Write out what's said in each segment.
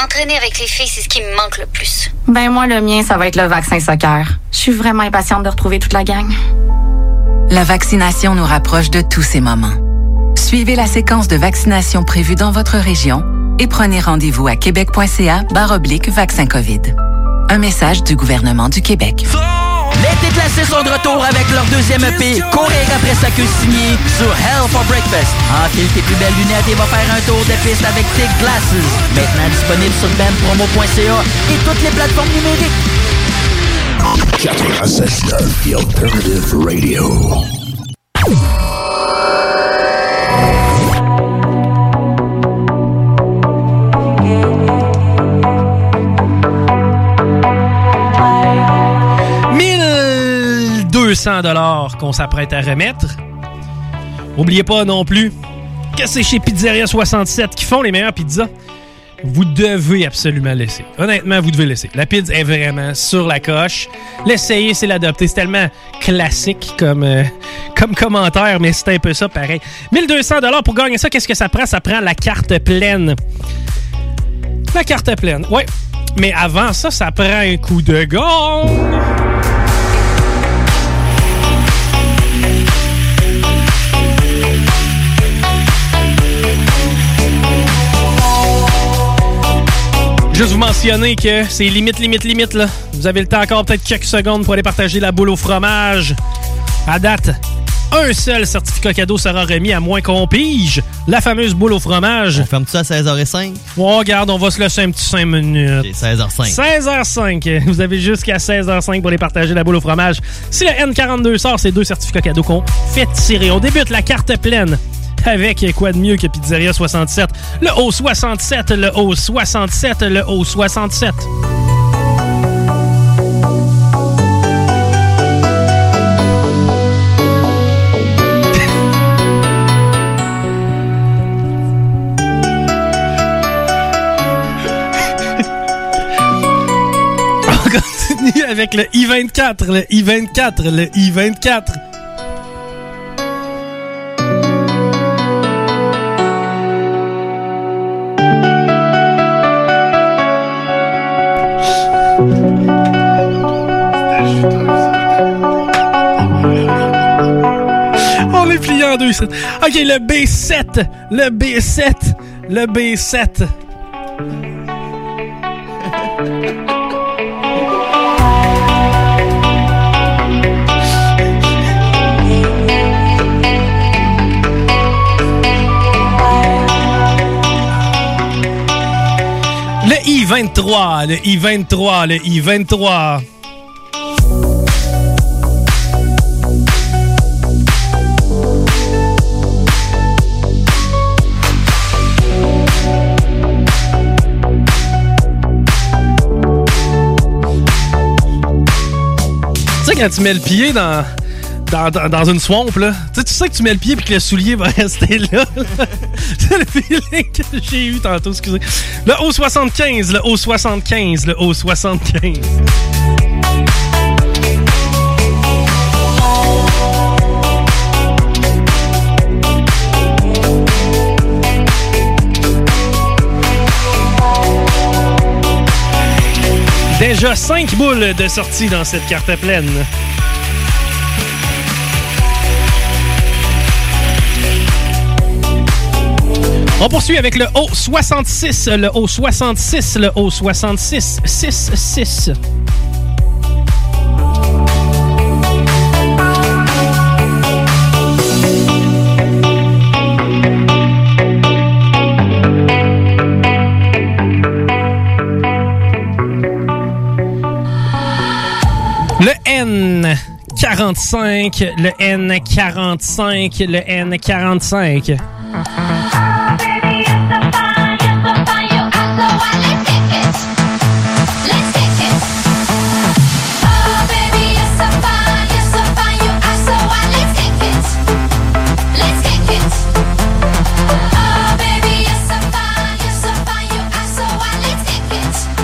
M'entraîner avec les filles, c'est ce qui me manque le plus. Ben moi, le mien, ça va être le vaccin soccer. Je suis vraiment impatiente de retrouver toute la gang. La vaccination nous rapproche de tous ces moments. Suivez la séquence de vaccination prévue dans votre région et prenez rendez-vous à québec.ca oblique vaccin COVID. Un message du gouvernement du Québec. Les déclassés sont de retour avec leur deuxième EP, Courir après sa queue signée sur Hell for Breakfast. Enfile tes plus belles lunettes et va faire un tour de piste avec Thick Glasses. Maintenant disponible sur bandpromo.ca et toutes les plateformes numériques. 96.9 The Alternative Radio. « 1200 dollars qu'on s'apprête à remettre. Oubliez pas non plus que c'est chez Pizzeria 67 qui font les meilleures pizzas. Vous devez absolument laisser. Honnêtement, vous devez laisser. La pizza est vraiment sur la coche. L'essayer, c'est l'adopter. C'est tellement classique comme, euh, comme commentaire, mais c'est un peu ça pareil. 1200 dollars pour gagner ça, qu'est-ce que ça prend? Ça prend la carte pleine. La carte pleine, ouais. Mais avant ça, ça prend un coup de gong. Juste vous mentionner que c'est limite, limite, limite, là. Vous avez le temps encore peut-être quelques secondes pour aller partager la boule au fromage. À date, un seul certificat cadeau sera remis à moins qu'on pige la fameuse boule au fromage. On ferme ça à 16h05? Oh, regarde, on va se laisser un petit 5 minutes. 16h05. 16h05. Vous avez jusqu'à 16h05 pour aller partager la boule au fromage. Si le N42 sort, c'est deux certificats cadeaux qu'on fait tirer. On débute la carte pleine avec quoi de mieux que Pizzeria 67. Le O67, le O67, le O67. On continue avec le I-24, le I-24, le I-24. Le B7. Le B7. Le B7. Le I-23. Le I-23. Le I-23. Tu mets le pied dans, une swamp, là, tu sais, tu sais que tu mets le pied et que le soulier va rester là. C'est le feeling que j'ai eu tantôt, excusez. Le O75, le O75, le O75. Déjà 5 boules de sortie dans cette carte pleine. On poursuit avec le O66, le O66, le O66, 6, 6. Le N45, le N45, le N45.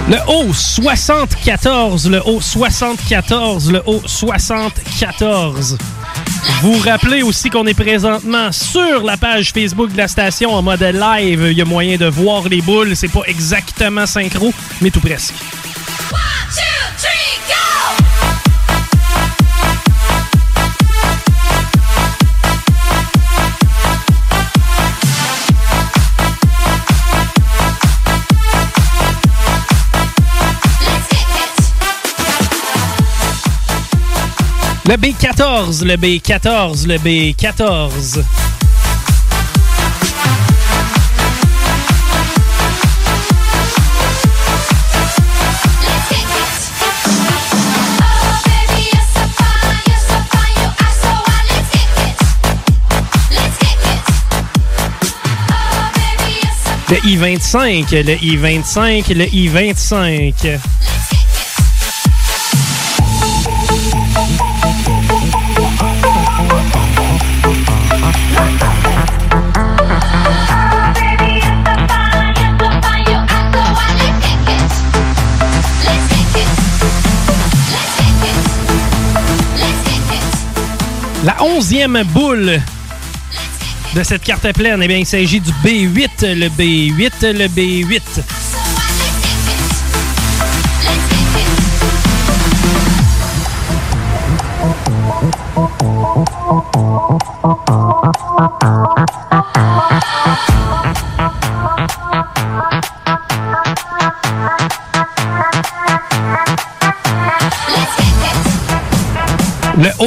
Le haut 74, le haut 74, le haut 74. Vous rappelez aussi qu'on est présentement sur la page Facebook de la station en mode live. Il y a moyen de voir les boules. C'est pas exactement synchro, mais tout presque. Le B14, le B14, le B14. Le I-25, le I-25, le I-25. La onzième boule de cette carte pleine, eh bien, il s'agit du B8, le B8, le B8.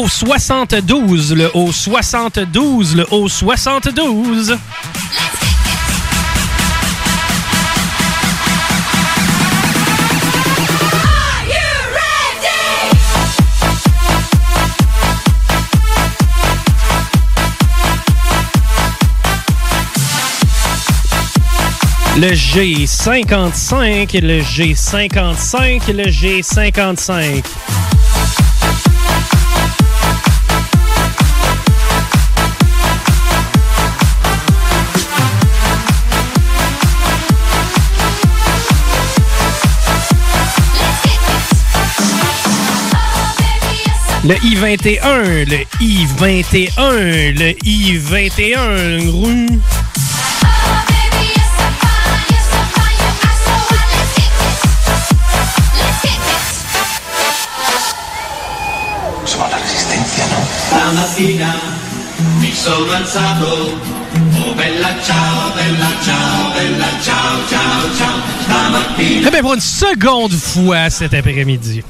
Le O72, le O72, le O72. Le G55, le G55, le G55. Le I-21, le I-21, le I-21, rue. Sono la resistenza, no? Stamattina mi sono alzato. Oh bella ciao, bella ciao, bella ciao, ciao, ciao. Stamattina. Eh bien, pour une seconde fois cet après-midi,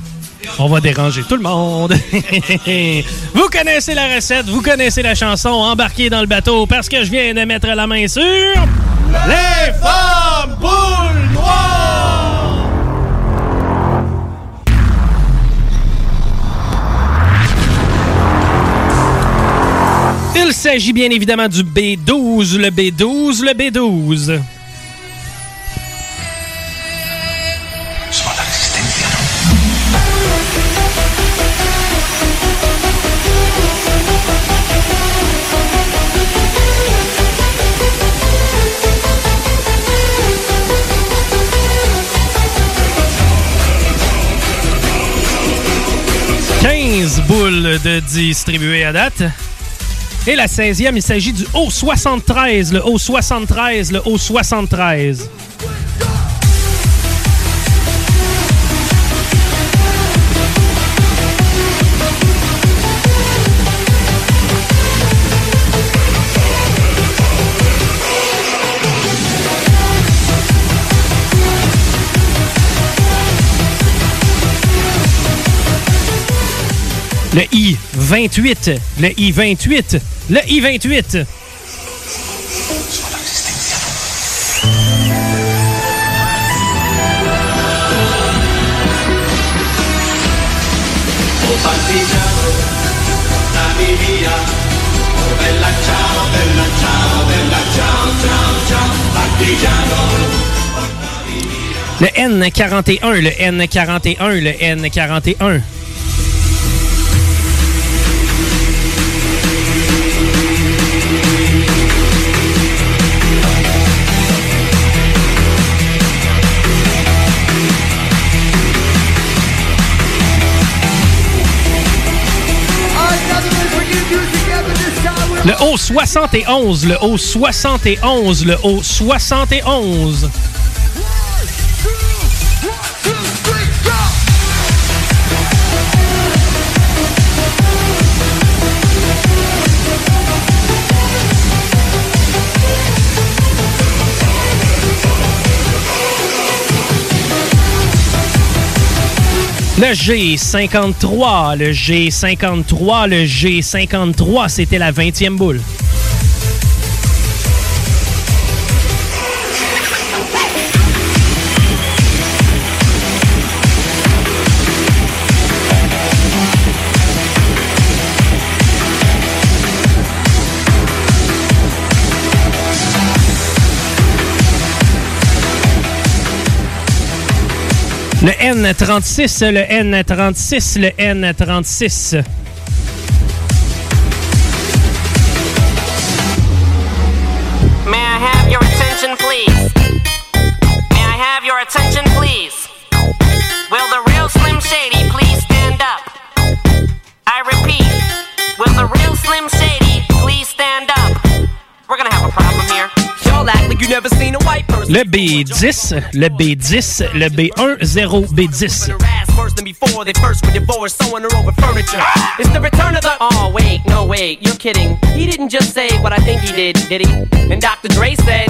on va déranger tout le monde. vous connaissez la recette, vous connaissez la chanson, embarquez dans le bateau parce que je viens de mettre la main sur... Les femmes boules noires! Il s'agit bien évidemment du B12, le B12, le B12. Boules de distribuées à date. Et la 16e, il s'agit du O73, le O73, le O73. Le I-28, le I-28, le I-28. Partigiano, dammi via. Bella ciao, bella ciao, bella ciao, ciao, ciao, partigiano. Le N41, le N41, le N41. Le O71, le O71, le O71. Le G53, le G53, le G53, c'était la 20e boule. N36, le N36, le N36. May I have your attention, please? May I have your attention, please? Le B10, le B10, le B10, B10. worse than before they first were divorced, sewing her over furniture. It's the return of the. Oh, wait, no, wait, you're kidding. He didn't just say what I think he did, did he? And Dr. Dre said.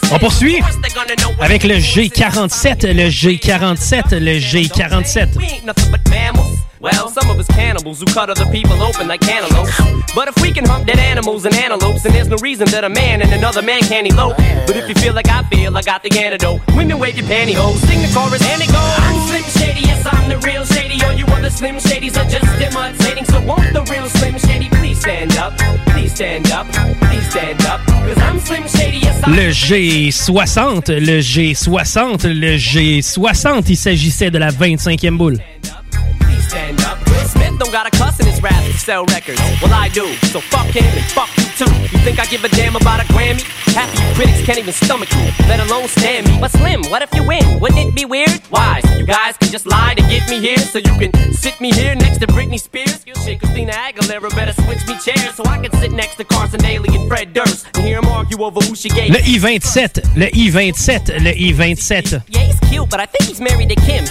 is. On poursuit avec le G47, le G47, le G47. Well, some of us cannibals who cut other people open like cantaloupes. But if we can hump dead animals and antelopes, then there's no reason that a man and another man can't elope. But if you feel like I feel, I got the antidote. Women wave your pantyhose, sing the chorus, and it goes. I'm Slim Shady, yes, I'm the real Shady. All you other Slim Shadys are just imitating. So won't the real Slim Shady please stand up? Please stand up, please stand up. Cause I'm Slim Shady, yes, I'm Le G60, le G60, le G60, il s'agissait de la 25e boule. Please. Will Smith don't got a cuss in his rap to sell records. Well, I do. So fuck him and fuck you too. You think I give a damn about a Grammy? Half of you critics can't even stomach you, let alone stand me. But Slim, what if you win? Wouldn't it be weird? Why? So you guys can just lie to get me here, so you can sit me here next to Britney Spears. Shit, Christina Aguilera better switch me chairs so I can sit next to Carson Daly and Fred Durst and hear them argue over who she gave. Le I-27, le I-27, le I-27. Yeah, he's cute, but I think he's married to Kim.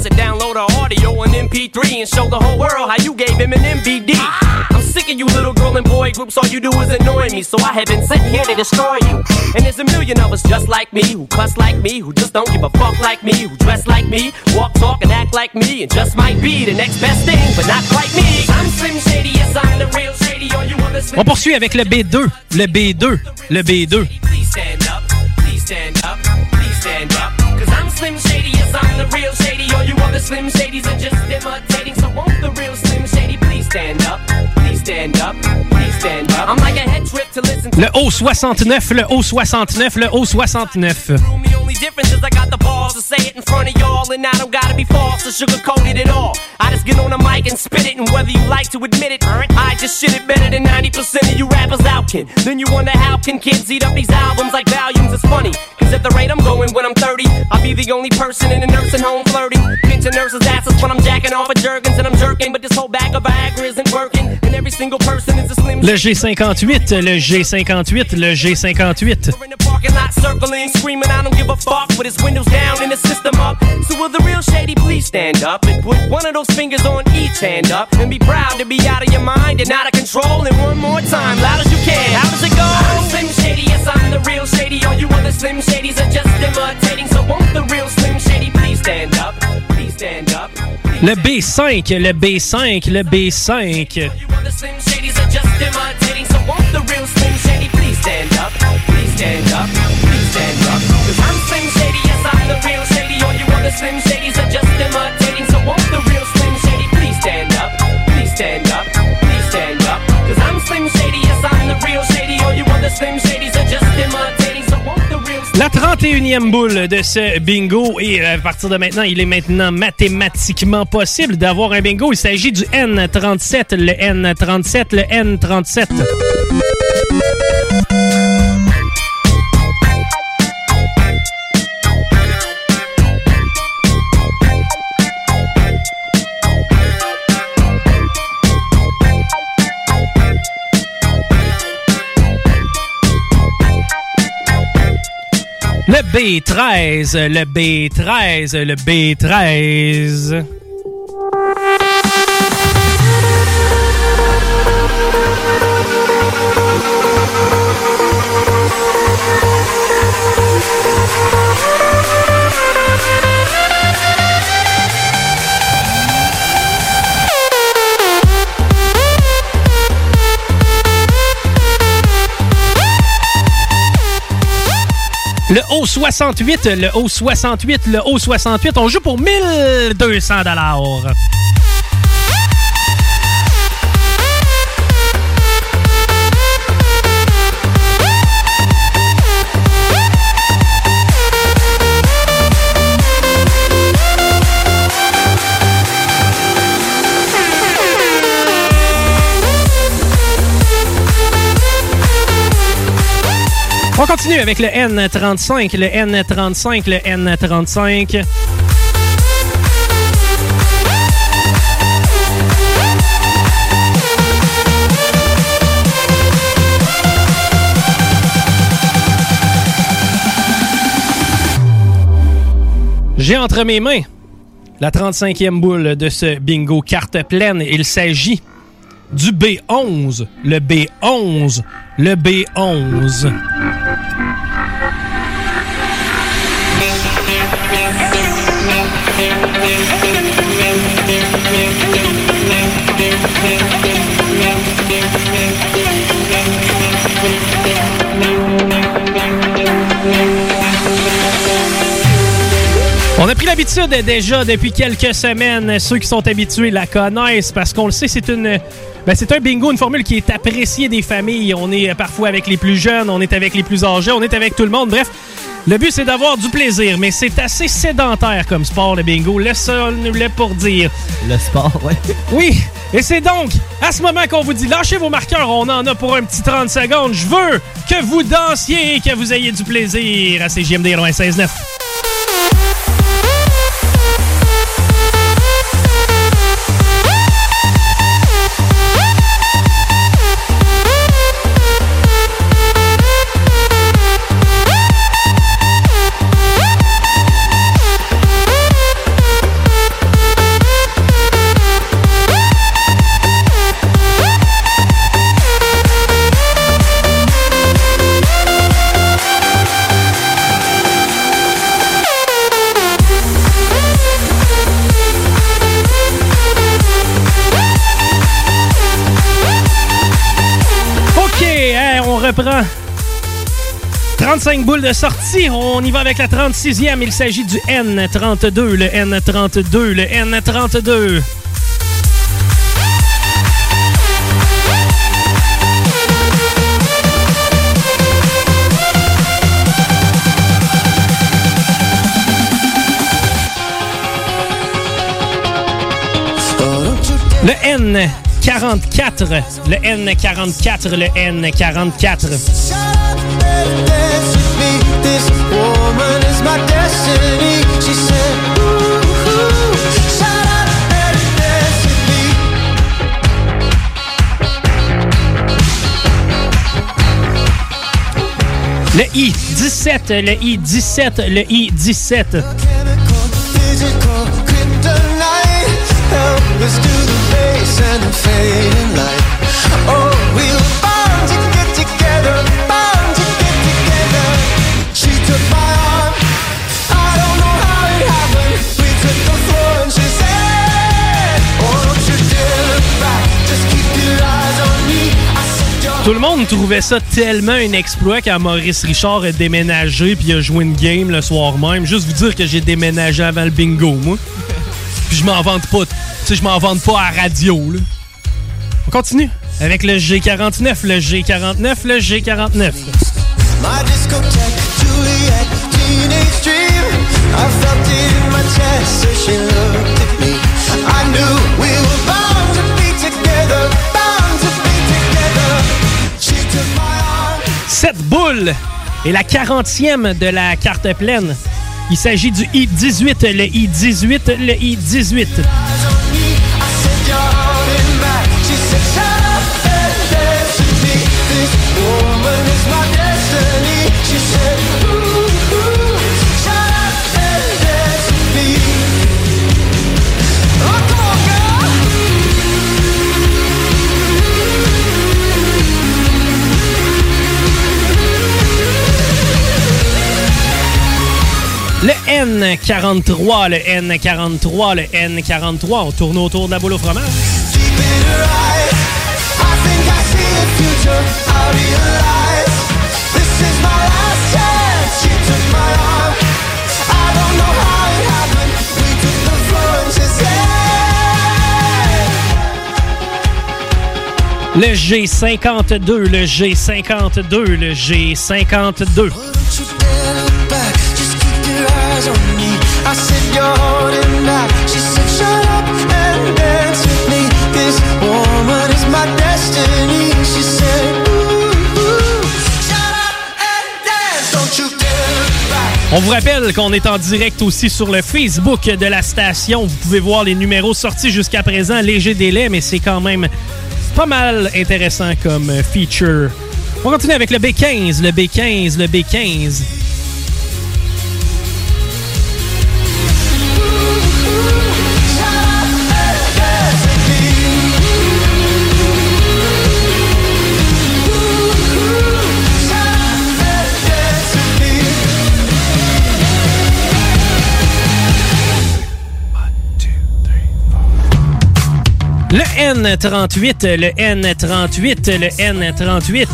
Said download her audio on MP3 and show the whole world how you gave him an MVD. I'm sick of you little girl and boy groups, all you do is annoy me, so I have been sitting here to destroy you. And there's a million of us just like me, who cuss like me, who just don't give a fuck like me, who dress like me, walk, talk, and act like me, and just might be the next best thing, but not quite me. I'm Slim Shady, yes, I'm the real Shady, all you other Slim On poursuit avec le B2, le B2, le B2. Please stand up, please stand up, Slim Shady, yes, I'm the real Shady. All you other Slim Shadys are just imitating. So won't the real Slim Shady please stand up? Please stand up, please stand up. I'm like a head trip to listen to. Le O69, le O69, le O69. The only difference is I got the balls to say it in front of y'all, and I don't gotta be false or sugarcoated at all. I just get on the mic and spit it, and whether you like to admit it, I just shit it better than 90% of you rappers out can. Then you wonder how can kids eat up these albums like volumes? It's funny, cause at the rate I'm going when I'm 30, I'll be the only person in a nursing home flirting. Pinching nurses' asses when I'm jacking off at Jergens and I'm jerking, but this whole bag of Viagra isn't working. And every single person is a slim Le G58, le G58, le G58. parking lot circling, screaming, I don't give a fuck, with his windows down and the system up. So will the real shady please stand up and put one of those fingers on each hand up and be proud to be out of your mind and out of control. And one more time, loud as you can. How does it go? Slim Shadys are just imitating. So won't the real Slim Shady please stand up? Please stand up. Le B5, le B5, le B5. The Slim Shadys are just imitating. So won't the real Slim Shady please stand up? Please stand up. Please stand up. Cause I'm Slim Shady, yes, I'm the real Shady. All you other Slim Shadys La 31e boule de ce bingo et euh, à partir de maintenant, il est maintenant mathématiquement possible d'avoir un bingo. Il s'agit du N37, le N37, le N37. B13, le B13, le B13. Le O68, le O68, le O68, on joue pour 1200 dollars. On continue avec le N35, le N35, le N35. J'ai entre mes mains la 35e boule de ce bingo carte pleine. Il s'agit du B11, le B11, le B11. On a pris l'habitude déjà depuis quelques semaines. Ceux qui sont habitués la connaissent parce qu'on le sait, c'est une. ben, c'est un bingo, une formule qui est appréciée des familles. On est parfois avec les plus jeunes, on est avec les plus âgés, on est avec tout le monde. Bref, le but c'est d'avoir du plaisir, mais c'est assez sédentaire comme sport, le bingo. Laissons-le pour dire. Le sport, oui. Oui, et c'est donc à ce moment qu'on vous dit lâchez vos marqueurs, on en a pour un petit 30 secondes. Je veux que vous dansiez et que vous ayez du plaisir à CGMD 96.9. 35 boules de sortie. On y va avec la 36e. Il s'agit du N32, le N32, le N32. Le N44, le N44, le N44. This is Le I-17, le I-17, le I-17. Tout le monde trouvait ça tellement un exploit quand Maurice Richard a déménagé puis a joué une game le soir même. Juste vous dire que j'ai déménagé avant le bingo, moi. Puis je m'en vante pas. Tu je m'en vante pas à radio. On continue avec le G49, le G49, le G49. et la 40e de la carte pleine. Il s'agit du I-18, le I-18, le I-18. N43, le N43, le N43. On tourne autour de la boule au fromage. Le G52, le G52, le G52. On vous rappelle qu'on est en direct aussi sur le Facebook de la station. Vous pouvez voir les numéros sortis jusqu'à présent, léger délai, mais c'est quand même pas mal intéressant comme feature. On continue avec le B15, le B15, le B15. N38, le N38, le N38.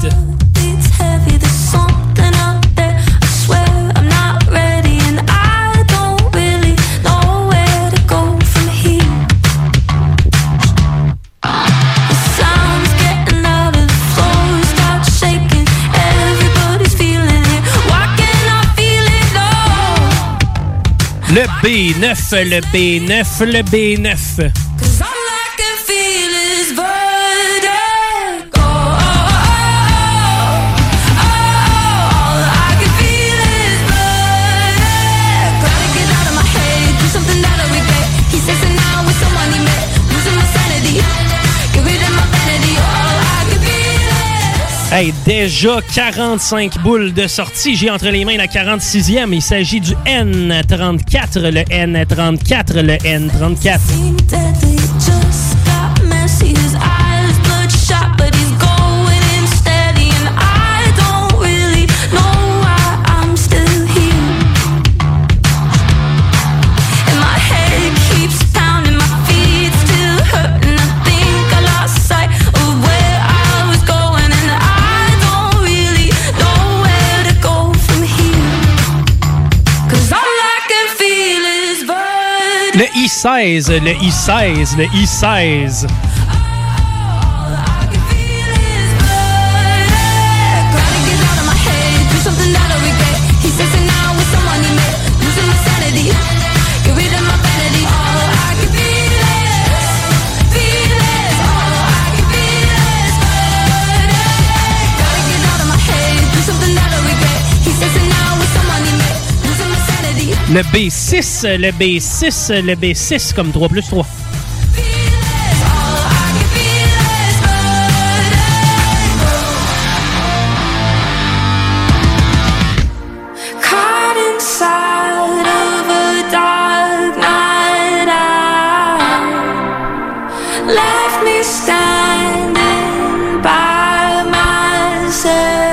Le B9, le B9, le B9. Hey, déjà 45 boules de sortie. J'ai entre les mains la 46e. Il s'agit du N34, le N34, le N34. I-16, le I-16, le I-16. Le B6, le B6, le B6 comme 3 plus 3.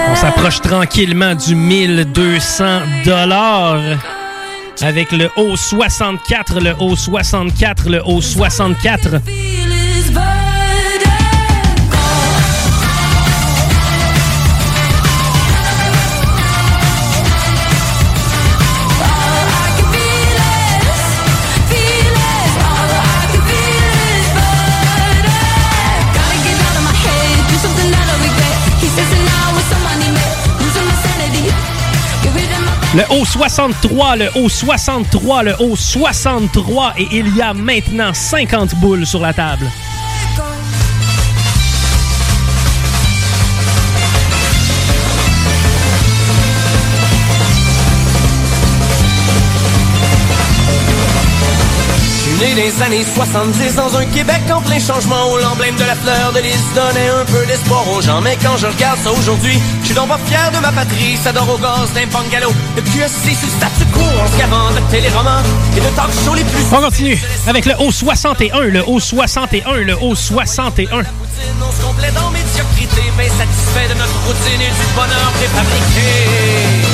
On s'approche tranquillement du 1200 dollars avec le O64, le O64, le O64. Le haut 63, le haut 63, le haut 63 et il y a maintenant 50 boules sur la table. Né des années 70 dans un Québec en plein changement où l'emblème de la fleur de lys donnait un peu d'espoir aux gens. Mais quand je regarde ça aujourd'hui, je suis donc pas fier de ma patrie. Ça dort au gaz d'un bungalow. Le cul assis sur statu quo en se gavant de téléromans et de talk shows les plus... On continue avec le haut 61, le haut 61, le haut 61. On se complète en médiocrité, bien satisfait de notre routine et du bonheur préfabriqué.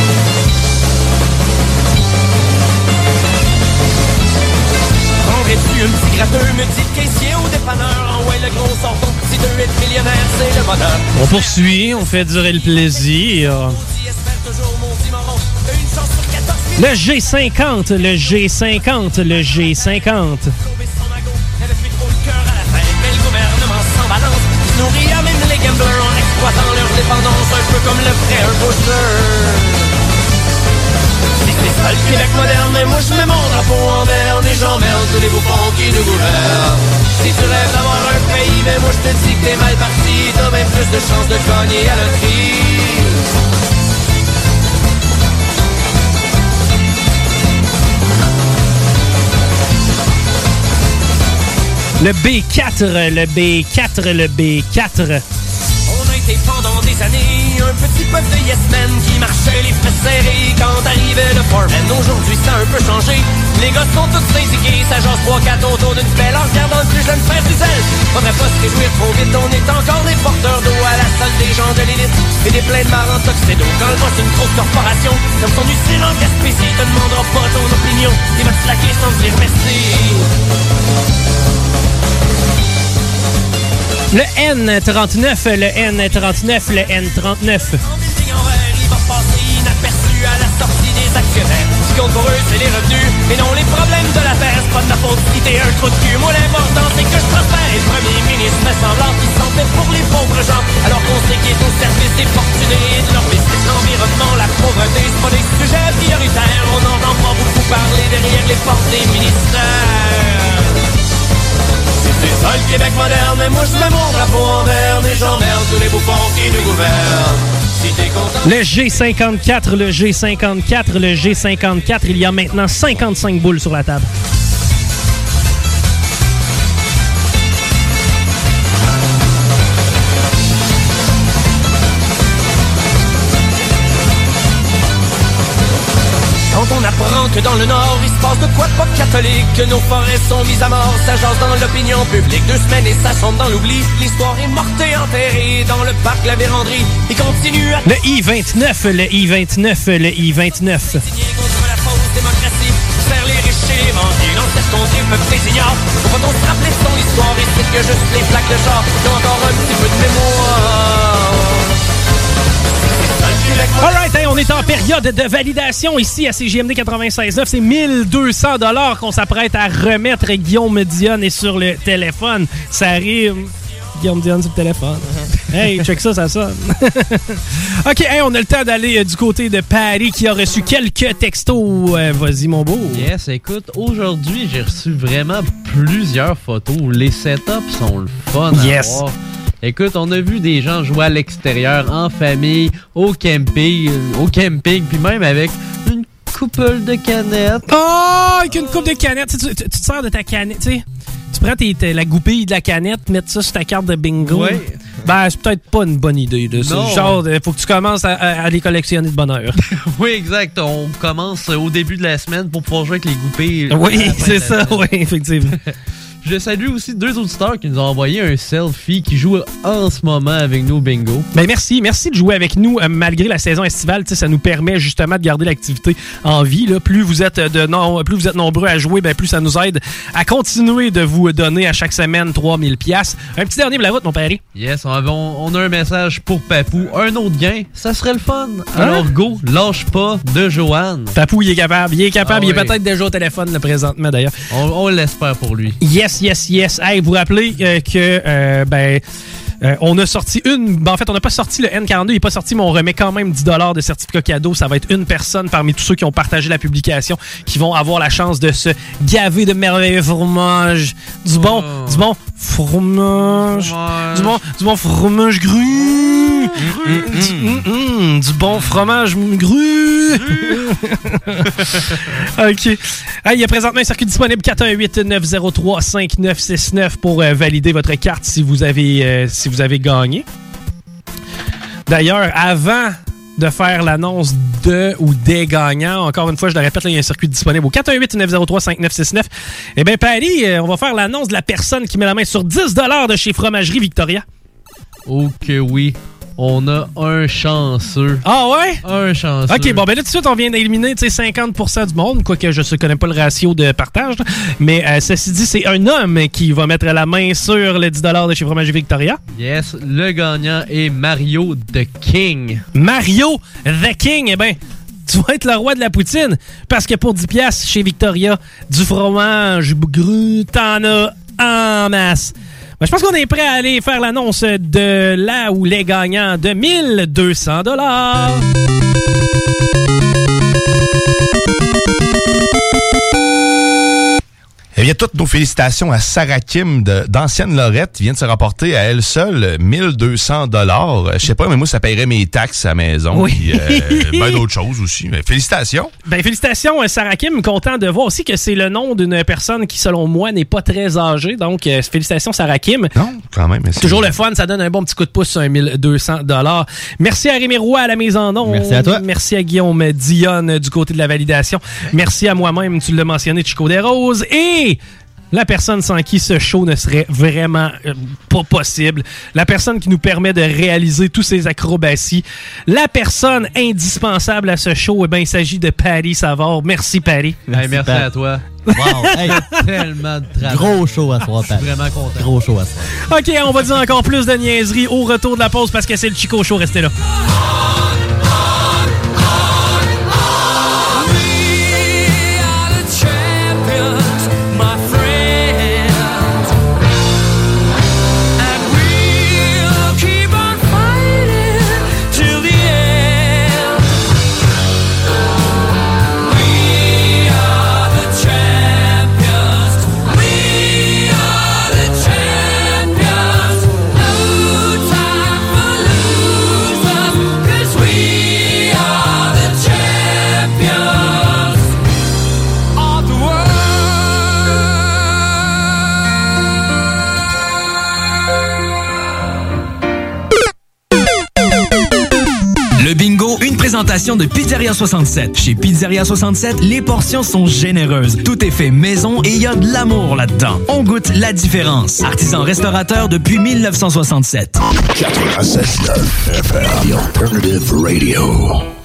Prendrais-tu un petit gratteux, me dit le caissier au dépanneur. En ouais, le gros sort ton petit deux, être millionnaire, c'est le bonheur. On poursuit, on fait durer le plaisir. Le G50, le G50, le G50. Mais le gouvernement s'en balance, se nourrit à même les gamblers en exploitant leur dépendance, un peu comme le un booster. Si c'est ça le Québec moderne, mais moi je mets mon drapeau en berne et j'emmerde tous les bouffons qui nous gouvernent. Si tu rêves d'avoir un pays, mais moi je te dis que t'es mal parti, t'as même plus de chances de gagner à loterie. Le B4, le B4, le B4. Été pendant des années un petit peuple de yes men qui marchait les frais serrés quand arrivait le foreman. Aujourd'hui ça a un peu changé, les gars sont tous syndiqués, ça jase 3-4 autour d'une pelle en regardant le plus jeune frère du zèle. Faudrait pas se réjouir trop vite, on est encore des porteurs d'eau à la salle des gens de l'élite et des pleins de marrants toxédo. Quand le une grosse corporation, comme son usine en Gaspésie, te demandera pas ton opinion, il va te sans dire merci. Le N39, le N39, le N39. il va passer inaperçu à la sortie des actionnaires. Ce qui compte pour eux, c'est les revenus, et non les problèmes de la terre. C'est pas de ma faute si t'es un trou de cul. Moi, l'important, c'est que je prospère. Et le premier ministre fait semblant qu'il s'en fait pour les pauvres gens. Alors qu'on sait qu'il est au service des fortunés et de leur business. L'environnement, la pauvreté, c'est pas des sujets prioritaires. On n'entend pas beaucoup parler derrière les portes des ministères. Le. Le G54, le G54, le G54. Il y a maintenant 55 boules sur la table. Que dans le Nord, il se passe de quoi de pas catholique, que nos forêts sont mises à mort, ça jase dans l'opinion publique. Deux semaines et ça sombre dans l'oubli. L'histoire est morte et enterrée dans le parc La Vérandrie. Il continue à Le I-29, le I-29, le I-29. signer contre la fausse démocratie. Faire les riches et les banquiers dans cette contrée, le peuple les ignore. Faut se rappeler son histoire et c'est que juste les plaques de ont encore un petit peu de mémoire. Alright, hey, on est en période de validation ici à CGMD 96.9. C'est 1200 dollars qu'on s'apprête à remettre. Guillaume Dionne est sur le téléphone. Ça rime. Guillaume Dionne sur le téléphone. hey, check ça, ça sonne. OK, hey, on a le temps d'aller euh, du côté de Paris qui a reçu quelques textos. Euh, Vas-y, mon beau. Yes, écoute, aujourd'hui, j'ai reçu vraiment plusieurs photos. Les setups sont le fun Yes. à voir. Écoute, on a vu des gens jouer à l'extérieur, en famille, au camping, au camping, puis même avec une couple de canettes. Oh, avec une coupe de canettes. Tu, tu- tu te sers de ta canette, tu sais. Tu prends tes- tes- la goupille de la canette, mettre ça sur ta carte de bingo. Ouais. Ben, c'est peut-être pas une bonne idée. là. Non. genre, il faut que tu commences à, à- à les collectionner de bonne heure. oui, exact. On commence au début de la semaine pour pouvoir jouer avec les goupilles. oui, c'est ça, oui, effectivement. Je salue aussi deux auditeurs qui nous ont envoyé un selfie qui joue en ce moment avec nous au bingo. Ben merci, merci de jouer avec nous euh, malgré la saison estivale. Tu sais, Ça nous permet justement de garder l'activité en vie. Là. Plus vous êtes de non, plus vous êtes nombreux à jouer, ben plus ça nous aide à continuer de vous donner à chaque semaine 3000 pièces. Un petit dernier de la route, mon père. Yes, on, avait- on- on a un message pour Papou. Un autre gain, ça serait le fun. Alors Hein? go, lâche pas de Joanne. Papou, il est capable. Il est capable. Ah il est oui. peut-être déjà au téléphone là, présentement d'ailleurs. On, on l'espère pour lui. Yes, yes, yes. Hey, vous rappelez euh, que euh, ben euh, on a sorti une. ben, en fait, on n'a pas sorti le N42, il n'est pas sorti, mais on remet quand même 10 de certificat cadeau. Ça va être une personne parmi tous ceux qui ont partagé la publication qui vont avoir la chance de se gaver de merveilleux fromage. Du bon, du bon fromage. Du bon, du bon fromage gru. Du, mm, mm, du bon fromage gru. OK. Ah, il y a présentement un circuit disponible 418-903-5969 pour euh, valider votre carte si vous avez, euh, si vous avez gagné. D'ailleurs, avant de faire l'annonce de ou des gagnants, encore une fois, je le répète, il y a un circuit disponible au 418-903-5969. Eh bien, Paris, euh, on va faire l'annonce de la personne qui met la main sur 10 de chez Fromagerie Victoria. Oh que oui, on a un chanceux. Ah ouais? Un chanceux. OK, bon, ben là, tout de suite, on vient d'éliminer tu sais, 50% du monde, quoique je ne connais pas le ratio de partage. là. Mais euh, ceci dit, c'est un homme qui va mettre la main sur le 10 de chez Fromagerie Victoria. Yes, le gagnant est Mario The King. Mario The King, eh ben, tu vas être le roi de la poutine. Parce que pour 10 pièces chez Victoria, du fromage gru, t'en as en masse. Ben, je pense qu'on est prêt à aller faire l'annonce de là où les gagnants de 1200 dollars. Eh bien, toutes nos félicitations à Sarah Kim d'Ancienne Lorette qui vient de se rapporter à elle seule 1200 dollars. Je sais pas, mais moi, ça paierait mes taxes à la maison. Oui. Puis, euh, ben d'autres choses aussi. Mais félicitations. Ben, félicitations, euh, Sarah Kim. Content de voir aussi que c'est le nom d'une personne qui, selon moi, n'est pas très âgée. Donc, euh, félicitations, Sarah Kim. Non, quand même. Toujours le fun, ça donne un bon petit coup de pouce sur un 1200 dollars. Merci à Rémi Roy à la mise en onde. Merci à toi. Merci à Guillaume Dionne du côté de la validation. Merci à moi-même, tu l'as mentionné, Chico des Roses. La personne sans qui ce show ne serait vraiment euh, pas possible. La personne qui nous permet de réaliser tous ces acrobaties. La personne indispensable à ce show, eh ben, il s'agit de Patty Savard. Merci, Patty. Hey, merci à toi. Wow, hey. Tellement de travail. Gros show à soir, Je suis Pat. vraiment content. Gros show à soir. OK, on va dire encore plus de niaiseries au retour de la pause parce que c'est le Chico Show. Restez là. Présentation de Pizzeria 67. Chez Pizzeria 67, les portions sont généreuses. Tout est fait maison et il y a de l'amour là-dedans. On goûte la différence. Artisan restaurateur depuis 1967. 96.9 FM, The Alternative Radio.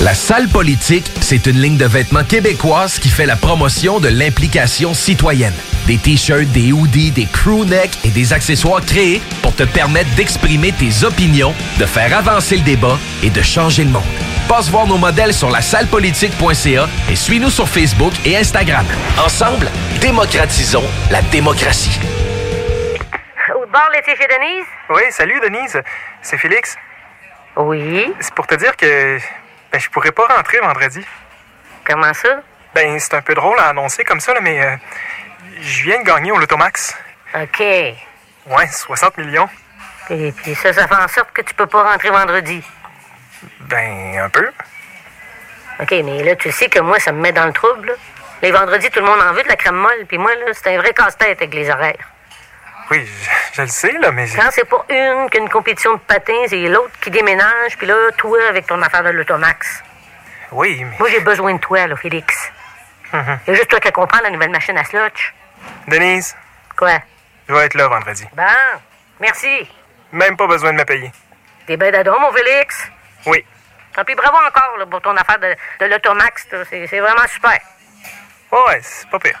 La salle politique, c'est une ligne de vêtements québécoise qui fait la promotion de l'implication citoyenne. Des t-shirts, des hoodies, des crew necks et des accessoires créés pour te permettre d'exprimer tes opinions, de faire avancer le débat et de changer le monde. Passe voir nos modèles sur la sallepolitique.ca et suis-nous sur Facebook et Instagram. Ensemble, démocratisons la démocratie. Au bord l'été chez Denise? Oui, salut Denise. C'est Félix. Oui. C'est pour te dire que ben, je pourrais pas rentrer vendredi. Comment ça? Ben, c'est un peu drôle à annoncer comme ça, là, mais euh, je viens de gagner au Lotomax. OK. Ouais, 60 millions. Et puis ça, ça fait en sorte que tu peux pas rentrer vendredi. Ben, un peu. OK, mais là, tu sais que moi, ça me met dans le trouble. là. Les vendredis, tout le monde en veut de la crème molle, puis moi, là, c'est un vrai casse-tête avec les horaires. Oui, je, je le sais, là, mais... Quand c'est pas une qu'une compétition de patins, c'est l'autre qui déménage, puis là, toi, avec ton affaire de l'automax. Oui, mais... Moi, j'ai besoin de toi, là, Félix. Mhm. Il y a juste toi qui comprends la nouvelle machine à slotch. Denise, Quoi? je vais être là vendredi. Bon, merci. Même pas besoin de me payer. T'es ben d'adon, mon Félix. Oui. Tant pis, bravo encore là, pour ton affaire de, de l'automax. c'est vraiment super. Ouais, c'est pas pire.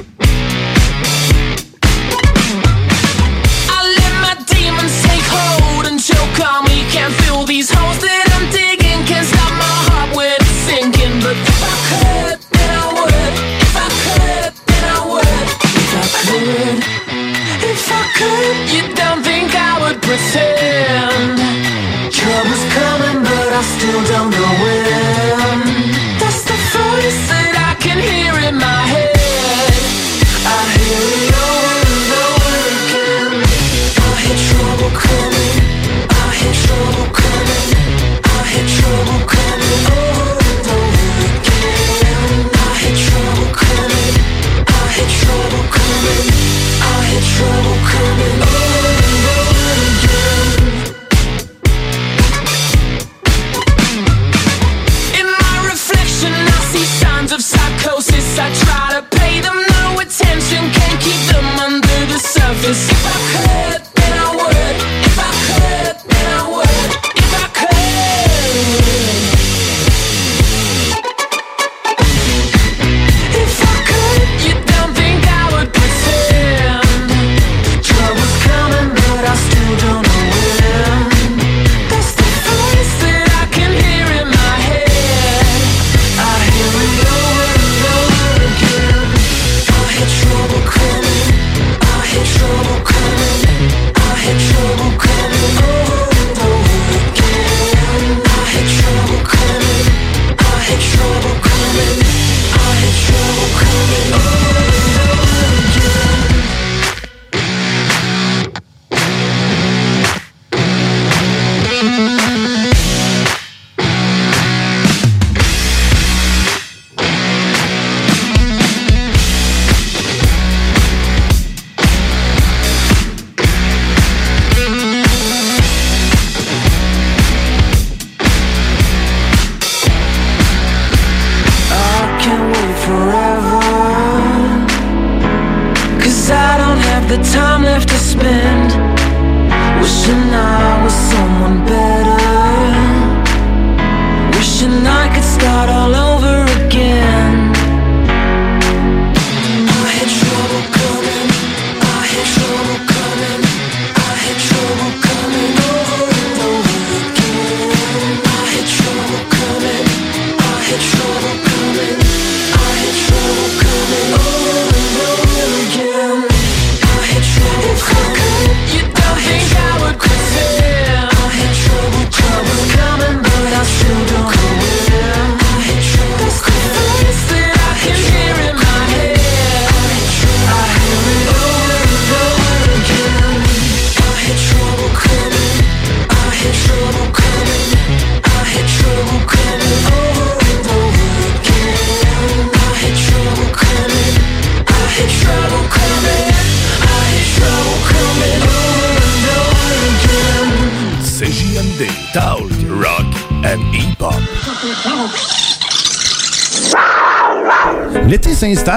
Can't feel these holes that I'm digging. Can't stop my heart sinking. But if I could, then I would. If I could, then I would. If I could, if I could, you don't think I would pretend? Trouble's coming, but I still don't know when.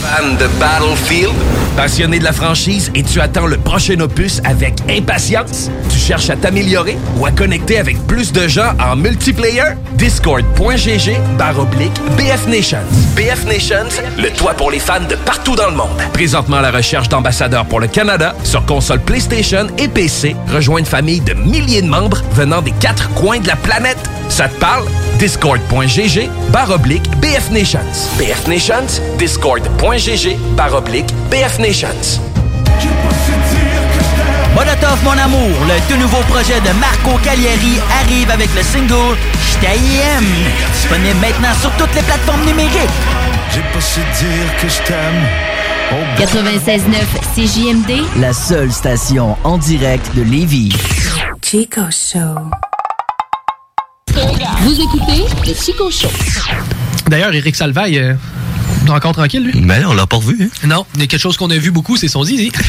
Fan de Battlefield? Passionné de la franchise et tu attends le prochain opus avec impatience? Tu cherches à t'améliorer ou à connecter avec plus de gens en multiplayer? Discord.gg barre oblique BF Nations. BF Nations, le toit pour les fans de partout dans le monde. Présentement à la recherche d'ambassadeurs pour le Canada sur console PlayStation et PC. Rejoins une famille de milliers de membres venant des quatre coins de la planète. Ça te parle? Discord.gg barre oblique BF Nations. BF Nations, barre oblique BF Nations. Molotov mon amour, le tout nouveau projet de Marco Cagliari arrive avec le single J't'aime. Disponible maintenant sur toutes les plateformes numériques. J'ai pas su dire que je t'aime. 96.9 CJMD. La seule station en direct de Lévis. Chico Show. Vous écoutez le Chico Show. D'ailleurs, Eric Salvaille, euh, encore tranquille, lui? Mais on l'a pas revu. Hein? Non, il y a quelque chose qu'on a vu beaucoup, c'est son zizi.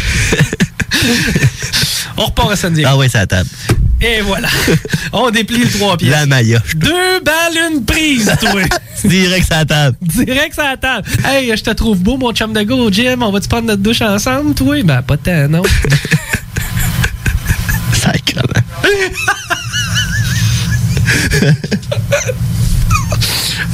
On repart à samedi. Ah ouais, c'est à table. Et voilà. On déplie le trois pieds. La Maya. Deux balles, une prise, toi. Direct sur la table. Direct sur la table. Hey, je te trouve beau, mon chum de go gym. On va-tu prendre notre douche ensemble, toi? Ben, pas tant, non. Sacrement.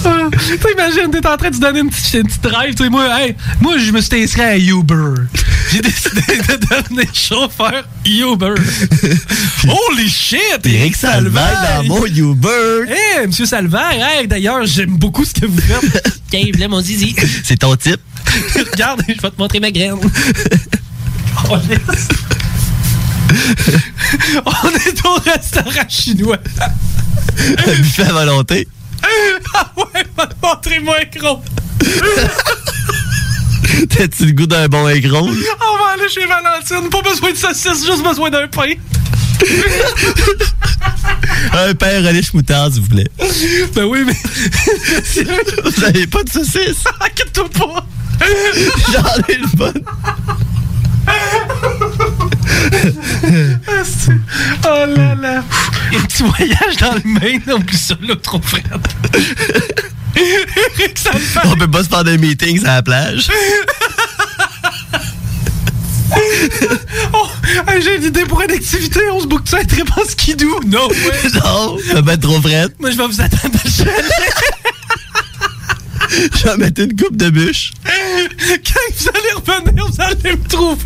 Ah, tu imagines, t'es en train de te donner une petite, une petite drive. Tu sais, moi, hey, moi, je me suis inscrit à Uber. J'ai décidé de devenir chauffeur Uber. Holy shit! Eric Salvaire dans mon Uber. Hey, monsieur Salvaire, hey, d'ailleurs, j'aime beaucoup ce que vous faites. Là, mon zizi. C'est ton type. Regarde, je vais te montrer ma graine. Oh, yes. On est au restaurant chinois. Un buffet à volonté. Ah ouais, montrez-moi un gros. T'as-tu le goût d'un bon aigron? On va aller chez Valentine. Pas besoin de saucisse, juste besoin d'un pain. un pain relish moutarde, s'il vous plaît. Ben oui, mais. Vous avez pas de saucisse? Inquiète-toi pas. J'en ai une bonne. Oh là là. Un petit voyage dans le Maine, on plus ça là, trop frère. On peut pas se faire des meetings à la plage. Oh, j'ai une idée pour une activité. On se boucle ça à très bon skidoo. Non, ouais. non, ça va être trop frette. Moi, je vais vous attendre à le chalet. Je vais mettre une coupe de bûche. Quand vous allez revenir, vous allez me trouver.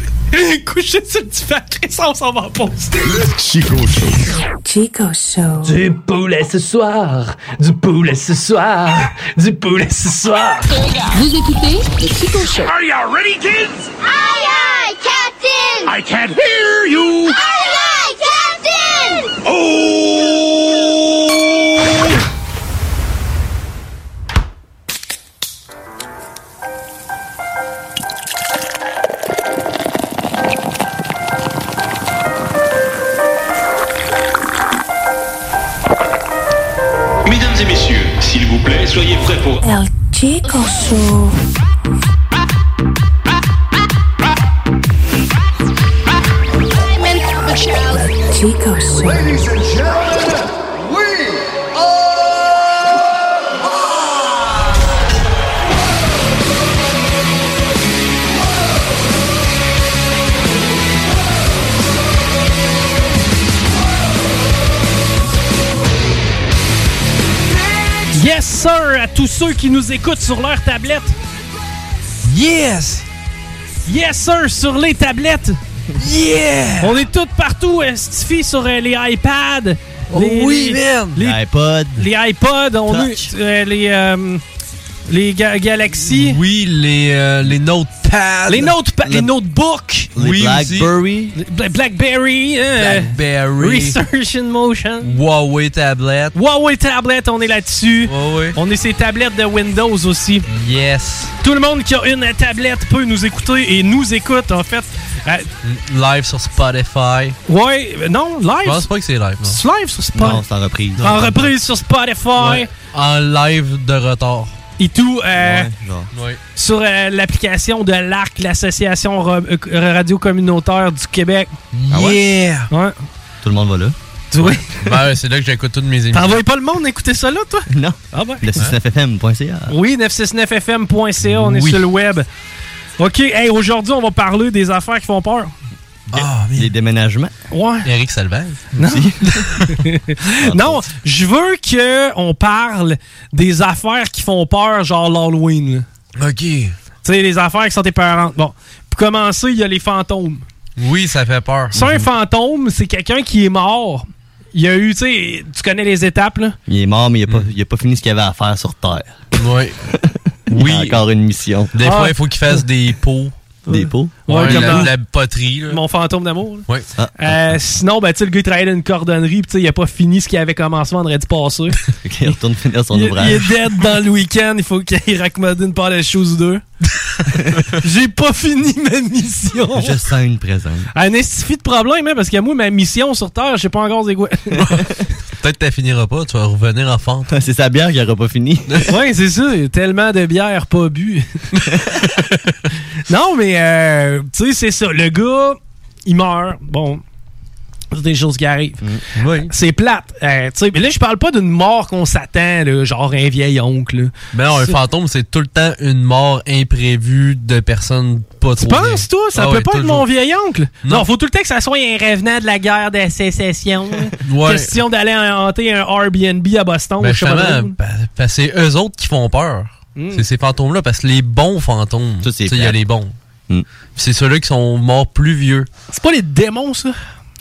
Couché sur le divan, Chris, on s'en va en pause. Chico Show. Chico Show. Du poulet ce soir, du poulet ce soir, du poulet ce soir. Vous écoutez le Chico Show. Are you ready, kids? Aye, aye, Captain! I can't hear you! Aye, aye, Captain! Oh! Qui nous écoutent sur leur tablette. Yes! Yes, sir, sur les tablettes. Yeah! On est tous partout, Stifi, sur euh, les iPads. Oh oui, man! Les iPod. Les iPods, on a euh, les, euh, les ga- Galaxy. Oui, les, euh, les notepads. Les, notepa- les notebooks. Les Oui, Blackberry. Bla- Blackberry. hein, Blackberry. Research in Motion. Huawei tablet. Huawei Tablet, on est là-dessus. On est ces tablettes de Windows aussi. Yes. Tout le monde qui a une tablette peut nous écouter et nous écoute, en fait. Euh, Live sur Spotify. ouais, euh, non, live. Je pense pas que c'est live. C'est live sur Spotify. Non, c'est en reprise. En reprise sur Spotify. Ouais. En live de retard. Et tout euh, Ouais. sur euh, l'application de l'ARC, l'Association Ra- euh, Radio Communautaire du Québec. Ah? Yeah! Ouais. Tout le monde va là. Oui. Ben, c'est là que j'écoute toutes mes émissions. T'envoies pas le monde écouter ça là, toi? Non. Ah ben. Le 69fm.ca. Oui, 969fm.ca, on est sur le web. OK, hey, aujourd'hui, on va parler des affaires qui font peur. Les déménagements. Ouais. Eric Salvaire. Non. non, je veux que on parle des affaires qui font peur, genre l'Halloween. là. OK. Tu sais, les affaires qui sont épeurants. Bon, pour commencer, il y a les fantômes. Oui, ça fait peur. C'est un fantôme, c'est quelqu'un qui est mort. Il y a eu, tu sais, tu connais les étapes, là? Il est mort, mais il a, pas, il a pas fini ce qu'il avait à faire sur Terre. Oui. Il y a encore une mission. Des fois, il faut qu'il fasse des pots. Des pots? Ouais, Ouais, comme la, dans- la poterie. là. Mon fantôme d'amour. là. Oui. Euh, sinon, ben, tu sais, le gars, il travaillait dans une cordonnerie, pis tu sais, il a pas fini ce qu'il avait commencé vendredi passé. il retourne finir son il, ouvrage. il est dead dans le week-end, il faut qu'il raccommode une paire de choses ou deux. J'ai pas fini ma mission. Je sens une présence. Un estifie de problème, hein, parce que moi, ma mission sur Terre, je sais pas encore c'est quoi. Peut-être que tu finiras pas, tu vas revenir en fente. C'est sa bière qui aura pas fini. ouais, c'est ça. il y a Tellement de bière pas bu. non, mais, euh, tu sais, c'est ça. Le gars, il meurt. Bon. C'est des choses qui arrivent. Oui. C'est plate. Euh, tu sais, mais là, je parle pas d'une mort qu'on s'attend, genre un vieil oncle. là. Mais non, un fantôme, c'est tout le temps une mort imprévue de personnes pas Tu trop bien. penses, toi? Ça Ah peut ouais, pas être mon vieil oncle? Non. Non. faut tout le temps que ça soit un revenant de la guerre de sécession. Ouais. Question d'aller hanter un Airbnb à Boston. Ben c'est eux autres qui font peur. Mm. C'est ces fantômes-là, parce que les bons fantômes, tu sais, il y a les bons. Mm. C'est ceux-là qui sont morts plus vieux. C'est pas les démons, ça?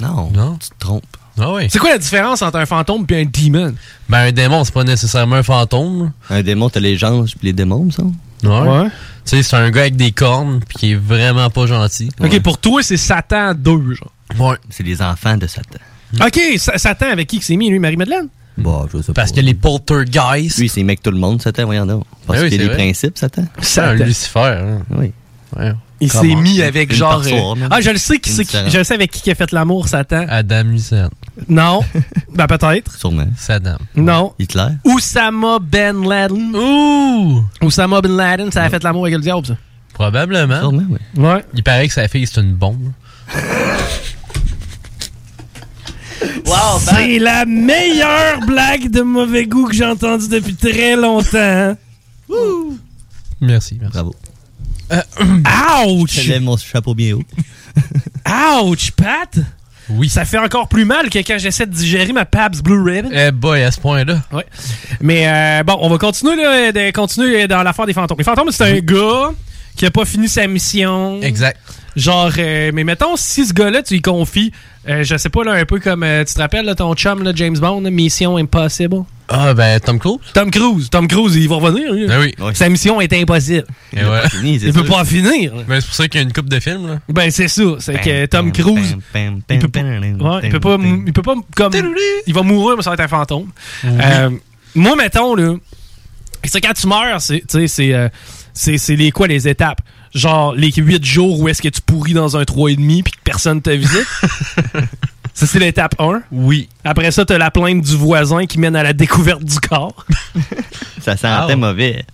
Non, Non. tu te trompes. Ah oui. C'est quoi la différence entre un fantôme et un demon? Ben un démon, c'est pas nécessairement un fantôme. Un démon, t'as les anges puis les démons, ça? Ouais. Ouais. Tu sais, c'est un gars avec des cornes puis qui est vraiment pas gentil. Ok, pour toi, c'est Satan 2, genre. Ouais. C'est les enfants de Satan. Ok, Sa- Satan avec qui que c'est mis, lui, Marie-Madeleine? Bon, je sais Parce pas. que les poltergeists. Lui, c'est mec tout le monde, Satan, voyons donc. Parce Ben oui, qu'il y a c'est des vrai. principes, Satan. C'est un Lucifer. hein. Oui. Ouais. Il s'est mis avec Une genre. soir, euh. Ah, je le sais qui Une c'est qui- différence. je le sais avec qui qui a fait l'amour, Satan. Adam Hussein. Non. ben peut-être. Sûrement. Saddam. Non. Hitler. Oussama Ben Laden. Ouh! Oussama Ben Laden, ça a fait l'amour avec le diable, ça. Probablement. Sûrement, oui. Ouais. Il paraît que sa fille, c'est une bombe. C'est la meilleure blague de mauvais goût que j'ai entendue depuis très longtemps. Merci, merci. Bravo. Ouch! Je lève mon chapeau bien haut. Ouch, Pat! Oui. Ça fait encore plus mal que quand j'essaie de digérer ma Pabst Blue Ribbon. Eh boy, à ce point-là. Ouais. Mais euh, bon, on va continuer, là, de continuer dans l'affaire des fantômes. Les fantômes, c'est un gars qui a pas fini sa mission. Exact. Genre, euh, mais mettons, si ce gars-là, tu lui confies, euh, je sais pas, là, un peu comme, euh, tu te rappelles, là, ton chum, là, James Bond, Mission Impossible? Ah, ben, Tom Cruise. Tom Cruise. Tom Cruise, il va revenir. lui. Ben oui. Sa mission est impossible. Et ouais. Il peut pas finir. Ben, c'est pour ça qu'il y a une coupe de films, là. Ben, c'est ça. C'est que Tom Cruise, il peut pas, ouais, il peut pas, il peut pas, comme, il va mourir, mais ça va être un fantôme. Euh, moi, mettons, là, c'est quand tu meurs, c'est, tu sais, c'est, euh, c'est, c'est les quoi, les étapes? Genre, les 8 jours où est-ce que tu pourris dans un 3,5 puis que personne te visite? Ça, c'est l'étape 1. Oui. Après ça, t'as la plainte du voisin qui mène à la découverte du corps. Ça Ah sentait mauvais.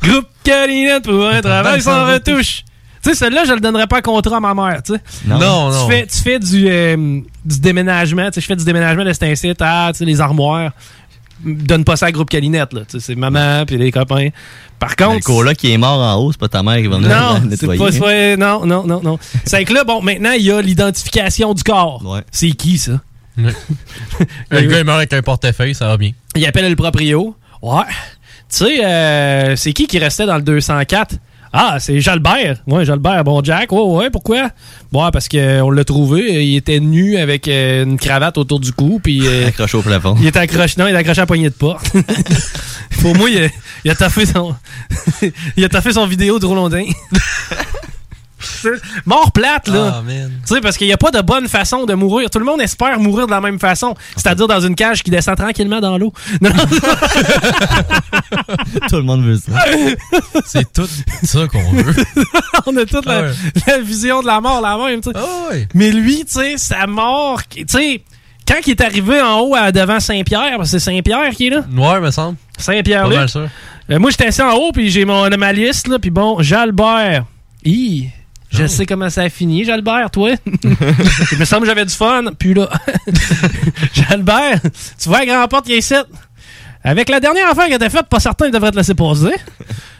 Groupe Calinette pour un travail sans retouche. Tu sais, celle-là, je le donnerais pas à contrat à ma mère, tu sais. Non. Non, tu non. Fais, tu fais du, euh, du déménagement, tu sais, je fais du déménagement de cet incite à, tu sais, les armoires. Donne pas ça à groupe Calinette, là. Tu sais, c'est maman puis les copains. Par contre. Le coloc qui est mort en haut, c'est pas ta mère qui va venir Non, le nettoyer. pas- non, non, non, non. C'est que là, bon, maintenant, il y a l'identification du corps. C'est qui, ça? Le gars est mort avec un portefeuille, ça va bien. Il appelle le proprio. Ouais. Tu sais, euh, c'est qui qui restait dans le 204? Ah, c'est Jalbert. Ouais, Jalbert. Bon, Jack. Ouais, ouais, pourquoi? Bon, parce qu'on l'a trouvé. Il était nu avec euh, une cravate autour du cou. Puis. euh, Accroché au plafond. il était accroché, non, il est accroché à la poignée de porte. Pour moi, il a, il a taffé son, il a taffé son vidéo de Rolondin. Mort plate, là. Ah, tu sais, parce qu'il n'y a pas de bonne façon de mourir. Tout le monde espère mourir de la même façon. C'est-à-dire dans une cage qui descend tranquillement dans l'eau. Non, non. Tout le monde veut ça. C'est tout ça qu'on veut. On a toute la, Ah ouais. la vision de la mort la même, tu sais. Ah ouais. Mais lui, tu sais, sa mort, tu sais, quand il est arrivé en haut à, devant Saint-Pierre, c'est Saint-Pierre qui est là. Ouais, me semble. Saint-Pierre, là. Euh, moi, j'étais assis en haut, puis j'ai mon ma liste, là, puis bon, Jalbert. Hi, je Oh. sais comment ça a fini, Jalbert, toi? Il me semble que j'avais du fun. Puis là, Jalbert, tu vois la grande porte qui est ici. Avec la dernière affaire que t'as faite, pas certain qu'il devrait te laisser passer.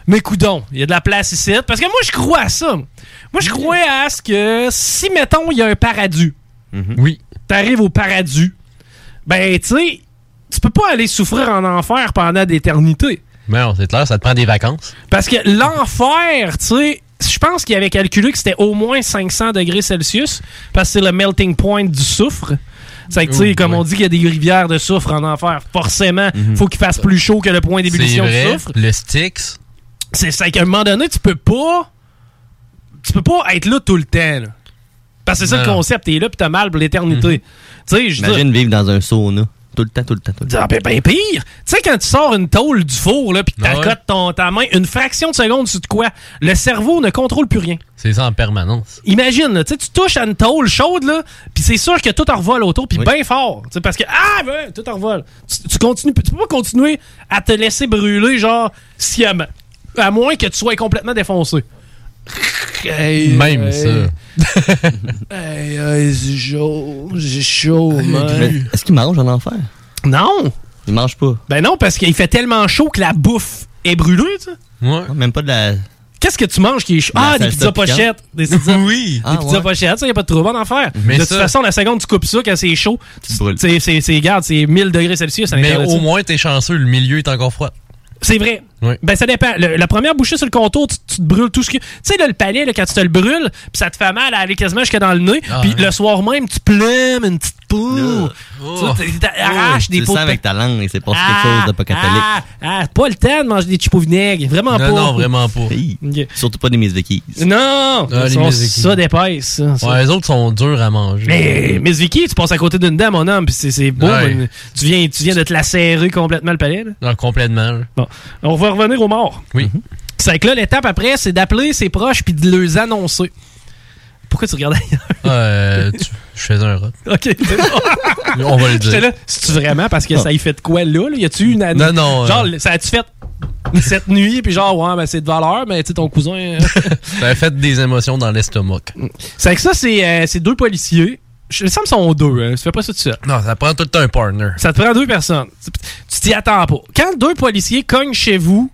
Mais coudon, il y a de la place ici. Parce que moi, je crois à ça. Moi, je crois à ce que si, mettons, il y a un paradis. Oui. T'arrives au paradis. Ben, tu sais, tu peux pas aller souffrir en enfer pendant d'éternité. Mais non, c'est clair, ça te prend des vacances. Parce que l'enfer, tu sais, je pense qu'il avait calculé que c'était au moins 500 degrés Celsius, parce que c'est le melting point du soufre. C'est que, tu sais, Ouh, comme ouais. on dit qu'il y a des rivières de soufre en enfer, forcément, faut qu'il fasse plus chaud que le point d'ébullition du soufre. Le Styx. C'est c'est qu'à un moment donné, tu peux pas. Tu peux pas être là tout le temps, là. Parce que c'est ça le concept, t'es là pis t'as mal pour l'éternité. Tu sais, je veux dire- Imagine vivre dans un sauna. Tout le temps, tout le temps, tout le temps. Ah, ben, ben pire! Tu sais, quand tu sors une tôle du four, là, pis que t'accotes ton, ta main une fraction de seconde sur de quoi, le cerveau ne contrôle plus rien. C'est ça en permanence. Imagine, là, tu sais, tu touches à une tôle chaude, là, puis c'est sûr que tout en revole autour, puis bien fort. tu sais, Parce que, ah, ben, tout en revole. Tu, tu continues, tu peux pas continuer à te laisser brûler, genre, sciemment. À moins que tu sois complètement défoncé. Hey, Même hey. ça. Hey, hey, c'est chaud, j'ai chaud, man. Est-ce qu'il mange en enfer? Non! Il mange pas. Ben non, parce qu'il fait tellement chaud que la bouffe est brûlée, tu sais. Ouais. Même pas de la. Qu'est-ce que tu manges qui est chaud? La Ah, des pizzas pochettes. Des pizzas, oui. Des Ah, pizzas ouais. pochettes, ça, y a pas de trouble en enfer. Mais de toute ça- façon, la seconde tu coupes ça quand c'est chaud, Tu brûles. c'est, c'est, c'est, regarde, c'est 1000 degrés Celsius à Mais de au moins, t'es chanceux, le milieu est encore froid. C'est vrai. Oui. Ben, ça dépend. Le- la première bouchée sur le contour, tu, tu te brûles tout ce que. Tu sais, là, le palais, là, quand tu te le brûles, puis ça te fait mal à aller quasiment jusque dans le nez, Ah, puis ouais. le soir même, tu plaimes une petite. Oh. Tu sais, t'arraches Tu des sens de avec ta langue et c'est Ah, quelque chose de pas catholique. Ah, ah, pas le temps de manger des chips au vinaigre. Vraiment pas. Non, vraiment pas. Surtout pas des Miss. Non! Ah, sont ça d'épaisse, ça. ça. Ouais, les autres sont durs à manger. Mais Miss Vicky, tu passes à côté d'une dame, mon homme, puis c'est, beau. Ouais. mais Tu, viens, tu viens de te la serrer complètement le palais. là. Non, complètement. là. Bon, on va revenir aux morts. Oui. C'est que là, l'étape après, c'est d'appeler ses proches puis de les annoncer. Pourquoi tu regardes ailleurs? Euh, tu- je faisais un rot. ok. On va le dire. Là, c'est-tu vraiment parce que ça y fait de quoi là? là? Y a-tu une année? Non, non, Genre, euh. ça a-tu fait cette nuit, puis genre, ouais, ben c'est de valeur, mais tu sais, ton cousin. euh, Ça a fait des émotions dans l'estomac. c'est que ça, c'est, euh, c'est deux policiers. Semble qu'ils sont deux, hein. Tu fais pas ça tout seul. Non, ça prend tout le temps un partner. Ça te prend deux personnes. Tu- t'y attends pas. Quand deux policiers cognent chez vous,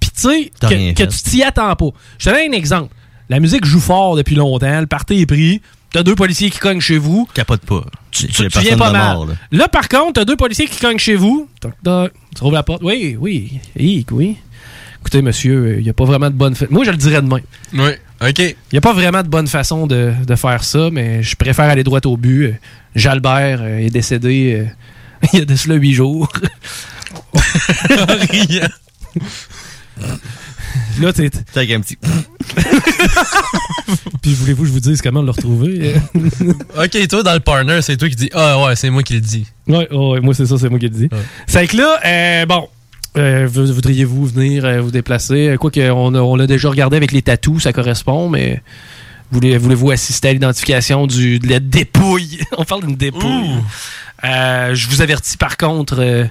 pis tu sais, que, tu t'y attends pas. Je te donne un exemple. La musique joue fort depuis longtemps, le party est pris, t'as deux policiers qui cognent chez vous, Capote pas. tu, tu- tu viens pas mal. mort, là. là. par contre, t'as deux policiers qui cognent chez vous, toc, toc, tu rouvres la porte. Oui, oui, oui, oui. Écoutez, monsieur, il n'y a pas vraiment de bonne fa- Moi, je le dirais demain. Oui, OK. Il n'y a pas vraiment de bonne façon de, de faire ça, mais je préfère aller droit au but. Jalbert euh, est décédé euh, il y a de cela huit jours. Rien. Là, t'es. Avec un petit. Puis voulez-vous que je vous dise comment le retrouver? OK, toi, dans le partner, c'est toi qui dis Ah ouais, c'est moi qui le dis. ouais, ouais, moi, c'est ça, c'est moi qui le dis. C'est que là, euh, bon. Euh, Voudriez-vous venir euh, vous déplacer? Euh, Quoique, on, a- on l'a déjà regardé avec les tatous, ça correspond, mais Voulez- Voulez-vous assister à l'identification du, de la dépouille? On parle d'une dépouille. Euh, je vous avertis par contre,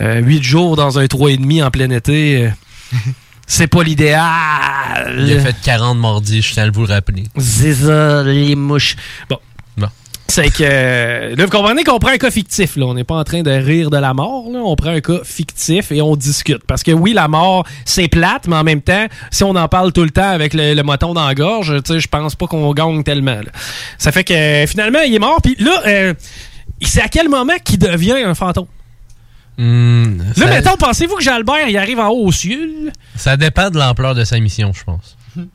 8 jours dans un 3,5 en plein été, euh, c'est pas l'idéal. Il a fait 40 mardis, je tiens à vous le rappeler. C'est ça, les mouches. Bon. C'est que. euh, Là, vous comprenez qu'on prend un cas fictif. Là. On n'est pas en train de rire de la mort. Là. On prend un cas fictif et on discute. Parce que oui, la mort, c'est plate, mais en même temps, si on en parle tout le temps avec le, le moton dans la gorge, tu sais, je pense pas qu'on gagne tellement. là. Ça fait que euh, finalement, il est mort. Puis là, euh, c'est à quel moment qu'il devient un fantôme? Hmm, Là, ça, mettons, pensez-vous que Jalbert, il arrive en haut aux cieux? ça dépend de l'ampleur de sa mission, je pense.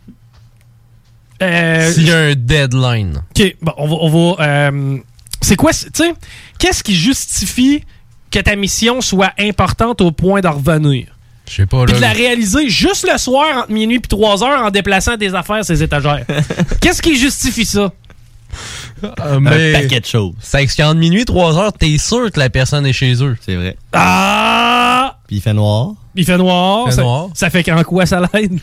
Euh, S'il y a un deadline. OK, bon, on va. on va, euh, c'est quoi, tu sais, qu'est-ce qui justifie que ta mission soit importante au point d'en revenir? Je sais pas, Puis là. de la réaliser juste le soir entre minuit et 3 heures en déplaçant des affaires ses étagères. Qu'est-ce qui justifie ça? Euh, mais- paquet de choses. C'est que qu'entre minuit et 3 heures, t'es sûr que la personne est chez eux. C'est vrai. Ah! Puis il fait noir. Il fait noir. Il fait ça, noir. ça fait qu'en quoi ça l'aide?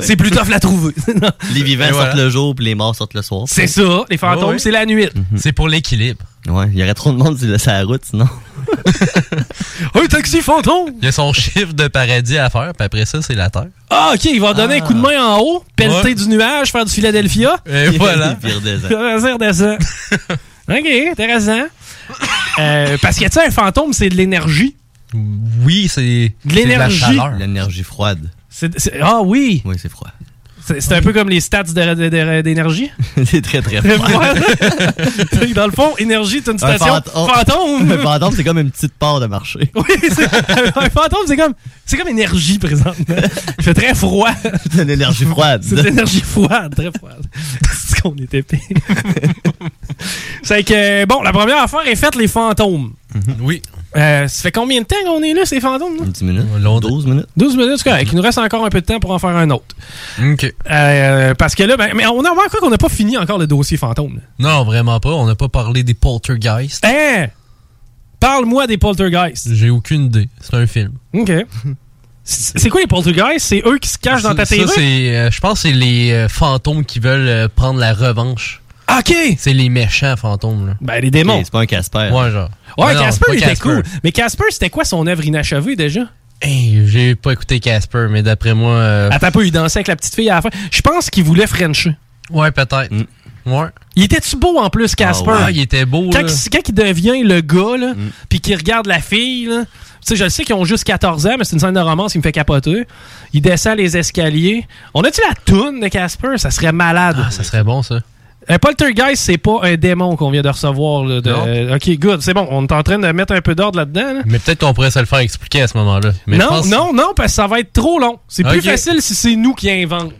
C'est plus tough la trouver. Les vivants sortent le jour, puis les morts sortent le soir. c'est ça, les fantômes, c'est la nuit. C'est pour l'équilibre. Ouais, il y aurait trop de monde sur la- route, sinon. Un taxi fantôme! Il y a son chiffre de paradis à faire, puis après ça, c'est la terre. Ah, ok, il va donner un coup de main en haut, pelleter Ouais. du nuage, faire du Philadelphia. Et voilà. Il ok, intéressant. Euh, parce que, tu sais, un fantôme, c'est de l'énergie. Oui, c'est. De l'énergie. c'est de la chaleur. L'énergie froide. C'est- c'est- Ah oui! Oui, c'est froid. C'est c'est un peu comme les stats de- de- de- d'énergie. c'est très, très froid. Dans le fond, énergie, c'est une Un station fantôme. fantôme. Un fantôme, c'est comme une petite part de marché. Oui, c'est- un fantôme, c'est comme, c'est comme énergie présentement. Il fait très froid. C'est une énergie froide. C'est de l'énergie froide, très froide. C'est ce qu'on est épais. c'est que, bon, la première affaire est faite, les fantômes. Oui. Euh, ça fait combien de temps qu'on est là, ces fantômes? là? 10 minutes. 12 minutes. 12 minutes, c'est correct. Il nous reste encore un peu de temps pour en faire un autre. OK. Euh, parce que là, ben, mais on a encore qu'on n'a pas fini encore le dossier fantôme. là. Non, vraiment pas. On n'a pas parlé des poltergeists. Hein? Parle-moi des poltergeists. J'ai aucune idée. C'est un film. OK. C'est quoi les poltergeists? C'est eux qui se cachent dans ta Ça, c'est, euh, je pense que c'est les fantômes qui veulent prendre la revanche. OK! C'est les méchants fantômes, là. Ben, les démons. C'est pas un Casper. Ouais, genre. Ouais, Casper, c'est il était cool. Mais Casper, c'était quoi son œuvre inachevée déjà? Hey, j'ai pas écouté Casper, mais d'après moi. euh, Attends pas, il dansait avec la petite fille à la fin. Je pense qu'il voulait Frencher. Ouais, peut-être. Ouais. Il était-tu beau en plus, Casper? Ah, il était beau, quand, là. il- quand il devient le gars, là, puis qu'il regarde la fille, là, tu sais, je le sais qu'ils ont juste 14 ans, mais c'est une scène de romance qui me fait capoter. Il descend les escaliers. On a-tu la toune de Casper? Ça serait malade. Ah, ça serait bon, ça. Un poltergeist, c'est pas un démon qu'on vient de recevoir. là, de- Non. ok, good. C'est bon. On est en train de mettre un peu d'ordre là-dedans. là. Mais peut-être qu'on pourrait se le faire expliquer à ce moment-là. Mais je non, pense- non, non, parce que ça va être trop long. C'est plus facile si c'est nous qui inventons.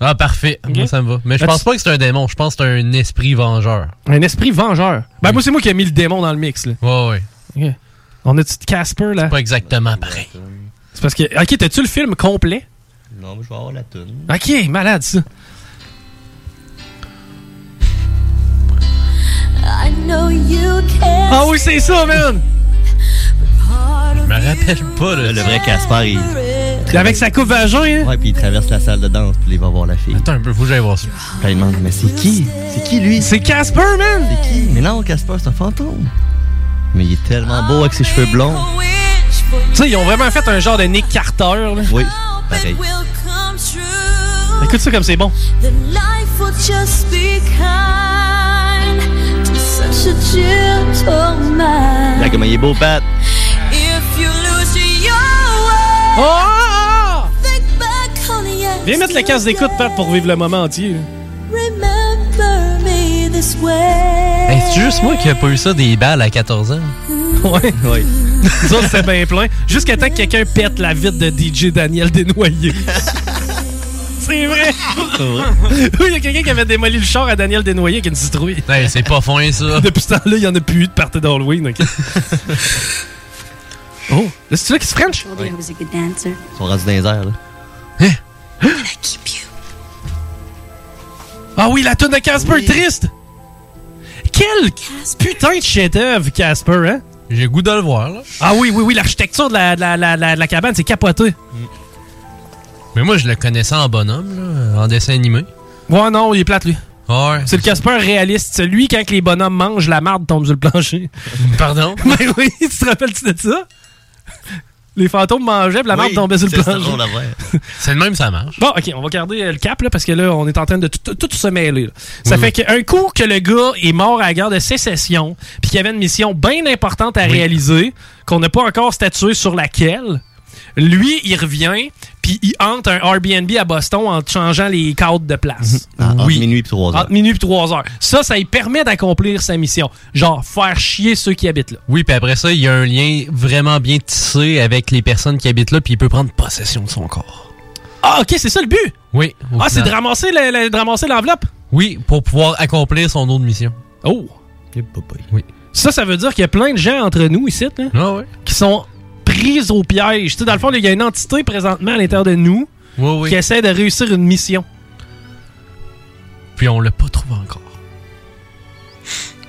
Ah, parfait. Moi, ça me va. Mais je pense pas que c'est un démon. Je pense que c'est un esprit vengeur. Un esprit vengeur. Ben, moi, c'est moi qui ai mis le démon dans le mix. Là. Ouais, ouais. On a-tu de Casper, là? Pas exactement pareil. C'est parce que. Ok, t'as-tu le film complet? Non, mais je vais avoir la toune. Ok, malade, ça. Ah oui, c'est ça, man! Je me rappelle pas, là. Le vrai Casper, il. Avec sa coupe vagin, hein? Ouais, puis il traverse la salle de danse, puis il va voir la fille. Attends un peu, faut que j'aille voir ça. Puis il demande, mais c'est qui? C'est qui lui? C'est Casper, man! C'est qui? Mais non, Casper, c'est un fantôme. Mais il est tellement beau avec ses cheveux blonds. Tu sais, ils ont vraiment fait un genre de Nick Carter, là. Oui, pareil. Écoute ça comme c'est bon. Then life will just be kind Là, comment il est beau, Pat. If you lose your way, Oh! think back on the Viens mettre le casque d'écoute, Pat, pour vivre le moment entier. Remember me this way. Hey, c'est juste moi qui a pas eu ça des balles à 14 ans. Ouais. Oui. Nous autres, c'était bien plein. Jusqu'à temps que quelqu'un pète la vitre de DJ Daniel Desnoyers. C'est vrai! oui, il y a quelqu'un qui avait démoli le char à Daniel Desnoyers avec une citrouille. Hey, c'est pas fin, ça. Depuis ce temps-là, il n'y en a plus eu de party d'Halloween, ok? oh, là, c'est là qui se French? Told you I was a good dancer. Ils sont rendus dans les airs, là. You? Ah oui, la tonne de Casper triste! Quel putain de chef-d'œuvre, Casper, hein? J'ai goût de le voir, là. Ah oui, oui, oui, l'architecture de la, de la, la, la- de la cabane, c'est capoté. Mais moi, je le connaissais en bonhomme, là, en dessin animé. Ouais, non, il est plate, lui. Ouais. C'est le Casper réaliste. Celui, quand les bonhommes mangent, la marde tombe sur le plancher. Pardon? Mais oui, tu te rappelles-tu de ça? Les fantômes mangeaient, puis la marde Oui, tombait sur le c'est plancher. C'est le même, ça marche. Bon, ok, on va garder euh, le cap, là, parce que là, on est en train de tout, tout se mêler. là. Ça Oui, fait qu'un coup que le gars est mort à la guerre de sécession, puis qu'il y avait une mission bien importante à réaliser, qu'on n'a pas encore statué sur laquelle, lui, il revient, puis il hante un Airbnb à Boston en changeant les cadres de place. Ah, Entre minuit et 3 heures. Entre minuit et 3 heures. Ça, ça lui permet d'accomplir sa mission. Genre, faire chier ceux qui habitent là. Oui, puis après ça, il y a un lien vraiment bien tissé avec les personnes qui habitent là, puis il peut prendre possession de son corps. Ah, ok, c'est ça le but? Oui. Ah, c'est de final. ramasser le- le- de ramasser l'enveloppe? Oui, pour pouvoir accomplir son autre mission. Oh! Oui. Ça, ça veut dire qu'il y a plein de gens entre nous ici là, Ah ouais. qui sont pris au piège. Tu sais, dans le fond, il y a une entité présentement à l'intérieur de nous Oui, oui. qui essaie de réussir une mission. Puis on l'a pas trouvé encore.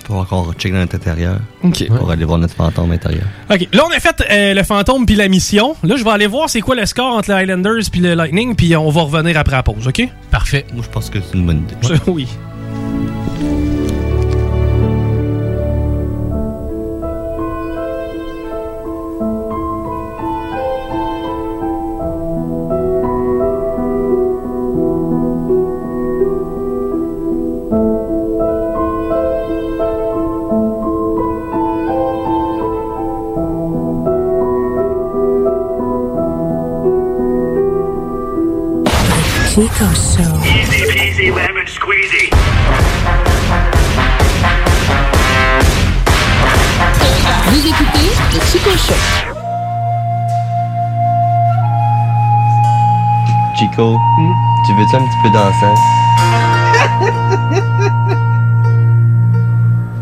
Faut encore checker dans notre intérieur. Ok. Pour aller voir notre fantôme intérieur. OK. Là, on a fait euh, le fantôme puis la mission. Là, je vais aller voir c'est quoi le score entre les Highlanders puis le Lightning, puis on va revenir après la pause, OK? Parfait. Moi, je pense que c'est une bonne idée. oui. Easy peasy lemon squeezy. Vous écoutez le Chico Show. Chico, tu veux-tu un petit peu danser?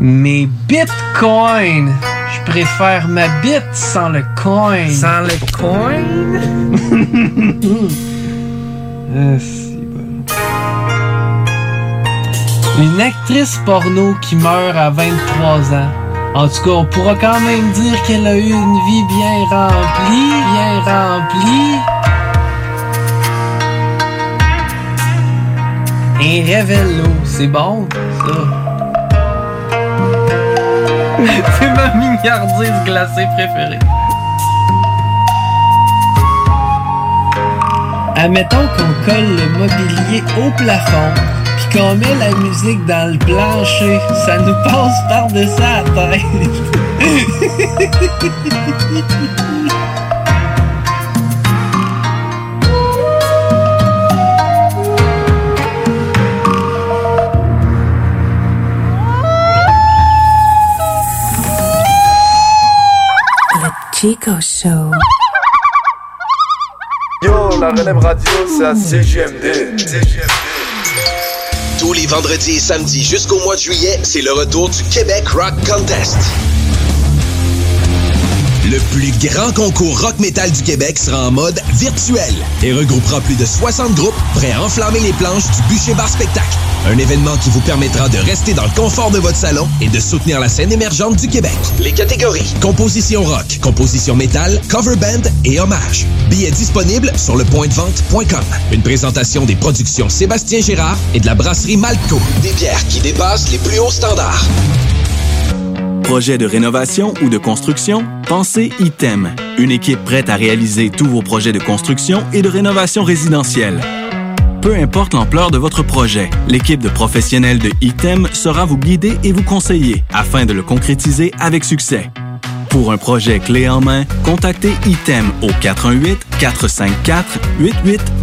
Mes bitcoins. Je préfère ma bite sans le coin. Sans le coin? Une actrice porno qui meurt à 23 ans. En tout cas, on pourra quand même dire qu'elle a eu une vie bien remplie, bien remplie. Un révélo, c'est bon, ça. c'est ma mignardise glacée préférée. Admettons qu'on colle le mobilier au plafond, qu'on met la musique dans le plancher, ça nous passe par-dessus la tête. Le Chico Show. Yo, la relève radio, c'est à CGMD. Tous les vendredis et samedis jusqu'au mois de juillet, c'est le retour du Québec Rock Contest. Le plus grand concours rock metal du Québec sera en mode virtuel et regroupera plus de 60 groupes prêts à enflammer les planches du Bûcher Bar Spectacle. Un événement qui vous permettra de rester dans le confort de votre salon et de soutenir la scène émergente du Québec. Les catégories composition rock, composition métal, cover band et hommage. Billets disponibles sur lepointdevente.com. Une présentation des productions Sébastien Gérard et de la brasserie Malco. Des bières qui dépassent les plus hauts standards. Projet de rénovation ou de construction? Pensez ITEM, une équipe prête à réaliser tous vos projets de construction et de rénovation résidentielle. Peu importe l'ampleur de votre projet, l'équipe de professionnels de ITEM sera vous guider et vous conseiller afin de le concrétiser avec succès. Pour un projet clé en main, contactez ITEM au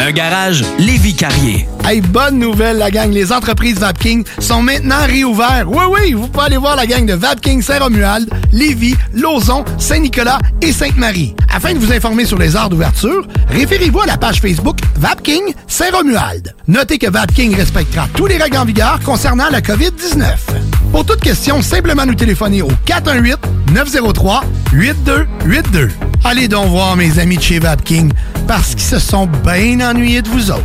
Un garage Lévi Carrier. Hey, bonne nouvelle, la gang. Les entreprises Vapking sont maintenant réouvertes. Oui, oui, vous pouvez aller voir la gang de Vapking Saint-Romuald, Lévis, Lauson, Saint-Nicolas et Sainte-Marie. Afin de vous informer sur les heures d'ouverture, référez-vous à la page Facebook Vapking Saint-Romuald. Notez que Vapking respectera tous les règles en vigueur concernant la COVID-19. Pour toute question, simplement nous téléphoner au 418-903-8282. Allez donc voir mes amis de chez Vapking parce qu'ils se sont bien ennuyés de vous autres.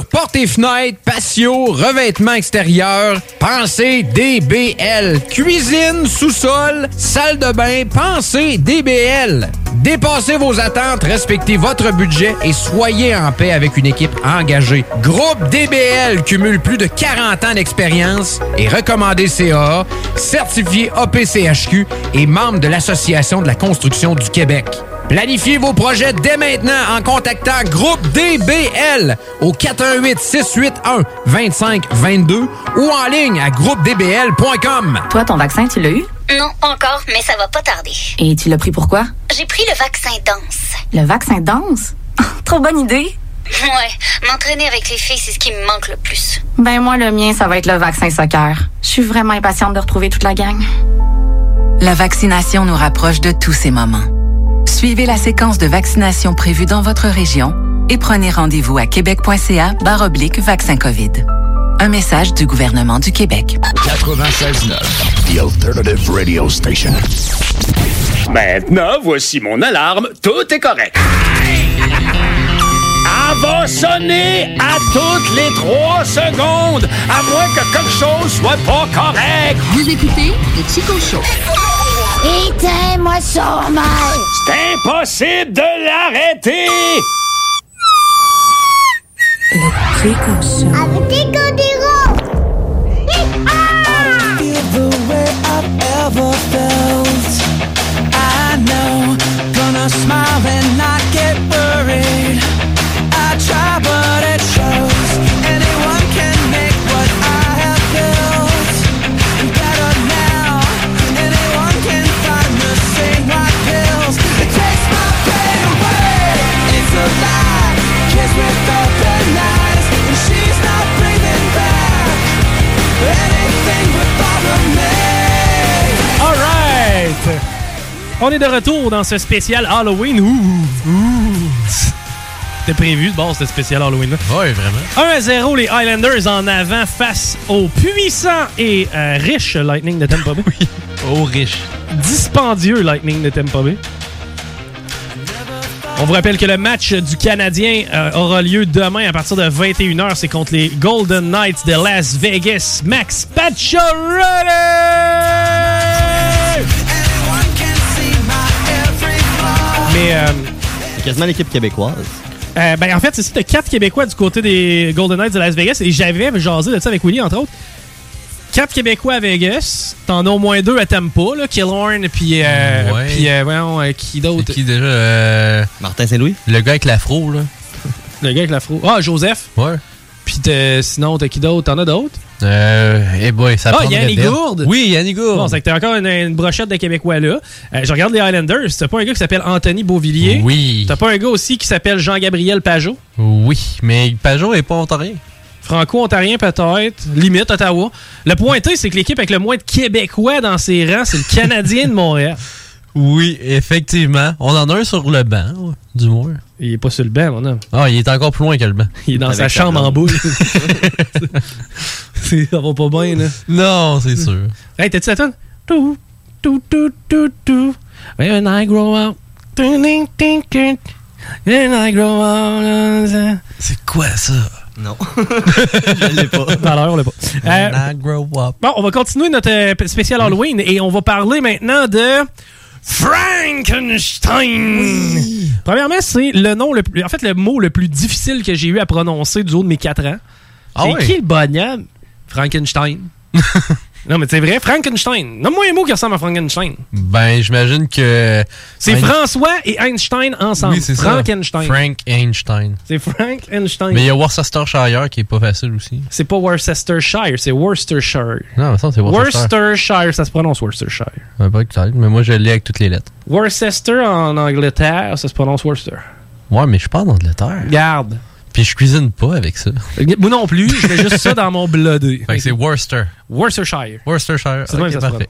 portes et fenêtres, patio, revêtement extérieur, pensez DBL. Cuisine, sous-sol, salle de bain, pensez DBL. Dépassez vos attentes, respectez votre budget et soyez en paix avec une équipe engagée. Groupe DBL cumule plus de 40 ans d'expérience et recommandé CAA, certifié APCHQ et membre de l'Association de la construction du Québec. Planifiez vos projets dès maintenant en contactant Groupe DBL au 418-681-2522 ou en ligne à groupedbl.com. Toi, ton vaccin, tu l'as eu? Non, encore, mais ça va pas tarder. Et tu l'as pris pourquoi? J'ai pris le vaccin danse. Le vaccin danse? Trop bonne idée! Ouais, m'entraîner avec les filles, c'est ce qui me manque le plus. Ben moi, le mien, ça va être le vaccin soccer. Je suis vraiment impatiente de retrouver toute la gang. La vaccination nous rapproche de tous ces moments. Suivez la séquence de vaccination prévue dans votre région et prenez rendez-vous à québec.ca barre oblique vaccin COVID. Un message du gouvernement du Québec. 96.9, The Alternative Radio Station. Maintenant, voici mon alarme. Tout est correct. Elle va sonner à toutes les trois secondes, à moins que quelque chose soit pas correct. Vous écoutez le Chico Show. Éteins-moi ça, mal. C'est impossible de l'arrêter. Le Chico Show. Avec des ever felt. I know, gonna smile and not On est de retour dans ce spécial Halloween. Ouh! Ouh! C'était prévu de base, ce spécial Halloween-là? Oui, vraiment. 1 à 0, les Highlanders en avant face au puissant et euh, riche Lightning de Tampa Bay. oui, au riche. Dispendieux Lightning de Tampa Bay. On vous rappelle que le match du Canadien euh, aura lieu demain à partir de 21h. C'est contre les Golden Knights de Las Vegas. Max Pacioretty! Mais euh, C'est quasiment l'équipe québécoise. euh, ben, en fait, c'est ça. T'as quatre Québécois du côté des Golden Knights de Las Vegas. Et j'avais jasé de ça avec Willy, entre autres. Quatre Québécois à Vegas. T'en as au moins deux à Tampa, là. Killorn, puis... Euh, Ouais. Puis, euh, voyons, euh, qui d'autre? Qui déjà euh, Martin Saint-Louis Le gars avec l'afro, là? Le gars avec l'afro. Ah, Joseph. Ouais. Puis sinon, t'as qui d'autre? T'en as d'autres? Euh, eh boy, ça Ah, Yannick. Gourde. Oui, Yannick Gourde. Bon, c'est que t'as encore une, une brochette de Québécois là. Euh, je regarde les Highlanders. T'as pas un gars qui s'appelle Anthony Beauvillier? Oui. T'as pas un gars aussi qui s'appelle Jean-Gabriel Pajot? Oui, mais Pajot est pas ontarien. Franco-ontarien peut-être, limite Ottawa. Le pointé, c'est que l'équipe avec le moins de Québécois dans ses rangs, c'est le Canadien de Montréal. Oui, effectivement. On en a un sur le banc, ouais, du moins. Il est pas sur le banc, mon homme. Ah, il est encore plus loin que le banc. Il est dans sa chambre en boule. C'est- ça va pas bien, là. Non, c'est sûr. Hey, t'as-tu la tonne? Tout, tout, tout, tout, tout. When I grow up. Ding, ding, ding, ding. When I grow up. C'est quoi ça? Non. Je l'ai pas. Valeur, on l'a pas. Euh, When I grow up. Bon, on va continuer notre euh, spécial Halloween et on va parler maintenant de Frankenstein. Premièrement, c'est le nom le plus, en fait, le mot le plus difficile que j'ai eu à prononcer du haut de mes 4 ans. Ah C'est qui le bonhomme? Frankenstein. non, mais c'est vrai, Frankenstein. Nomme-moi un mot qui ressemble à Frankenstein. Ben, j'imagine que. C'est François et Einstein ensemble. Oui, c'est. Frankenstein. Frank Einstein. C'est Frankenstein. Mais il y a Worcestershire qui est pas facile aussi. C'est pas Worcestershire, c'est Worcestershire. Non, mais ça, c'est Worcester. Worcestershire, ça se prononce Worcestershire. Ouais, pas peut-être, mais moi, je l'ai avec toutes les lettres. Worcester en Angleterre, ça se prononce Worcester. Ouais, mais je parle d'Angleterre. Garde. Puis je cuisine pas avec ça. Moi non plus, je mets juste ça dans mon bloodé. Fait que c'est Worcester. Worcestershire. Worcestershire. C'est même ça parfait.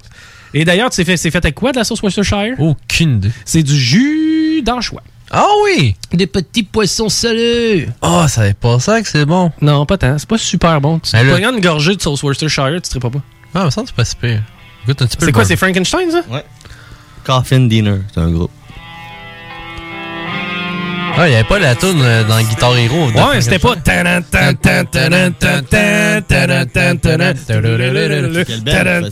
Et d'ailleurs, c'est fait, fait avec quoi de la sauce Worcestershire? Aucune idée. C'est du jus d'anchois. Ah oui! Des petits poissons salés. Ah, ça savais pas ça que c'est bon. Non, pas tant. C'est pas super bon. Tu là- prends une gorgée de sauce Worcestershire, tu te pas. Ah, mais ça, c'est pas si pire. Goûte un petit peu C'est le quoi, c'est Frankenstein, ça? Ouais. Coffin Dinner, c'est un groupe. Ah, il y avait pas la toune euh, dans Guitar Hero. Ouais, c'était pas.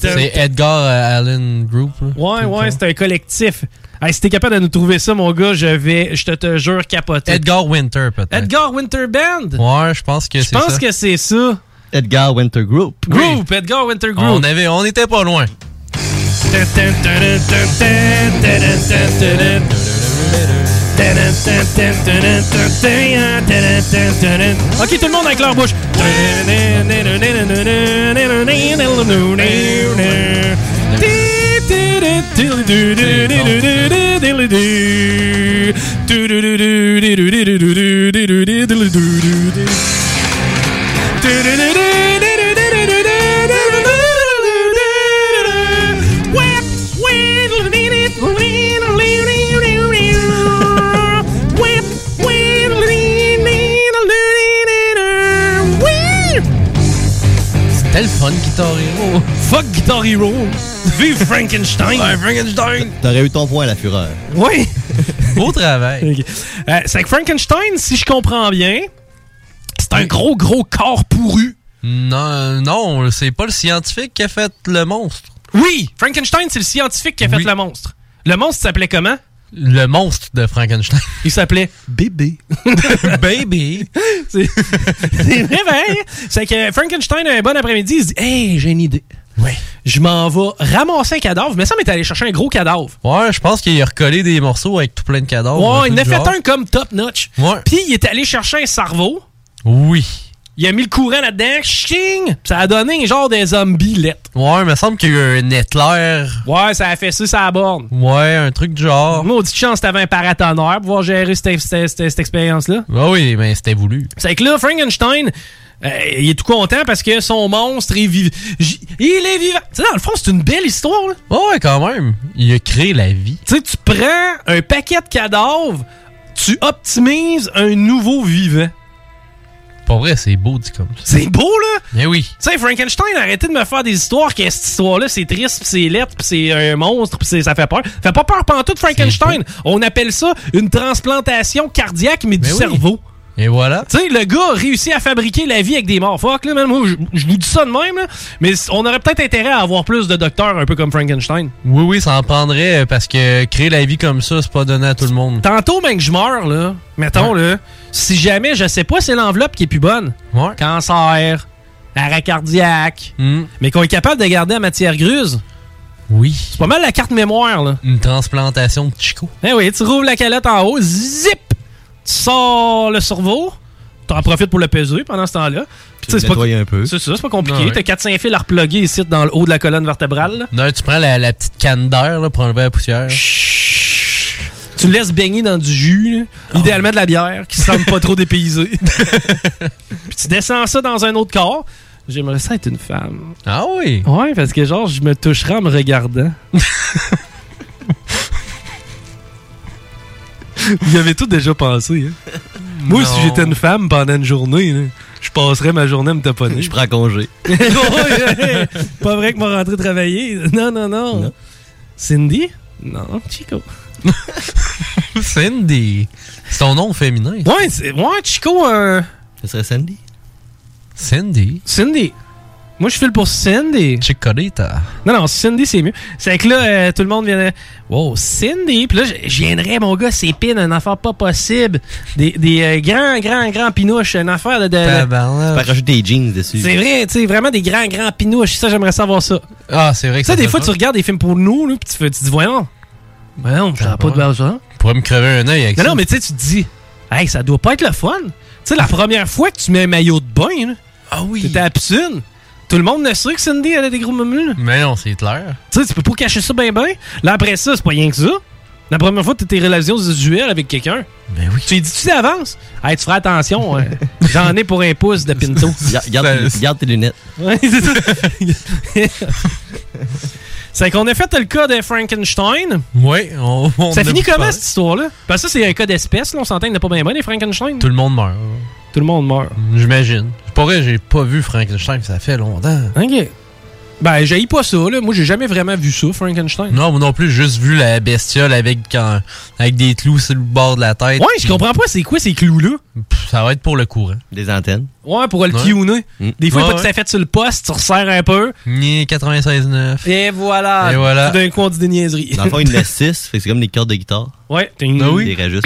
C'est Edgar euh, Allen Group. là. Ouais, ouais, c'est un collectif. Hey, si t'es capable de nous trouver ça, mon gars, je vais, je te, te jure, capoter. Edgar Winter, peut-être. Edgar Winter Band? Ouais, je pense que Je c'est ça. pense que c'est ça. Edgar Winter Group. Group, Edgar Winter Group. On, avait, on était pas loin. Ok, tout le monde avec leur bouche. Guitar Hero. Vive Frankenstein. Ouais, Frankenstein. T'aurais eu ton point à la fureur. Oui. Beau travail. Euh, c'est que Frankenstein, si je comprends bien, c'est un gros, gros corps pourru. Non, non, c'est pas le scientifique qui a fait le monstre. Oui, Frankenstein, c'est le scientifique qui a fait Oui. le monstre. Le monstre s'appelait comment? Le monstre de Frankenstein. Il s'appelait Bébé. Baby. C'est c'est vrai, ben, C'est que Frankenstein, un bon après-midi, il se dit Hey, j'ai une idée. Oui. Je m'en vais ramasser un cadavre. Mais ça m'est allé chercher un gros cadavre. Ouais, je pense qu'il a recollé des morceaux avec tout plein de cadavres. Ouais, il en a fait genre. un comme top notch. Ouais. Puis il est allé chercher un cerveau. Oui. Il a mis le courant là-dedans. Ching! Ça a donné un genre de zombie lettre. Ouais, il me semble qu'il y a eu un Hitler. Ouais, ça a fait ça, ça borne. Ouais, un truc du genre. Maudite chance, t'avais un paratonnerre pour pouvoir gérer cette, cette- cette- cette expérience-là. Ah oui, mais c'était voulu. C'est que là, Frankenstein, euh, il est tout content parce que son monstre est vivant. Il est vivant. Tu sais, dans le fond, c'est une belle histoire, là. Ouais, quand même. Il a créé la vie. Tu sais, tu prends un paquet de cadavres, tu optimises un nouveau vivant. Pour vrai, c'est beau dit comme ça. C'est beau, là! Mais oui. Tu sais, Frankenstein, arrêtez de me faire des histoires que cette histoire-là, c'est triste, pis c'est lettre, pis c'est un monstre, pis ça fait peur. Fait pas peur pantoute, Frankenstein. On appelle ça une transplantation cardiaque, mais du oui. cerveau. Et voilà. Tu sais, le gars a réussi à fabriquer la vie avec des morts. Fuck, là, man, moi, je je vous dis ça de même, là, mais on aurait peut-être intérêt à avoir plus de docteurs un peu comme Frankenstein. Oui, oui, ça en prendrait euh, parce que créer la vie comme ça, c'est pas donné à tout le monde. Tantôt, même que je meurs, là, mettons, là, si jamais, je sais pas, c'est l'enveloppe qui est plus bonne. Ouais. Cancer, arrêt cardiaque, Hmm. mais qu'on est capable de garder la matière gruse. Oui. C'est pas mal la carte mémoire, là. Une transplantation de Chico. Eh oui, tu rouvres la calotte en haut, zip! Tu sors le cerveau, t'en profites pour le peser pendant ce temps-là. Puis, tu sais, le c'est pas- nettoyer un peu. C'est ça, c'est pas compliqué. Ouais. T'as 4-5 fils à reploguer ici dans le haut de la colonne vertébrale. là. Non, tu prends la, la petite canne d'air pour enlever la poussière. Tu le laisses baigner dans du jus, idéalement de la bière, qui semble pas trop dépaysée. Puis tu descends ça dans un autre corps. J'aimerais ça être une femme. Ah oui? Ouais, parce que genre, je me toucherais en me regardant. Vous y avez tout déjà pensé, hein? Moi, si j'étais une femme pendant une journée, là, je passerais ma journée à me taponner. Je prends congé. Pas vrai que m'a rentré travailler? Non, non, non. Cindy? Non, Chico. Cindy. C'est ton nom féminin. Ouais, ouais Chico, euh, Ce serait Sandy. Cindy. Cindy. Moi, je file pour Cindy. Chicorita. Non, non, Cindy, c'est mieux. C'est que là, euh, tout le monde vient de... Wow, Cindy? Puis là, je- viendrais, mon gars, c'est pin, une affaire pas possible. Des, des euh, grands, grands, grands pinouches. Une affaire de... de- Tu peux rajouter des jeans dessus. c'est vrai, tu sais, vraiment des grands, grands pinouches. Ça, j'aimerais savoir ça. Ah, c'est vrai que Tu sais, ça des fait fois, ça. tu regardes des films pour nous, là, puis tu, fais- tu te dis, voyons. Voyons, j'aurais pas de l'argent. Tu pourrais me crever un œil avec Non, ça. non, mais tu sais, tu te dis, hey, ça doit pas être le fun. Tu sais, la première fois que tu mets un maillot de bain, là, ah oui. la piscine. Tout le monde ne sait que Cindy, elle a des gros momus. Mais non, c'est clair. Tu sais, tu peux pas cacher ça ben ben. Là, après ça, c'est pas rien que ça. La première fois que t'as tes relations sexuelles avec quelqu'un, ben oui. tu lui dis-tu d'avance? Hey, tu feras attention, hein. j'en ai pour un pouce de pinto. Ga- Garde, garde tes lunettes. Ouais, c'est ça. c'est qu'on a fait le cas de Frankenstein. Oui, on, on ça en a finit beaucoup comment parlé. cette histoire-là? Parce que ça, c'est un cas d'espèce, là. On s'entend qu'il n'est pas bien bon, les Frankenstein. Tout le monde meurt. Tout le monde meurt. J'imagine. Pas vrai, j'ai pas vu Frankenstein, ça fait longtemps. Ok. Ben, j'ai pas ça, là. Moi, j'ai jamais vraiment vu ça, Frankenstein. Non, moi non plus, j'ai juste vu la bestiole avec, quand- avec des clous sur le bord de la tête. Ouais, je comprends pas, c'est quoi ces clous-là? Ça va être pour le courant. Des antennes. Ouais, pour le Ouais. tuner. Mm. Des fois, Ouais, pas tout ouais. à fait sur le poste, tu resserres un peu. Ni 96.9. Et voilà. Et voilà. Tout d'un coup, on dit des niaiseries. Dans le fond, il y en a 6, fait que c'est comme des cordes de guitare. Ouais. Ah oui? Des rajustes.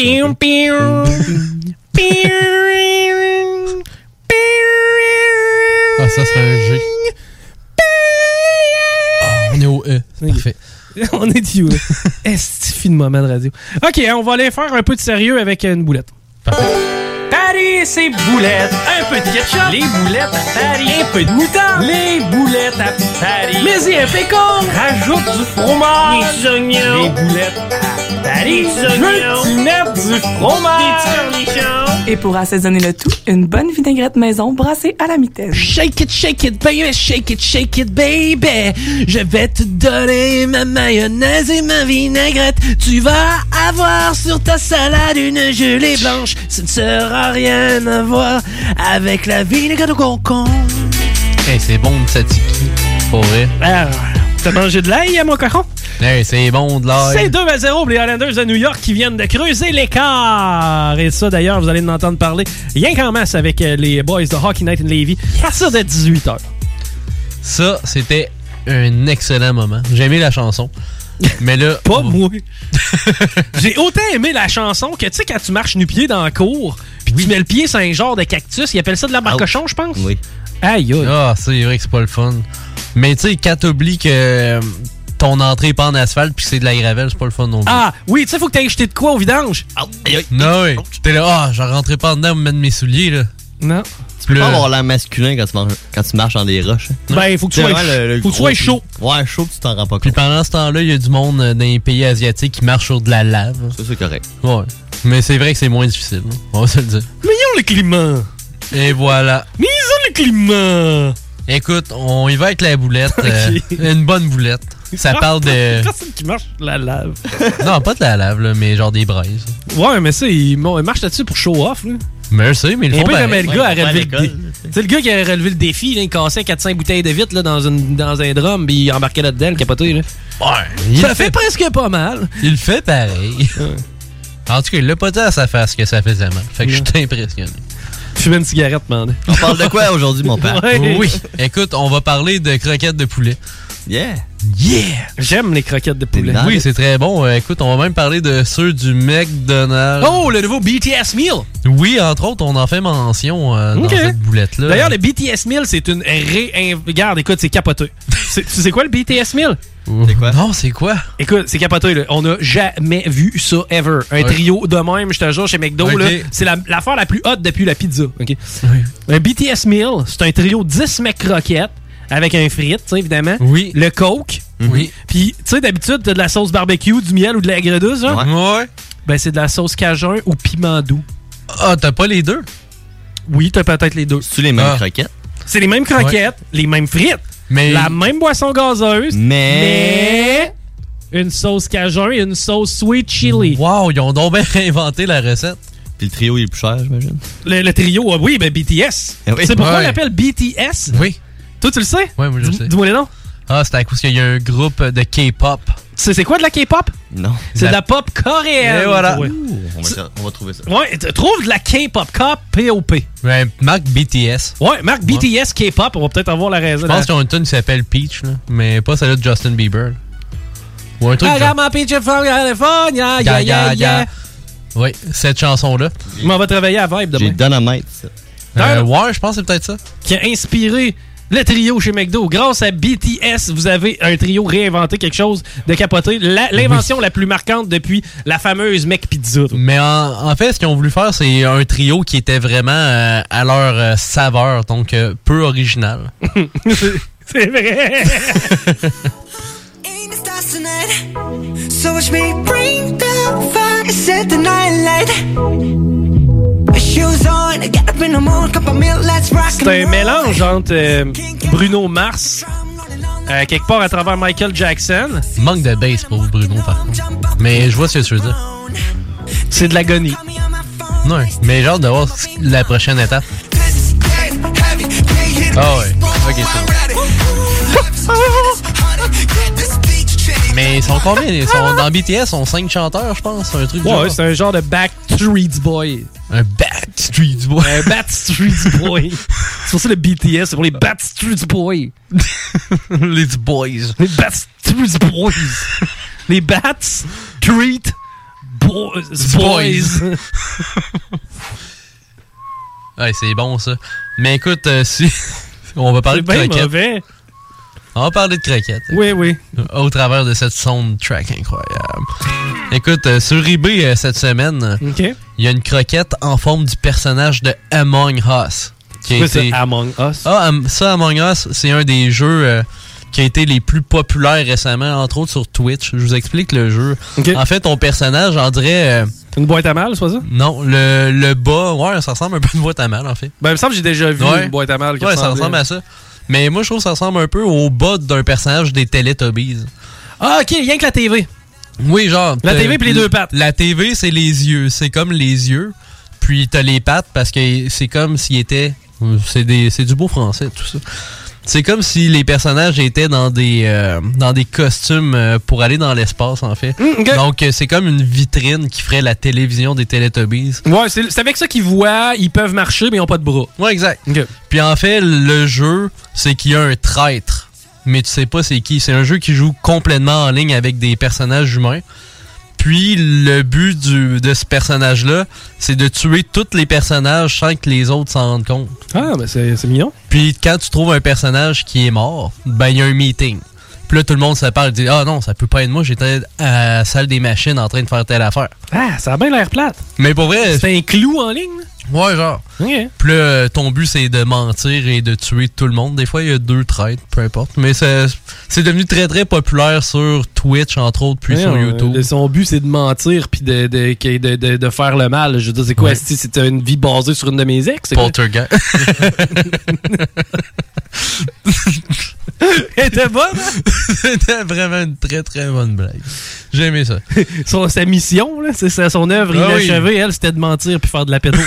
Ah, ça, c'est un G. Ah, on est au E. Parfait. on est du. Est-ce de moment de radio? Ok, on va aller faire un peu de sérieux avec une boulette. Paris, c'est boulettes. Un peu de ketchup. Les boulettes à Paris. Un peu de moutarde. Les boulettes à Paris. Mais y un pécan. Rajoute du fromage. Des oignons. Les boulettes à Paris. Des oignons. Tu mettre du fromage. Des cornichons. Et pour assaisonner le tout, une bonne vinaigrette maison brassée à la mitaine. Shake it, shake it, baby, shake it, shake it, baby. Je vais te donner ma mayonnaise et ma vinaigrette. Tu vas avoir sur ta salade une gelée blanche. Ce ne sera rien à voir avec la vinaigrette au concombre. Hey, c'est bon de tzatziki. Pour vrai. Ah, t'as mangé de l'ail, hein, mon cochon? Hey, c'est bon de l'ail. C'est 2 à 0 pour les Islanders de New York qui viennent de creuser l'écart. Et ça, d'ailleurs, vous allez en entendre parler rien qu'en masse avec euh, les boys de Hockey Night in Levy à partir de 18h. Ça, c'était un excellent moment. J'ai aimé la chanson. Mais là. Pas moi. J'ai autant aimé la chanson que, tu sais, quand tu marches nu-pied dans la cour, puis tu mets le pied sur un genre de cactus, ils appellent ça de l'arbre à cochon, je pense? Oui. Aïe, aïe. Ah, c'est vrai que c'est pas le fun. Mais tu sais, quand t'oublies que euh, ton entrée est pas en asphalte puis que c'est de la gravelle, c'est pas le fun non plus. Ah, oui, tu sais, faut que t'aies jeté de quoi au vidange. Non, oui. T'es là, ah, je rentrerai pas dedans pour mettre mes souliers, là. Non. Tu peux pas avoir l'air masculin quand tu, marches, quand tu marches dans des roches. hein. Ben, faut que tu sois le- le faut que tu gros sois chaud. Ouais, chaud, tu t'en rends pas Puis compte. pendant ce temps-là, il y a du monde euh, dans les pays asiatiques qui marche sur de la lave. Ça, c'est correct. Ouais. Mais c'est vrai que c'est moins difficile, hein. on va se le dire. Mais ils ont le climat. Et voilà. Mais ils ont le climat. Écoute, on y va avec la boulette. euh, une bonne boulette. Ça parle de. Personne qui marche la lave. Non, pas de la lave, là, mais genre des braises. Ouais, mais ça, ils marchent là-dessus pour show off, là. Merci, mais ils le Un font peu comme pareil. le gars a Ouais, relevé le défi. C'est le gars qui a relevé le défi, là, il cassait 400 bouteilles de vitre là, dans, une, dans un drum, puis il embarquait là-dedans, le capoté. Là. il ça le fait, fait- presque pas mal. Il le fait pareil. En tout cas, il l'a pas dit à sa face que ça faisait mal. Fait que je suis impressionné. Fumer une cigarette, man. On parle de quoi aujourd'hui, mon père? Ouais. Oui. Écoute, on va parler de croquettes de poulet. Yeah! Yeah! J'aime les croquettes de poulet. Oui, c'est très bon. Euh, écoute, on va même parler de ceux du McDonald's. Oh, le nouveau BTS Meal! Oui, entre autres, on en fait mention euh, dans cette boulette-là. D'ailleurs, le BTS Meal, c'est une ré... Regarde, écoute, c'est capoté. C'est- Tu sais quoi le BTS Meal? C'est quoi? Non, c'est quoi? Écoute, c'est capoté, là. On n'a jamais vu ça, ever. Un Ouais. trio de même, je te jure, chez McDo, là. C'est la- l'affaire la, plus haute depuis la pizza. OK? Un BTS Meal, c'est un trio 10 mecs croquettes avec un frite, tu sais, évidemment. Oui. Le Coke. Oui. Puis, tu sais, d'habitude, t'as de la sauce barbecue, du miel ou de la gredouce, hein? Ouais. Ben, c'est de la sauce cajun ou piment doux. Ah, t'as pas les deux? Oui, t'as peut-être les deux. C'est les mêmes Ah. croquettes? C'est les mêmes croquettes, les mêmes frites, Mais. la même boisson gazeuse, Mais. mais une sauce cajun et une sauce sweet chili. Wow, ils ont donc bien inventé la recette. Puis le trio, il est plus cher, j'imagine. Le, le trio, ah oui, ben BTS. Ah oui. C'est pourquoi Ouais. on l'appelle BTS? Oui. Toi, tu le sais? Ouais, moi je le sais. Dis-moi les noms. Ah, c'est à cause qu'il y a un groupe de K-pop. C'est c'est quoi de la K-pop? Non. C'est de la pop coréenne. Et voilà. Ouais. On va, on va trouver ça. Ouais, trouve de la K-pop, K-P-O-P. Ouais, Marc BTS. Ouais, Marc BTS K-pop, on va peut-être avoir la raison. Je pense qu'ils ont une tune qui s'appelle Peach, là, mais pas celle de Justin Bieber. là. Ou un truc I got my from California, yeah, Yeah, yeah, yeah, yeah. yeah. Oui, cette chanson-là. Mais on va travailler à Vibe J'ai demain. Dynamite. ça. Euh, ouais, je pense que c'est peut-être ça. Qui a inspiré le trio chez McDo. Grâce à BTS, vous avez un trio réinventé quelque chose de capoté. La- L'invention la plus marquante depuis la fameuse Mec Pizza. Mais en, en fait, ce qu'ils ont voulu faire, c'est un trio qui était vraiment euh, à leur euh, saveur, donc euh, peu original. C'est vrai. C'est un mélange entre euh, Bruno Mars, euh, quelque part à travers Michael Jackson. Manque de bass pour Bruno, par contre. Mais je vois ce que tu veux dire. C'est de l'agonie. Ouais, mais j'ai hâte de voir la prochaine étape. Ah ouais, ok. Mais ils sont combien? Ils sont, dans BTS, ils sont 5 chanteurs, je pense. Un truc Ouais, c'est un genre de Backstreet Boy. Un Backstreet Boy. Un Backstreet Boy. c'est pour ça le BTS, c'est pour les Backstreet Boys. les boys. Les Backstreet Boys. les Bats Street Boys. boys. ouais, c'est bon ça. Mais écoute, euh, si. On va parler de bien croquettes. mauvais. On va parler de croquettes. Oui, oui. Au travers de cette soundtrack incroyable. Écoute, euh, sur eBay euh, cette semaine, il y a une croquette en forme du personnage de Among Us. qui a été- ça, Among Us? Ah, ça, Among Us, c'est un des jeux euh, qui a été les plus populaires récemment, entre autres sur Twitch. Je vous explique le jeu. En fait, ton personnage, on dirait... une boîte à mal, c'est pas ça? Non, le, le bas, ouais, ça ressemble un peu à une boîte à mal, en fait. Ben, il me semble que j'ai déjà vu Ouais. une boîte à mal. qui Ouais, ça ressemble à ça. Mais moi, je trouve que ça ressemble un peu au bas d'un personnage des Teletubbies. Ah, ok, rien que la TV. Oui, genre. La TV puis les deux pattes. La TV, c'est les yeux. C'est comme les yeux. Puis t'as les pattes parce que c'est comme s'il était. C'est des- c'est du beau français, tout ça. C'est comme si les personnages étaient dans des euh, dans des costumes euh, pour aller dans l'espace, en fait. Donc, euh, c'est comme une vitrine qui ferait la télévision des Teletubbies. Ouais, c'est avec ça qu'ils voient, ils peuvent marcher, mais ils n'ont pas de bras. Ouais, exact. Puis en fait, le jeu, c'est qu'il y a un traître. Mais tu sais pas c'est qui. C'est un jeu qui joue complètement en ligne avec des personnages humains. Puis le but du- de ce personnage-là, c'est de tuer tous les personnages sans que les autres s'en rendent compte. Ah, ben c'est c'est mignon. Puis quand tu trouves un personnage qui est mort, ben il y a un meeting. Puis là, tout le monde se parle et dit Ah non, ça peut pas être moi, j'étais à la salle des machines en train de faire telle affaire. Ah, ça a bien l'air plate. Mais pour vrai. C'est un clou en ligne? Ouais, genre. Ok. Puis là, ton but, c'est de mentir et de tuer tout le monde. Des fois, il y a deux traîtres, peu importe. Mais c'est devenu très, très populaire sur Twitch, entre autres, puis sur YouTube. euh, son but, c'est de mentir puis de, de, de, de- faire le mal. Je veux dire, c'est quoi? Ouais. Si c'est une vie basée sur une de mes ex? Poltergeist. Elle était bonne, hein? C'était vraiment une très, très bonne blague. J'ai aimé ça. Son, sa mission, là, c'est ça, son œuvre Ah oui. inachevée, elle, c'était de mentir puis faire de la péto.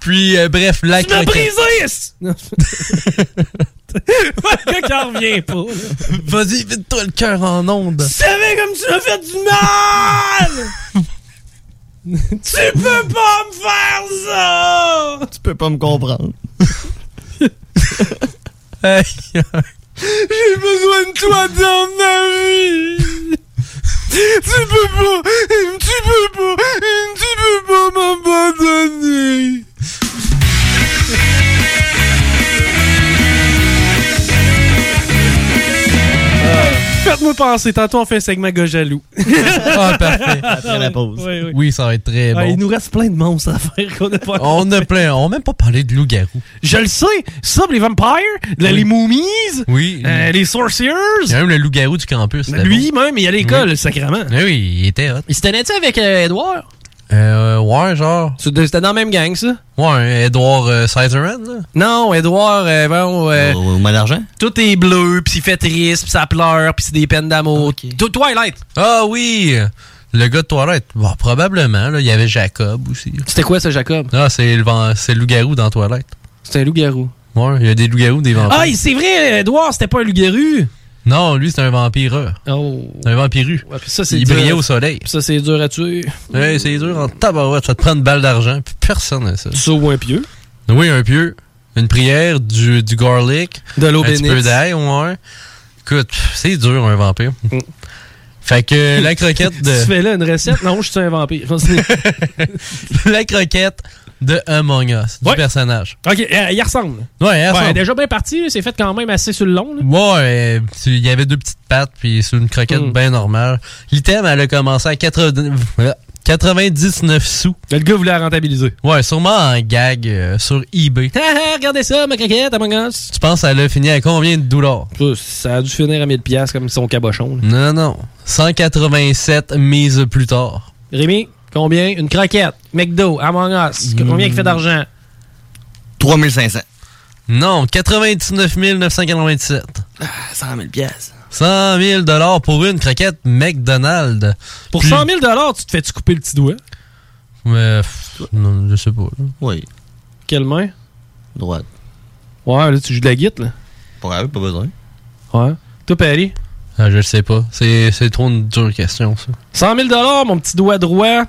Puis, euh, bref, la tu m'as brisé! Non. Le en revient pas. Vas-y, vite-toi le cœur en onde. Tu savais comme tu m'as fait du mal! tu peux pas me faire ça! Tu peux pas me comprendre. J'ai besoin de toi dans ma vie! Tu peux pas, tu peux pas, tu peux pas m'abandonner! Faites-moi penser, tantôt on fait un segment gars jaloux. Ah, parfait. Après la pause. Oui, oui. Oui, ça va être très Ah, bon. il nous reste plein de monstres à faire qu'on n'a pas On a plein. On n'a même pas parlé de loup-garou. Je le sais! Ça, les vampires, le- les momies, Oui. euh, les sorciers, Il y a même le loup-garou du campus. c'était lui-même, il est à l'école, Oui. sacrément. bon. Oui, il était hot. Il se tenait-tu avec euh, Edouard? Euh, ouais, genre. C'était dans la même gang, ça? Ouais, Edward euh, là. Non, Edouard, euh, bon, euh, Au, mal d'argent? tout est bleu, puis il fait triste, puis ça pleure, puis c'est des peines d'amour. Tout Twilight! Ah oui! Le gars de Twilight. Bon, probablement, là. Il y avait Jacob aussi. C'était quoi, ça, Jacob? Ah, c'est le, c'est le loup-garou dans Twilight. C'est un loup-garou. Ouais, il y a des loups-garous, des vampires. Ah, c'est vrai, Edouard, c'était pas un loup-garou! Non, lui, c'est un vampire. Oh. Un vampire. Ouais, ça, c'est Il dur. brillait au soleil. Puis ça, c'est dur à tuer. Ouais, c'est dur en tabarouette. Ça te prend une balle d'argent, puis personne n'a ça. Ça ou un pieu. Oui, un pieu. Une prière, du, du garlic. De l'eau Un petit bénite. peu d'ail, ouais. Écoute, c'est dur, un vampire. Fait que la croquette de... Tu fais là une recette? Non, je suis un vampire. la croquette de Among Us, du personnage. ok, euh, il ressemble. Ouais, il ressemble. déjà bien parti. C'est fait quand même assez sur le long. là. Ouais, il y avait deux petites pattes, puis c'est une croquette Mm. bien normale. L'item, elle a commencé à 80 voilà, 99 sous. Le gars voulait la rentabiliser. Ouais, sûrement en gag euh, sur eBay. Regardez ça, ma croquette, Among Us. Tu penses qu'elle a fini à combien de dollars? Ça a dû finir à 1000$ piastres comme son cabochon. là. Non, non. 187 mises plus tard. Rémi, combien? Une croquette. McDo, Among Us. Combien il fait d'argent? 3500. Non, 99 997. Ah, 100 000 pièces. 100 000 dollars pour une croquette McDonald's. Pour Puis- 100 000 tu te fais-tu couper le petit doigt? Mais, pff, non, je sais pas. là. Oui. Quelle main? Droite. Ouais, là, tu joues de la guitare, là. Pour pas besoin. Ouais. Toi, Perry? Ah, je le sais pas. C'est c'est trop une dure question, ça. 100 000 mon petit doigt droit.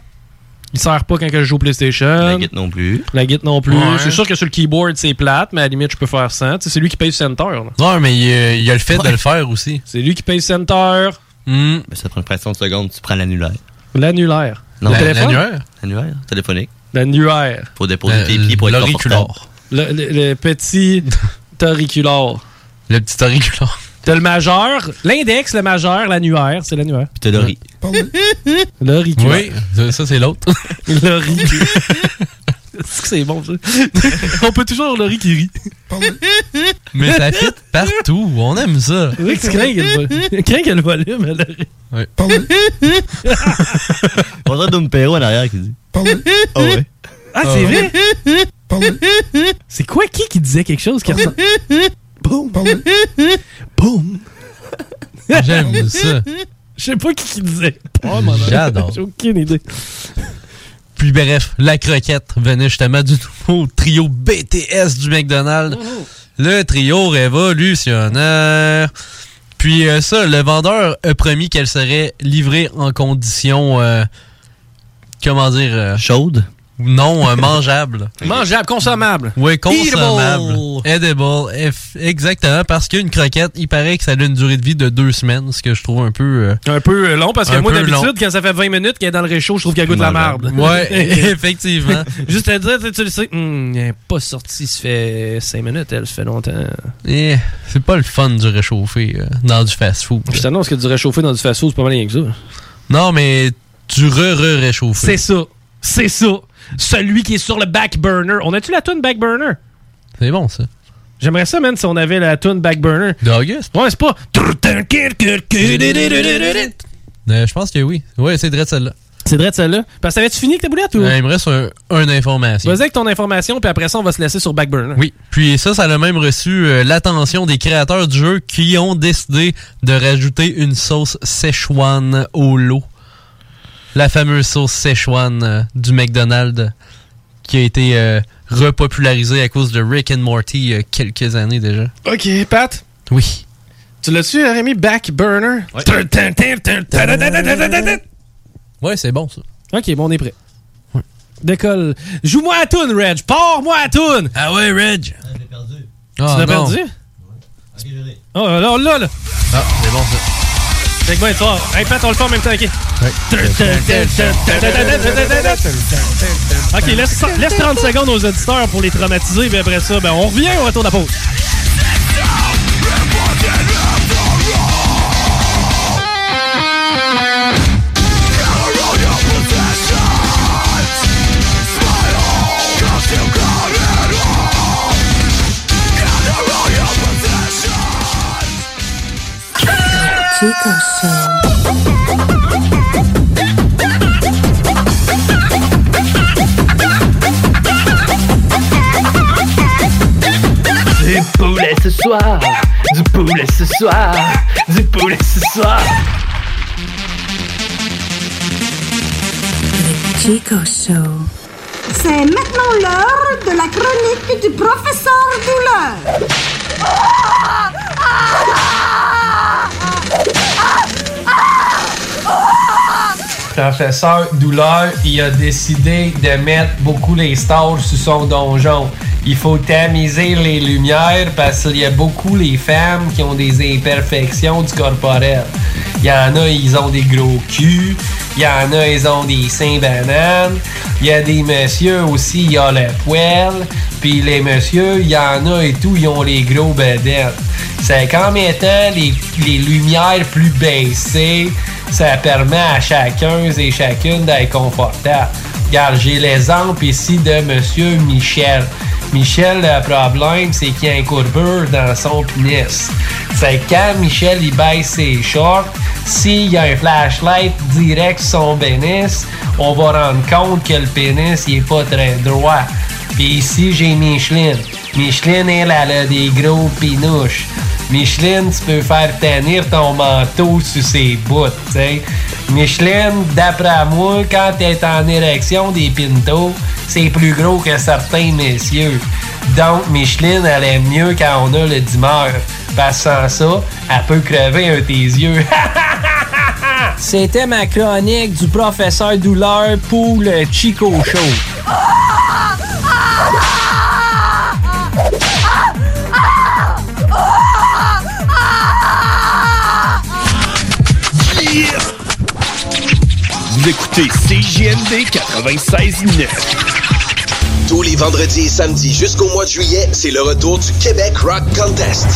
Il sert pas quand je joue au PlayStation. La guitare non plus. La guitare non plus. Ouais. C'est sûr que sur le keyboard, c'est plate, mais à la limite, je peux faire 100. Tu sais, c'est lui qui paye center. là. Non, mais il y il y a le fait de le faire aussi. C'est lui qui paye center. Hmm. Mais ça prend une fraction de seconde, tu prends l'annulaire. L'annulaire. Non, Le téléphone? l'annulaire? L'annulaire, téléphonique. L'annulaire. Pour déposer Euh, tes pieds pour être l'auriculaire. Le, le- le petit auriculaire. Le petit auriculaire. T'as le majeur, l'index, le majeur, l'annulaire, c'est l'annulaire. Puis t'as l'ori. L'auriculaire. Oui, ça, ça, c'est l'autre. L'auriculaire. Est-ce que c'est bon, ça? On peut toujours avoir Laurie qui rit. mais ça fit partout. On aime ça. Oui, tu crains qu'il y ait le volume. Elle rit. Ouais. On dirait Dom Perro en arrière qui dit. Ah ouais. Ah, c'est vrai? C'est quoi qui qui disait quelque chose qui ressemble? Boum. Boum. J'aime ça. Je sais pas qui qui disait. Oh. J'adore. J'ai aucune idée. Puis bref, la croquette venait justement du nouveau trio BTS du McDonald's. Le trio révolutionnaire. Puis euh, ça, le vendeur a promis qu'elle serait livrée en condition, euh, comment dire... Chaude? Non, euh, mangeable. Mangeable, consommable. Oui, consommable. Edible. Edible. Exactement, parce qu'une croquette, il paraît que ça a une durée de vie de deux semaines, ce que je trouve un peu... euh, Un peu long, parce que moi, d'habitude, quand ça fait 20 minutes qu'elle est dans le réchaud, je trouve qu'elle goûte la marde. Ouais, effectivement. Juste à dire, tu- tu le sais, hum, elle n'est pas sortie, ça fait 5 minutes, elle, ça fait longtemps. Eh, c'est pas le fun du réchauffé euh, dans du fast-food. Je t'annonce que du réchauffé dans du fast-food, c'est pas mal rien que ça. Non, mais du re-re-réchauffé. C'est ça. C'est ça. Celui qui est sur le back burner. On a-tu la tune back burner? C'est bon, ça. J'aimerais ça, man, si on avait la tune back burner. D'Auguste? Ouais, c'est pas. Euh, je pense que oui. Ouais, c'est vrai celle-là. C'est vrai de celle-là. Parce que t'avais-tu fini avec ta boulette ou? Euh, il me reste un, un information. Vas-y avec ton information, puis après ça, on va se laisser sur back burner. Oui. Puis ça, ça a même reçu euh, l'attention des créateurs du jeu qui ont décidé de rajouter une sauce Szechuan au lot. La fameuse sauce Szechuan euh, du McDonald's qui a été euh, repopularisée à cause de Rick and Morty il y a quelques années déjà. Ok, Pat? Oui. Tu l'as-tu, Rémi, back burner? Ouais, c'est bon ça. Ok, bon, on est prêt. Décolle. Joue-moi à toune, Reg. Pars-moi à toune. Ah ouais, Reg. Tu Ah, l'as non. perdu? Oh, là, là, là. Ah, c'est bon ça. Fait que. Hey, Pat, on le fait en même temps, ok. Ok, laisse, laisse 30 secondes aux auditeurs pour les traumatiser, puis après ça, ben, on revient, on retourne à pause. Chico Show. Du poulet ce soir, du poulet ce soir, du poulet ce soir. Chico Show. C'est maintenant l'heure de la chronique du professeur Douleur. Professeur Douleur, il a décidé de mettre beaucoup les stars sur son donjon. Il faut tamiser les lumières parce qu'il y a beaucoup les femmes qui ont des imperfections du corporel. Il y en a, ils ont des gros culs. Il y en a, ils ont des seins bananes. Il y a des messieurs aussi, il y a le poil. Puis les messieurs, il y en a et tout, ils ont les gros bedettes. C'est qu'en mettant les, les lumières plus baissées, ça permet à chacun et chacune d'être confortable. Regarde, j'ai l'exemple ici de Monsieur Michel. Michel, le problème, c'est qu'il y a un courbure dans son pénis. C'est que quand Michel il baisse ses shorts, s'il y a un flashlight direct sur son pénis, on va rendre compte que le pénis il est pas très droit. Puis ici, j'ai Micheline. Micheline, elle, elle a des gros pinouches. Micheline, tu peux faire tenir ton manteau sur ses bouts, tu sais. Micheline, d'après moi, quand est en érection des pintos, c'est plus gros que certains messieurs. Donc, Micheline, elle aime mieux quand on a le dimeur. Parce que sans ça, elle peut crever un tes yeux. C'était ma chronique du professeur Douleur pour le Chico Show. Écoutez CJMD 96.9. Tous les vendredis et samedis jusqu'au mois de juillet, c'est le retour du Québec Rock Contest.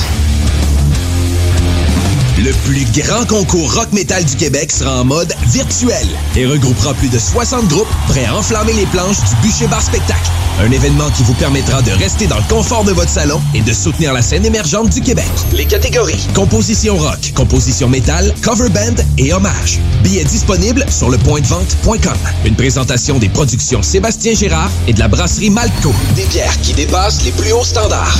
Le plus grand concours rock metal du Québec sera en mode virtuel et regroupera plus de 60 groupes prêts à enflammer les planches du Bûcher Bar Spectacle. Un événement qui vous permettra de rester dans le confort de votre salon et de soutenir la scène émergente du Québec. Les catégories composition rock, composition métal, cover band et hommage. Billets disponibles sur lepointdevente.com. Une présentation des productions Sébastien Gérard et de la brasserie Malco. Des bières qui dépassent les plus hauts standards.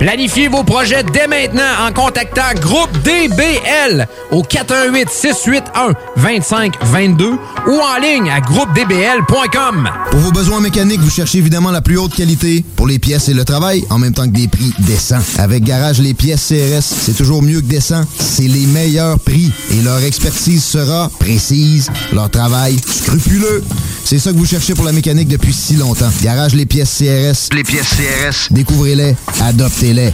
Planifiez vos projets dès maintenant en contactant Groupe DBL au 418 681 2522 ou en ligne à groupedbl.com. Pour vos besoins mécaniques, vous cherchez évidemment la plus haute qualité pour les pièces et le travail, en même temps que des prix décents. Avec Garage Les Pièces CRS, c'est toujours mieux que décent. C'est les meilleurs prix et leur expertise sera précise, leur travail scrupuleux. C'est ça que vous cherchez pour la mécanique depuis si longtemps. Garage Les Pièces CRS. Les pièces CRS. Découvrez-les,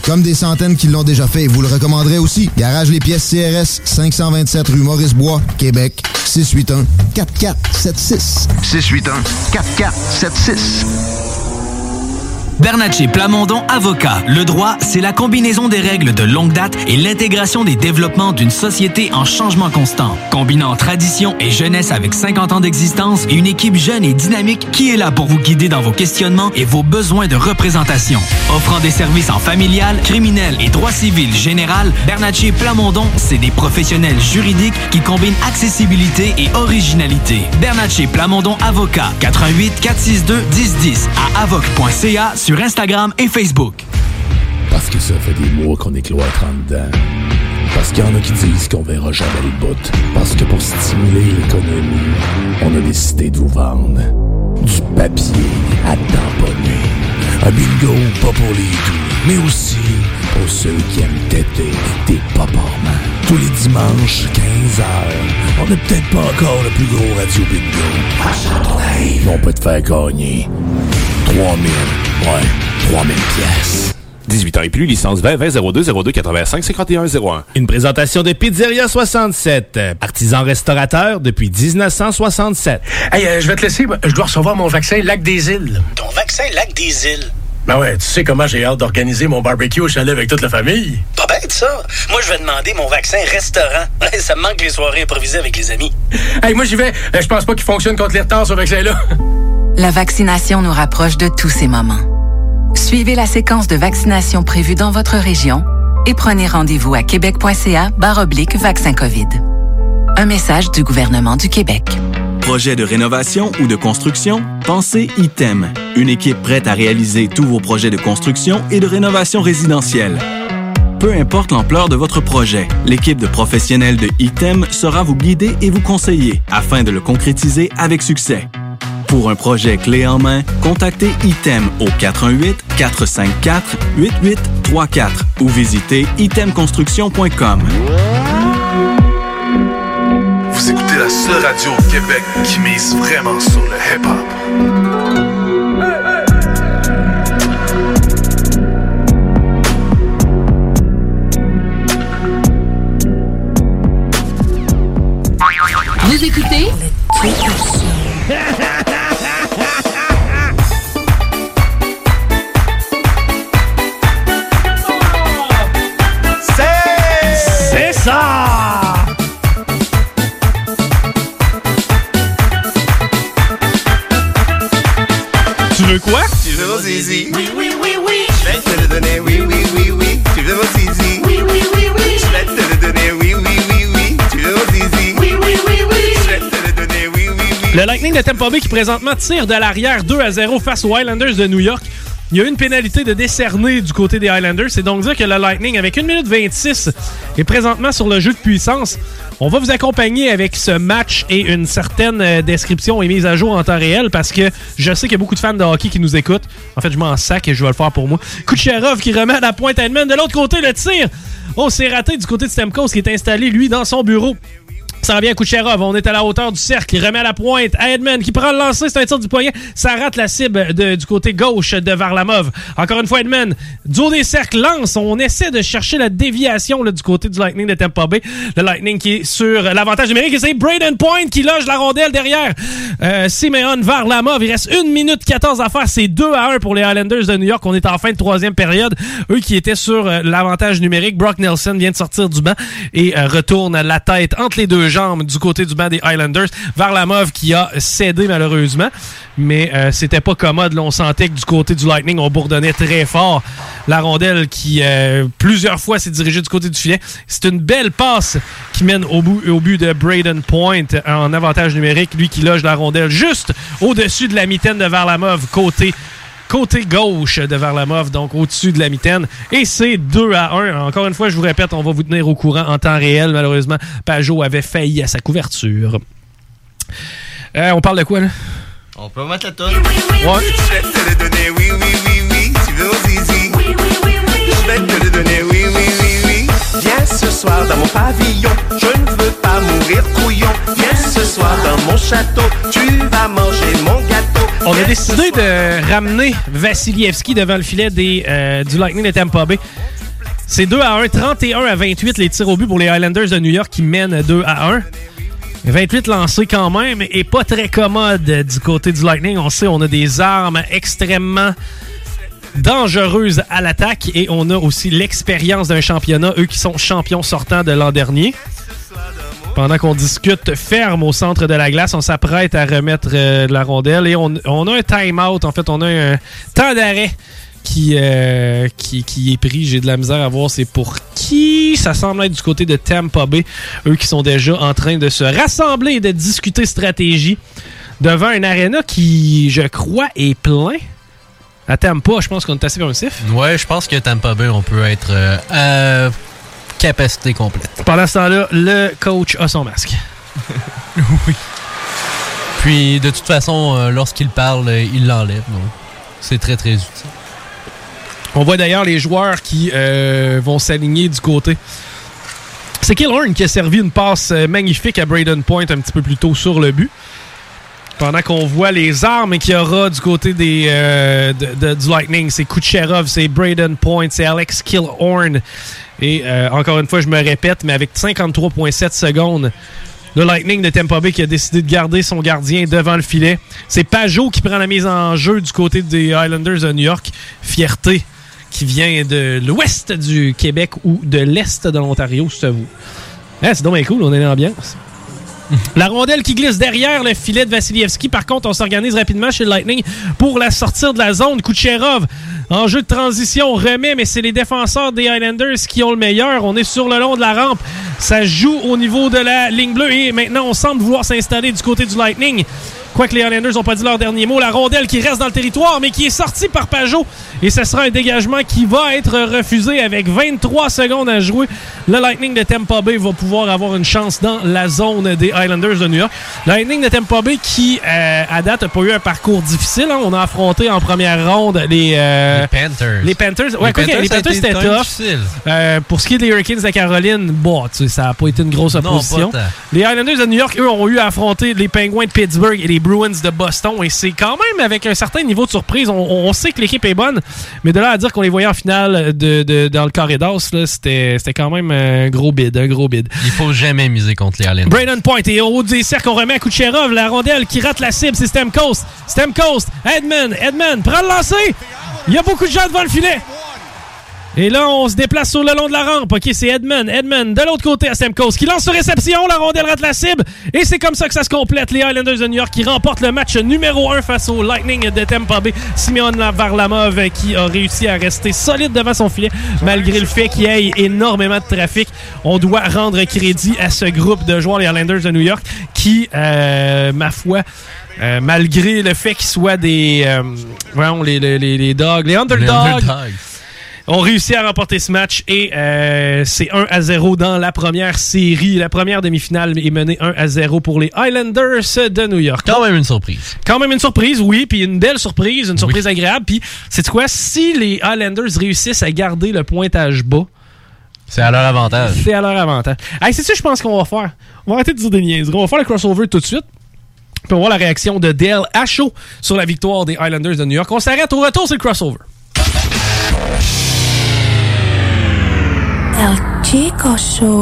Comme des centaines qui l'ont déjà fait, vous le recommanderez aussi. Garage Les Pièces CRS, 527 rue Maurice-Bois, Québec, 681 4476. 681 4476. Bernatchez Plamondon Avocat. Le droit, c'est la combinaison des règles de longue date et l'intégration des développements d'une société en changement constant. Combinant tradition et jeunesse avec 50 ans d'existence et une équipe jeune et dynamique qui est là pour vous guider dans vos questionnements et vos besoins de représentation. Offrant des services en familial, criminel et droit civil général, Bernatchez Plamondon, c'est des professionnels juridiques qui combinent accessibilité et originalité. Bernatchez Plamondon Avocat. 88 462 1010 à avoc.ca sur Instagram et Facebook. Parce que ça fait des mois qu'on est cloître en dedans. Parce qu'il y en a qui disent qu'on verra jamais le bout. Parce que pour stimuler l'économie, on a décidé de vous vendre du papier à tamponner. Un bingo pas pour les doux, mais aussi pour ceux qui aiment têter des paparmans. Tous les dimanches, 15h, on n'est peut-être pas encore le plus gros radio bingo. On peut te faire gagner 3000, ouais, 3000 pièces. 18 ans et plus, licence 20 20 02 02 85 51 01. Une présentation de Pizzeria 67, euh, artisan restaurateur depuis 1967. Hey, euh, je vais te laisser. Je dois recevoir mon vaccin Lac des Îles. Ton vaccin Lac des Îles? Ben ouais, tu sais comment j'ai hâte d'organiser mon barbecue au chalet avec toute la famille. Pas bête, ça. Moi, je vais demander mon vaccin restaurant. ça me manque les soirées improvisées avec les amis. Hey, moi, j'y vais. Euh, Je pense pas qu'il fonctionne contre les retards, ce vaccin-là. La vaccination nous rapproche de tous ces moments. Suivez la séquence de vaccination prévue dans votre région et prenez rendez-vous à québec.ca oblique vaccin COVID. Un message du gouvernement du Québec. Projet de rénovation ou de construction? Pensez ITEM, une équipe prête à réaliser tous vos projets de construction et de rénovation résidentielle. Peu importe l'ampleur de votre projet, l'équipe de professionnels de ITEM sera vous guider et vous conseiller afin de le concrétiser avec succès. Pour un projet clé en main, contactez ITEM au 418-454-8834 ou visitez itemconstruction.com. Vous écoutez la seule radio au Québec qui mise vraiment sur le hip-hop. Vous écoutez? de Tampa qui présentement tire de l'arrière 2 à 0 face aux Highlanders de New York. Il y a une pénalité de décerner du côté des Highlanders. C'est donc dire que le Lightning, avec 1 minute 26, est présentement sur le jeu de puissance. On va vous accompagner avec ce match et une certaine euh, description et mise à jour en temps réel parce que je sais qu'il y a beaucoup de fans de hockey qui nous écoutent. En fait, je m'en sac et je vais le faire pour moi. Kucherov qui remet à la pointe Edmond. De l'autre côté, le tir. Oh, c'est raté du côté de Stemkos qui est installé, lui, dans son bureau. À Kucherov. On est à la hauteur du cercle. Il remet à la pointe à Edmond qui prend le lancer. C'est un tir du poignet. Ça rate la cible du côté gauche de Varlamov. Encore une fois, Edmond, du haut des cercles, lance. On essaie de chercher la déviation du côté du Lightning de Tampa Bay. Le Lightning qui est sur l'avantage numérique. Et c'est Braden Point qui loge la rondelle derrière euh, Simeon Varlamov. Il reste 1 minute 14 à faire. C'est 2 à 1 pour les Highlanders de New York. On est en fin de troisième période. Eux qui étaient sur euh, l'avantage numérique. Brock Nelson vient de sortir du banc et euh, retourne la tête entre les deux jambes du côté du banc des Highlanders. Varlamov qui a cédé malheureusement. Mais euh, c'était pas commode. Là, on sentait que du côté du Lightning, on bourdonnait très fort. La rondelle qui euh, plusieurs fois s'est dirigée du côté du filet. C'est une belle passe qui mène au, bout, but de Braden Point en avantage numérique. Lui qui loge la rondelle juste au-dessus de la mitaine de Varlamov côté côté gauche de Varlamov, donc au-dessus de la mitaine. Et c'est 2 à 1. Encore une fois, je vous répète, on va vous tenir au courant en temps réel. Malheureusement, Pajot avait failli à sa couverture. Euh, on parle de quoi, là? On peut mettre la tonne. Ouais. Je vais te le donner, oui, oui, oui, oui. Tu veux mon zizi? Oui, oui, oui, oui. Je vais te le donner, oui, oui, oui, oui. Viens ce soir dans mon pavillon. Je ne veux pas mourir couillon. Viens ce soir dans mon château. Tu vas manger mon gâteau. On a décidé de ramener Vassilievski devant le filet des, euh, du Lightning de Tampa Bay. C'est 2 à 1, 31 à 28 les tirs au but pour les Highlanders de New York qui mènent 2 à 1. 28 lancés quand même et pas très commode du côté du Lightning. On sait on a des armes extrêmement dangereuses à l'attaque et on a aussi l'expérience d'un championnat, eux qui sont champions sortants de l'an dernier. Pendant qu'on discute ferme au centre de la glace, on s'apprête à remettre euh, la rondelle et on, a un time-out. En fait, on a un temps d'arrêt qui, euh, qui, qui est pris. J'ai de la misère à voir c'est pour qui. Ça semble être du côté de Tampa Bay. Eux qui sont déjà en train de se rassembler et de discuter stratégie devant un aréna qui, je crois, est plein. À Tampa, je pense qu'on est assez permissif. Ouais, je pense que Tampa Bay, on peut être euh, à capacité complète. Pendant ce temps-là, le coach a son masque. oui. Puis, de toute façon, euh, lorsqu'il parle, euh, il l'enlève. Donc, c'est très, très utile. On voit d'ailleurs les joueurs qui euh, vont s'aligner du côté. C'est Killorn qui a servi une passe magnifique à Braden Point un petit peu plus tôt sur le but. Pendant qu'on voit les armes qu'il y aura du côté des, euh, du Lightning, c'est Kucherov, c'est Braden Point, c'est Alex Killhorn. Et euh, encore une fois, je me répète, mais avec 53,7 secondes, le Lightning de Tampa Bay qui a décidé de garder son gardien devant le filet. C'est Pajot qui prend la mise en jeu du côté des Islanders de New York. Fierté qui vient de l'ouest du Québec ou de l'est de l'Ontario, c'est à vous. Hein, c'est donc cool, on est dans l'ambiance. La rondelle qui glisse derrière le filet de Vassilievski. Par contre, on s'organise rapidement chez le Lightning pour la sortir de la zone. Kucherov, en jeu de transition, remet, mais c'est les défenseurs des Highlanders qui ont le meilleur. On est sur le long de la rampe. Ça joue au niveau de la ligne bleue et maintenant, on semble vouloir s'installer du côté du Lightning. Quoique les Highlanders n'ont pas dit leur dernier mot, la rondelle qui reste dans le territoire, mais qui est sortie par Pajot. Et ce sera un dégagement qui va être refusé avec 23 secondes à jouer. Le Lightning de Tampa Bay va pouvoir avoir une chance dans la zone des Highlanders de New York. Le Lightning de Tampa Bay qui, euh, à date, n'a pas eu un parcours difficile. hein. On a affronté en première ronde les... euh, Panthers. Les Panthers. Ouais, Les Panthers, les c'était tough. Euh, pour ce qui est des Hurricanes de Caroline, bon, tu sais, ça n'a pas été une grosse opposition. Les Islanders de New York, eux, ont eu à affronter les Penguins de Pittsburgh et les Bruins de Boston. Et c'est quand même avec un certain niveau de surprise. On, on sait que l'équipe est bonne, mais de là à dire qu'on les voyait en finale de, de- dans le carré là, c'était quand même un gros bid, un gros bid. Il faut jamais miser contre les Islanders. Braden Point et au haut des cercles, on remet à Kucherov, la rondelle qui rate la cible, c'est Stamkos. Stamkos, Edmund, Edmund, prend le lancer. Il y a beaucoup de gens devant le filet. Et là, on se déplace sur le long de la rampe. OK, c'est Edmund. Edmund, de l'autre côté à Stamkos, qui lance sur réception. La rondelle rate la cible. Et c'est comme ça que ça se complète. Les Highlanders de New York qui remportent le match numéro 1 face au Lightning de Tampa Bay. Simeon Varlamov qui a réussi à rester solide devant son filet, malgré le fait qu'il y ait énormément de trafic. On doit rendre crédit à ce groupe de joueurs, les Highlanders de New York, qui, euh, ma foi, euh, malgré le fait qu'ils soient des... euh, les, les, les, les dogs, les underdogs, underdogs. Ont réussi à remporter ce match et euh, c'est 1 à 0 dans la première série. La première demi-finale est menée 1 à 0 pour les Highlanders de New York. Quand même une surprise. Quand même une surprise, oui, puis une belle surprise, une surprise agréable. Puis, c'est quoi, si les Highlanders réussissent à garder le pointage bas, C'est à leur avantage. c'est à leur avantage. Hey, c'est ça, je pense qu'on va faire. On va arrêter de dire des niaiseries. On va faire le crossover tout de suite. Puis on va voir la réaction de Dale à chaud sur la victoire des Highlanders de New York. On s'arrête au retour, c'est le crossover. El Chico Show.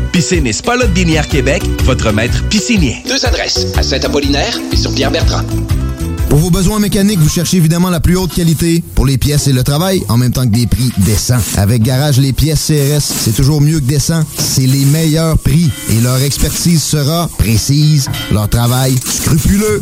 Piscine et Spa Lot Binière Québec, votre maître piscinier. Deux adresses, à Saint-Apollinaire et sur Pierre-Bertrand. Pour vos besoins mécaniques, vous cherchez évidemment la plus haute qualité pour les pièces et le travail, en même temps que des prix décents. Avec Garage Les Pièces CRS, c'est toujours mieux que décent. C'est les meilleurs prix et leur expertise sera précise, leur travail scrupuleux.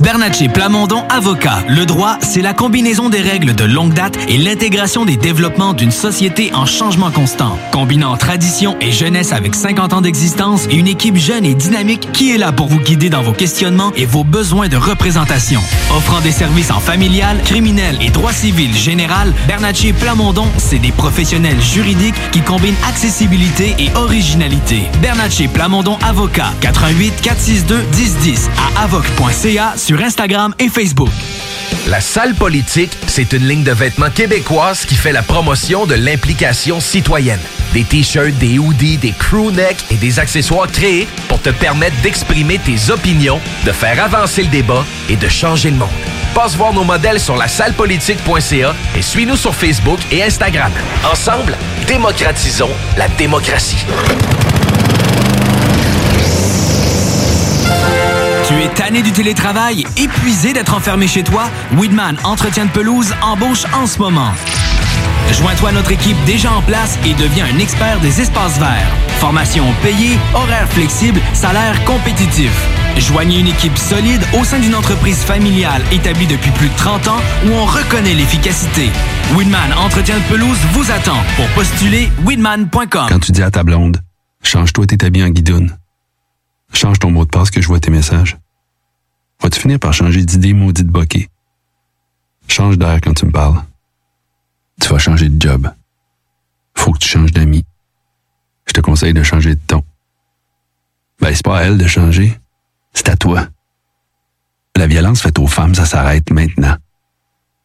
681 4476. Bernatchez Plamondon Avocat. Le droit, c'est la combinaison des règles de longue date et l'intégration des développements d'une société en changement constant. Combinant tradition et jeunesse avec 50 ans d'existence et une équipe jeune et dynamique qui est là pour vous guider dans vos questionnements et vos besoins de représentation. Offrant des services en familial, criminel et droit civil général, Bernatchez Plamondon, c'est des professionnels juridiques qui combinent accessibilité et originalité. Bernatchez Plamondon Avocat. 88 462 1010 à avoc.ca Instagram et Facebook. La salle politique, c'est une ligne de vêtements québécoise qui fait la promotion de l'implication citoyenne. Des t-shirts, des hoodies, des crew necks et des accessoires créés pour te permettre d'exprimer tes opinions, de faire avancer le débat et de changer le monde. Passe voir nos modèles sur la sallepolitique.ca et suis-nous sur Facebook et Instagram. Ensemble, démocratisons la démocratie. Tu es tanné du télétravail, épuisé d'être enfermé chez toi? Weedman Entretien de pelouse embauche en ce moment. Joins-toi à notre équipe déjà en place et deviens un expert des espaces verts. Formation payée, horaire flexible, salaire compétitif. Joignez une équipe solide au sein d'une entreprise familiale établie depuis plus de 30 ans où on reconnaît l'efficacité. Weedman Entretien de pelouse vous attend pour postuler weedman.com. Quand tu dis à ta blonde, change-toi tes habits en guidoune. Change ton mot de passe que je vois tes messages. Vas-tu finir par changer d'idée maudite bokeh? Change d'air quand tu me parles. Tu vas changer de job. Faut que tu changes d'amis. Je te conseille de changer de ton. Ben, c'est pas à elle de changer. C'est à toi. La violence faite aux femmes, ça s'arrête maintenant.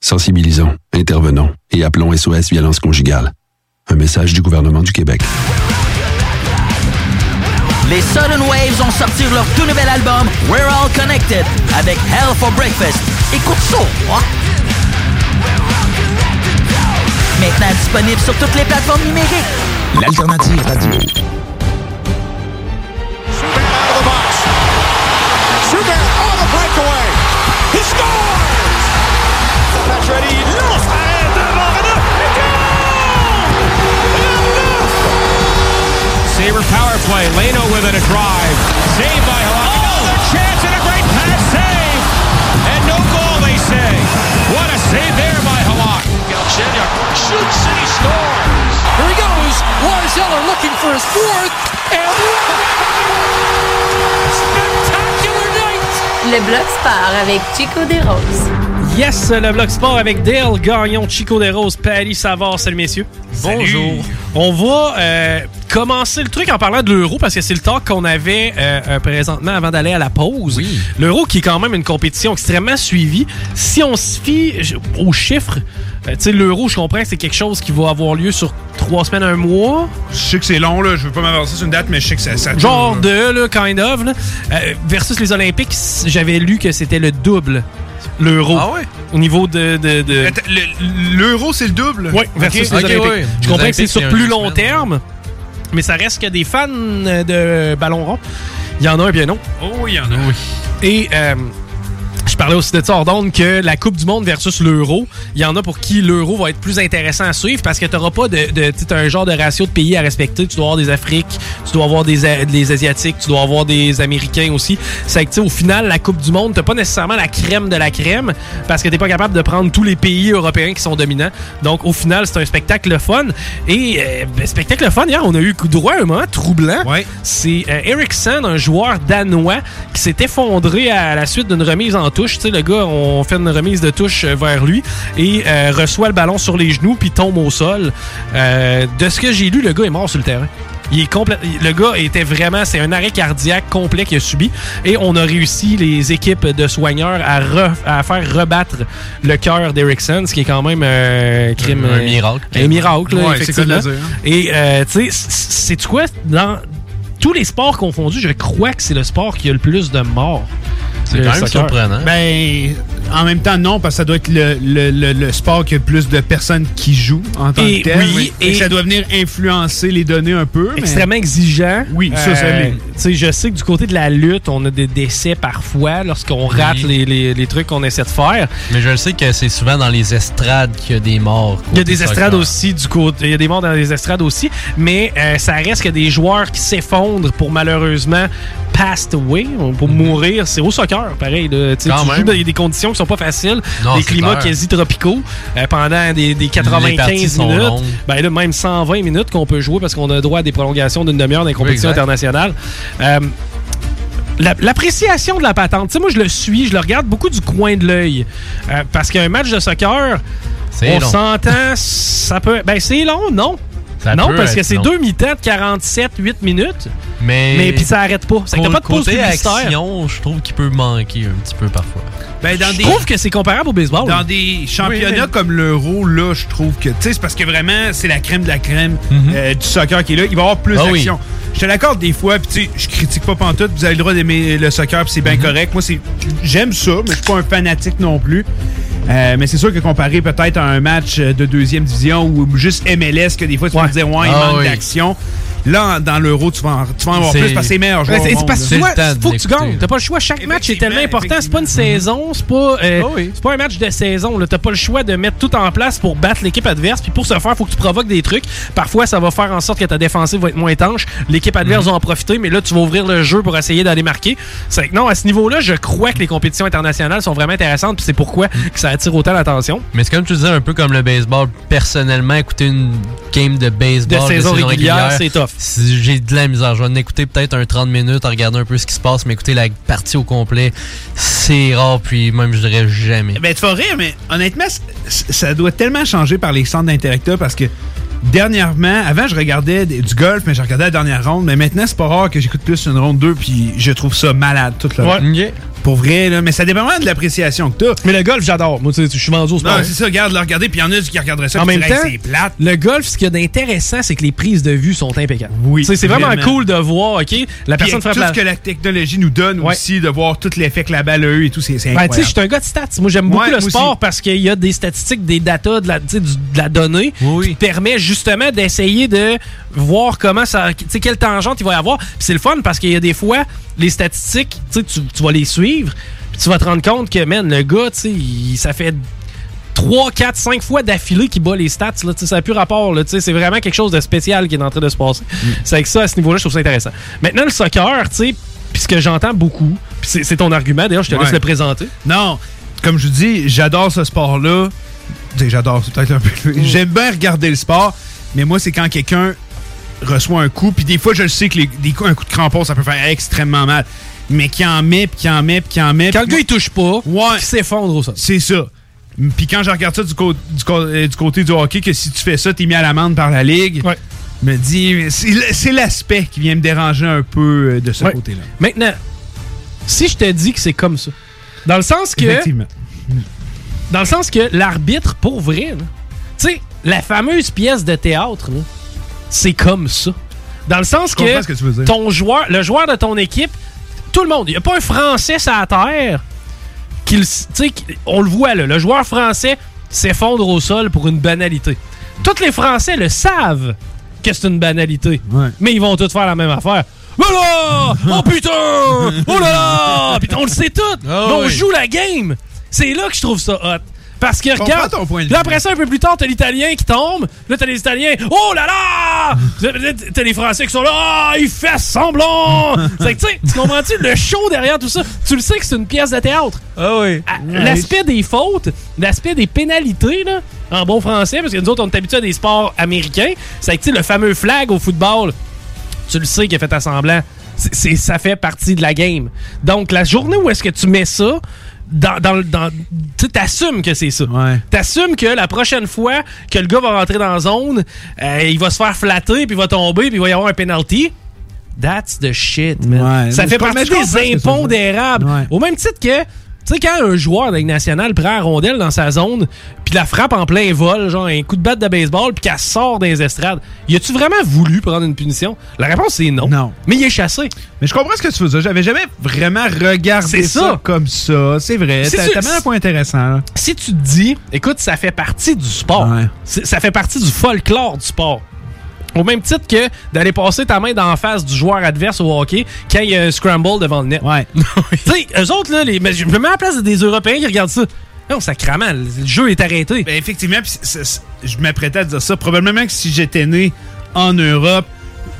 Sensibilisons, intervenons et appelons SOS Violence Conjugale. Un message du gouvernement du Québec. Les Sudden Waves ont sorti leur tout nouvel album We're All Connected avec Hell for Breakfast. Écoute ça, hein? Maintenant disponible sur toutes les plateformes numériques. L'alternative radio. Schubert on the breakaway. He scores! Lance goal! Sabre power play. Leno with it a drive. Saved by Halak. Oh! Another chance and a great pass save. And no goal, they say. What a save there by Halak. Galchenyuk shoots and he scores. Here he goes. Lars Eller looking for his fourth. And spectacular night. Le Bloc Sport avec Chico Desroses. Yes, le Bloc Sport avec Dale Gagnon, Chico Desroses, Patty Savard, salut messieurs. Bonjour. On va euh, commencer le truc en parlant de l'euro parce que c'est le talk qu'on avait euh, euh, présentement avant d'aller à la pause. L'euro qui est quand même une compétition extrêmement suivie. Si on se fie aux chiffres, tu sais, l'euro, je comprends que c'est quelque chose qui va avoir lieu sur trois semaines, un mois. Je sais que c'est long, là. Je veux pas m'avancer sur une date, mais je sais que ça. ça Genre tourne, de, là, kind of. là. Euh, versus les Olympiques, j'avais lu que c'était le double, l'euro. Ah ouais? Au niveau de... de, de- Attends, le- L'euro, c'est le double? Oui, versus les Olympiques. ouais. Je Les comprends que c'est sur plus long terme, mais ça reste que des fans de ballon rond. Il y en a un bien non. Oh, il y en a. Et euh, je parlais aussi de ça hors que la Coupe du Monde versus l'Euro, il y en a pour qui l'Euro va être plus intéressant à suivre parce que tu n'auras pas de, de t'as un genre de ratio de pays à respecter. Tu dois avoir des Afriques, tu dois avoir des, Asiatiques, tu dois avoir des Américains aussi. C'est que tu sais, au final, la Coupe du Monde, t'as pas nécessairement la crème de la crème parce que t'es pas capable de prendre tous les pays européens qui sont dominants. Donc au final, c'est un spectacle fun. Et euh, ben, spectacle fun, hier, on a eu droit à un moment troublant. C'est euh, Eriksson, un joueur danois, qui s'est effondré à la suite d'une remise en touche. Tu sais, le gars, on fait une remise de touche euh, vers lui et euh, reçoit le ballon sur les genoux puis tombe au sol. Euh, de ce que j'ai lu, le gars est mort sur le terrain. Il est complète. Le gars était vraiment, c'est un arrêt cardiaque complet qu'il a subi. Et on a réussi, les équipes de soigneurs, à, re- à faire rebattre le cœur d'Erickson, ce qui est quand même un crime. Un euh, miracle. Un miracle, là, Ouais, c'est effectivement. dire. Et, euh, tu sais, c'est quoi, dans tous les sports confondus, je crois que c'est le sport qui a le plus de morts. C'est quand même surprenant. Ben, en même temps, non, parce que ça doit être le, le- le- le sport qui a le plus de personnes qui jouent en tant Et que tel. oui, et, et- ça doit venir influencer les données un peu. mais- extrêmement exigeant. Oui, ça, ça Euh, l'est. tu sais, je sais que du côté de la lutte, on a des décès parfois lorsqu'on Oui. rate les, les- les trucs qu'on essaie de faire. Mais je sais que c'est souvent dans les estrades qu'il y a des morts. Il y a des soccer. estrades aussi du côté. Il y a des morts dans les estrades aussi. Mais euh, ça reste que des joueurs qui s'effondrent pour malheureusement passed away, pour mourir. C'est au soccer, pareil. là. Tu joues dans des conditions qui sont pas faciles, Non, des climats quasi tropicaux euh, pendant des, des Les parties 95 sont minutes. Ben là, même 120 minutes qu'on peut jouer parce qu'on a droit à des prolongations d'une demi-heure dans les compétitions internationales. Euh, la- L'appréciation de la patente, tu sais, moi je le suis, je le regarde beaucoup du coin de l'œil. Euh, parce qu'un match de soccer, on s'entend, ça peut. Ben c'est long, non? Ça non, parce que c'est deux mi-temps de 47-8 minutes. Mais, Mais puis ça arrête pas. Ça pour n'a pas de pause publicitaire. action, je trouve qu'il peut manquer un petit peu parfois. Ben, dans Je des, trouve que c'est comparable au baseball. dans des championnats Oui, mais- comme l'Euro, là, je trouve que, tu sais, c'est parce que vraiment, c'est la crème de la crème euh, du soccer qui est là. Il va y avoir plus Mhm. Ah oui. d'action. Je te l'accorde des fois, puis tu sais, je critique pas pantoute. Vous avez le droit d'aimer le soccer, puis c'est Mhm. bien correct. Moi, c'est j'aime ça, mais je suis pas un fanatique non plus. Euh, mais c'est sûr que comparé peut-être à un match de deuxième division ou juste MLS, que des fois tu peux me dire, ouais, il Ah manque oui. d'action. Là, dans l'Euro, tu vas en, tu vas en avoir C'est- plus parce que c'est meilleur Ouais, c'est parce que faut que tu gagnes. T'as pas le choix. Chaque match est tellement important. C'est pas une saison. C'est pas, euh, Ah oui. pas un match de saison. là. T'as pas le choix de mettre tout en place pour battre l'équipe adverse. Puis pour ce faire, faut que tu provoques des trucs. Parfois, ça va faire en sorte que ta défensive va être moins étanche. L'équipe adverse va en profiter. Mais là, tu vas ouvrir le jeu pour essayer d'aller marquer. C'est que non, à ce niveau-là, je crois que les compétitions internationales sont vraiment intéressantes. Puis c'est pourquoi que ça attire autant l'attention. Mais c'est comme tu disais, un peu comme le baseball. Personnellement, écouter une game de baseball De saison régulière, c'est tough. Si J'ai de la misère. Je vais en écouter peut-être un 30 minutes, à regarder un peu ce qui se passe, mais écouter la partie au complet, c'est rare, puis même je dirais jamais. Ben, tu vas rire, mais honnêtement, ça doit tellement changer par les centres d'intérêt parce que dernièrement, avant, je regardais des- du golf, mais je regardais la dernière ronde, mais maintenant, c'est pas rare que j'écoute plus une ronde 2 puis je trouve ça malade toute la Ouais. Pour vrai, là, mais ça dépend vraiment de l'appréciation que t'as. Mais le golf, j'adore. Moi, tu sais, je suis vendu au sport. Non, c'est ça, regarde, le regarder, puis il y en a qui regarderaient ça, En même temps, c'est plate. le golf, ce qu'il y a d'intéressant, c'est que les prises de vue sont impeccables. Oui, c'est vraiment, vraiment. cool de voir, OK? La personne frappe tout la... ce que la technologie nous donne Ouais. aussi, de voir tout l'effet que la balle a eu et tout, c'est Ben, tu incroyable. sais, je suis un gars de stats. Moi, j'aime beaucoup Ouais, le sport aussi. parce qu'il y a des statistiques, des datas, de la, tu sais, du- de la donnée Oui. qui te permet justement d'essayer de voir comment ça. Tu sais, quelle tangente il va y avoir. Puis c'est le fun parce qu'il y a des fois, les statistiques, tu tu vas les suivre, puis tu vas te rendre compte que, man, le gars, il- ça fait 3, 4, 5 fois d'affilée qu'il bat les stats. Là, ça n'a plus rapport. là, tu sais, C'est vraiment quelque chose de spécial qui est en train de se passer. C'est avec ça, à ce niveau-là, je trouve ça intéressant. Maintenant, le soccer, puis ce que j'entends beaucoup, c'est ton argument, d'ailleurs, je te laisse le présenter. Non, comme je vous dis, j'adore ce sport-là. J'adore, c'est peut-être un peu. Mm. J'aime bien regarder le sport, mais moi, c'est quand quelqu'un reçoit un coup, puis des fois, je le sais que les, des coups, un coup de crampon, ça peut faire extrêmement mal. Mais qui en met, puis qui en met, puis qui en met. Quand le gars, il touche pas, Ouais. il s'effondre au sol. C'est ça. Puis quand je regarde ça du, du, euh, du côté du hockey, que si tu fais ça, t'es mis à l'amende par la Ligue, me dis, c'est l'aspect qui vient me déranger un peu euh, de ce Ouais. côté-là. Maintenant, si je te dis que c'est comme ça, dans le sens que. Effectivement. Dans le sens que l'arbitre, pour vrai, tu sais, la fameuse pièce de théâtre, là, c'est comme ça. Dans le sens Je que, ce que tu veux dire. ton joueur, le joueur de ton équipe, tout le monde, il n'y a pas un Français sur la terre qui le- tu sais, qui- on le voit là, le joueur français s'effondre au sol pour une banalité. Tous les Français le savent que c'est une banalité. Mais ils vont tous faire la même affaire. Voilà! Oh putain! Oh là là! Puis on le sait tout! Ah Mais on oui. joue la game! C'est là que je trouve ça hot. Parce que regarde, ton point de là vue. après ça, un peu plus tard, t'as l'Italien qui tombe. Là, t'as les Italiens. Oh là là! T'as les Français qui sont là. Ah, il fait semblant! c'est que, tu sais, tu comprends-tu le show derrière tout ça? Tu le sais que c'est une pièce de théâtre. Ah oui. L'aspect des fautes, l'aspect des pénalités, là, en bon français, parce que nous autres, on est habitués à des sports américains, c'est que, tu sais, le fameux flag au football, tu le sais qu'il a fait assemblant. C'est, c'est- ça fait partie de la game. Donc, la journée où est-ce que tu mets ça, dans, dans, tu t'assumes que c'est ça. T'assumes que la prochaine fois que le gars va rentrer dans la zone, euh, il va se faire flatter, puis il va tomber, puis il va y avoir un penalty. That's the shit, man. Ouais, ça fait partie des impondérables. Au même titre que Tu sais, quand un joueur de nationale prend la rondelle dans sa zone, puis la frappe en plein vol, genre un coup de batte de baseball, puis qu'elle sort des estrades, y a-tu vraiment voulu prendre une punition? La réponse, c'est non. Non. Mais il est chassé. Mais je comprends ce que tu veux dire. J'avais jamais vraiment regardé ça. ça. comme ça. C'est vrai. Si T'as mis un point intéressant. là. Si tu te dis, écoute, ça fait partie du sport. C'est- Ça fait partie du folklore du sport. Au même titre que d'aller passer ta main d'en face du joueur adverse au hockey quand il y a un scramble devant le net. Ouais. tu sais, eux autres, là, les, mais je me mets à la place des Européens qui regardent ça. Non, sacrément, le jeu est arrêté. Ben, effectivement, c'est- je m'apprêtais à dire ça. Probablement que si j'étais né en Europe,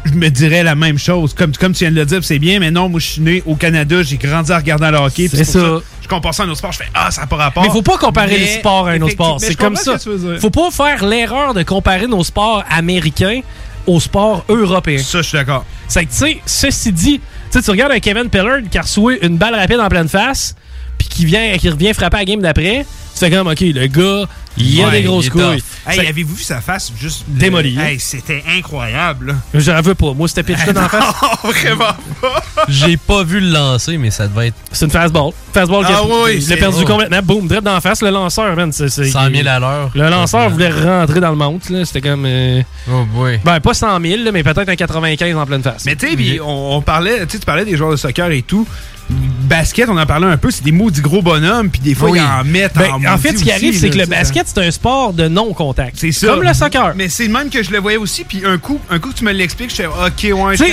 je me dirais la même chose. Comme, comme tu viens de le dire, c'est bien, mais non, moi je suis né au Canada, j'ai grandi en regardant le hockey. C'est ça. Je compare ça à un autre sport, je fais Ah, ça n'a pas rapport. Mais faut pas comparer Mais le sport à un autre sport. C'est comme ça. Faut pas faire l'erreur de comparer nos sports américains aux sports européens. Ça, je suis d'accord. C'est que, tu sais, ceci dit, tu tu regardes un Kevin Pillard qui a reçu une balle rapide en pleine face, puis qui, vient, qui revient frapper à la game d'après, tu fais comme, OK, le gars, il a Ouais, des grosses couilles. Hey, avez-vous vu sa face juste Démolie, hein? Hey, c'était incroyable. là. J'en veux pas. Moi, c'était pitch là dans la face. Non, vraiment pas. J'ai pas vu le lancer, mais ça devait être. C'est une fastball. Fastball qui Ah a, oui, il c'est- l'a perdu oh. complètement. Boum, direct dans la face. Le lanceur, man. c'est- c'est- 100 000 à l'heure. Le lanceur voulait rentrer dans le monte. là. C'était comme. euh, Oh boy. Ben, pas 100 000, là, mais peut-être un 95 en pleine face. Mais tu sais, puis on, on parlait, tu sais, tu parlais des joueurs de soccer et tout. Basket, on en parlait un peu, c'est des maudits gros bonhommes, puis des fois, Oui. ils en mettent Ben, en en fait, ce qui arrive, c'est que le tu c'est un sport de non-contact. C'est ça. Comme le soccer. Mais c'est le même que je le voyais aussi, puis un coup, un coup que tu me l'expliques, je fais OK, ouais, c'est-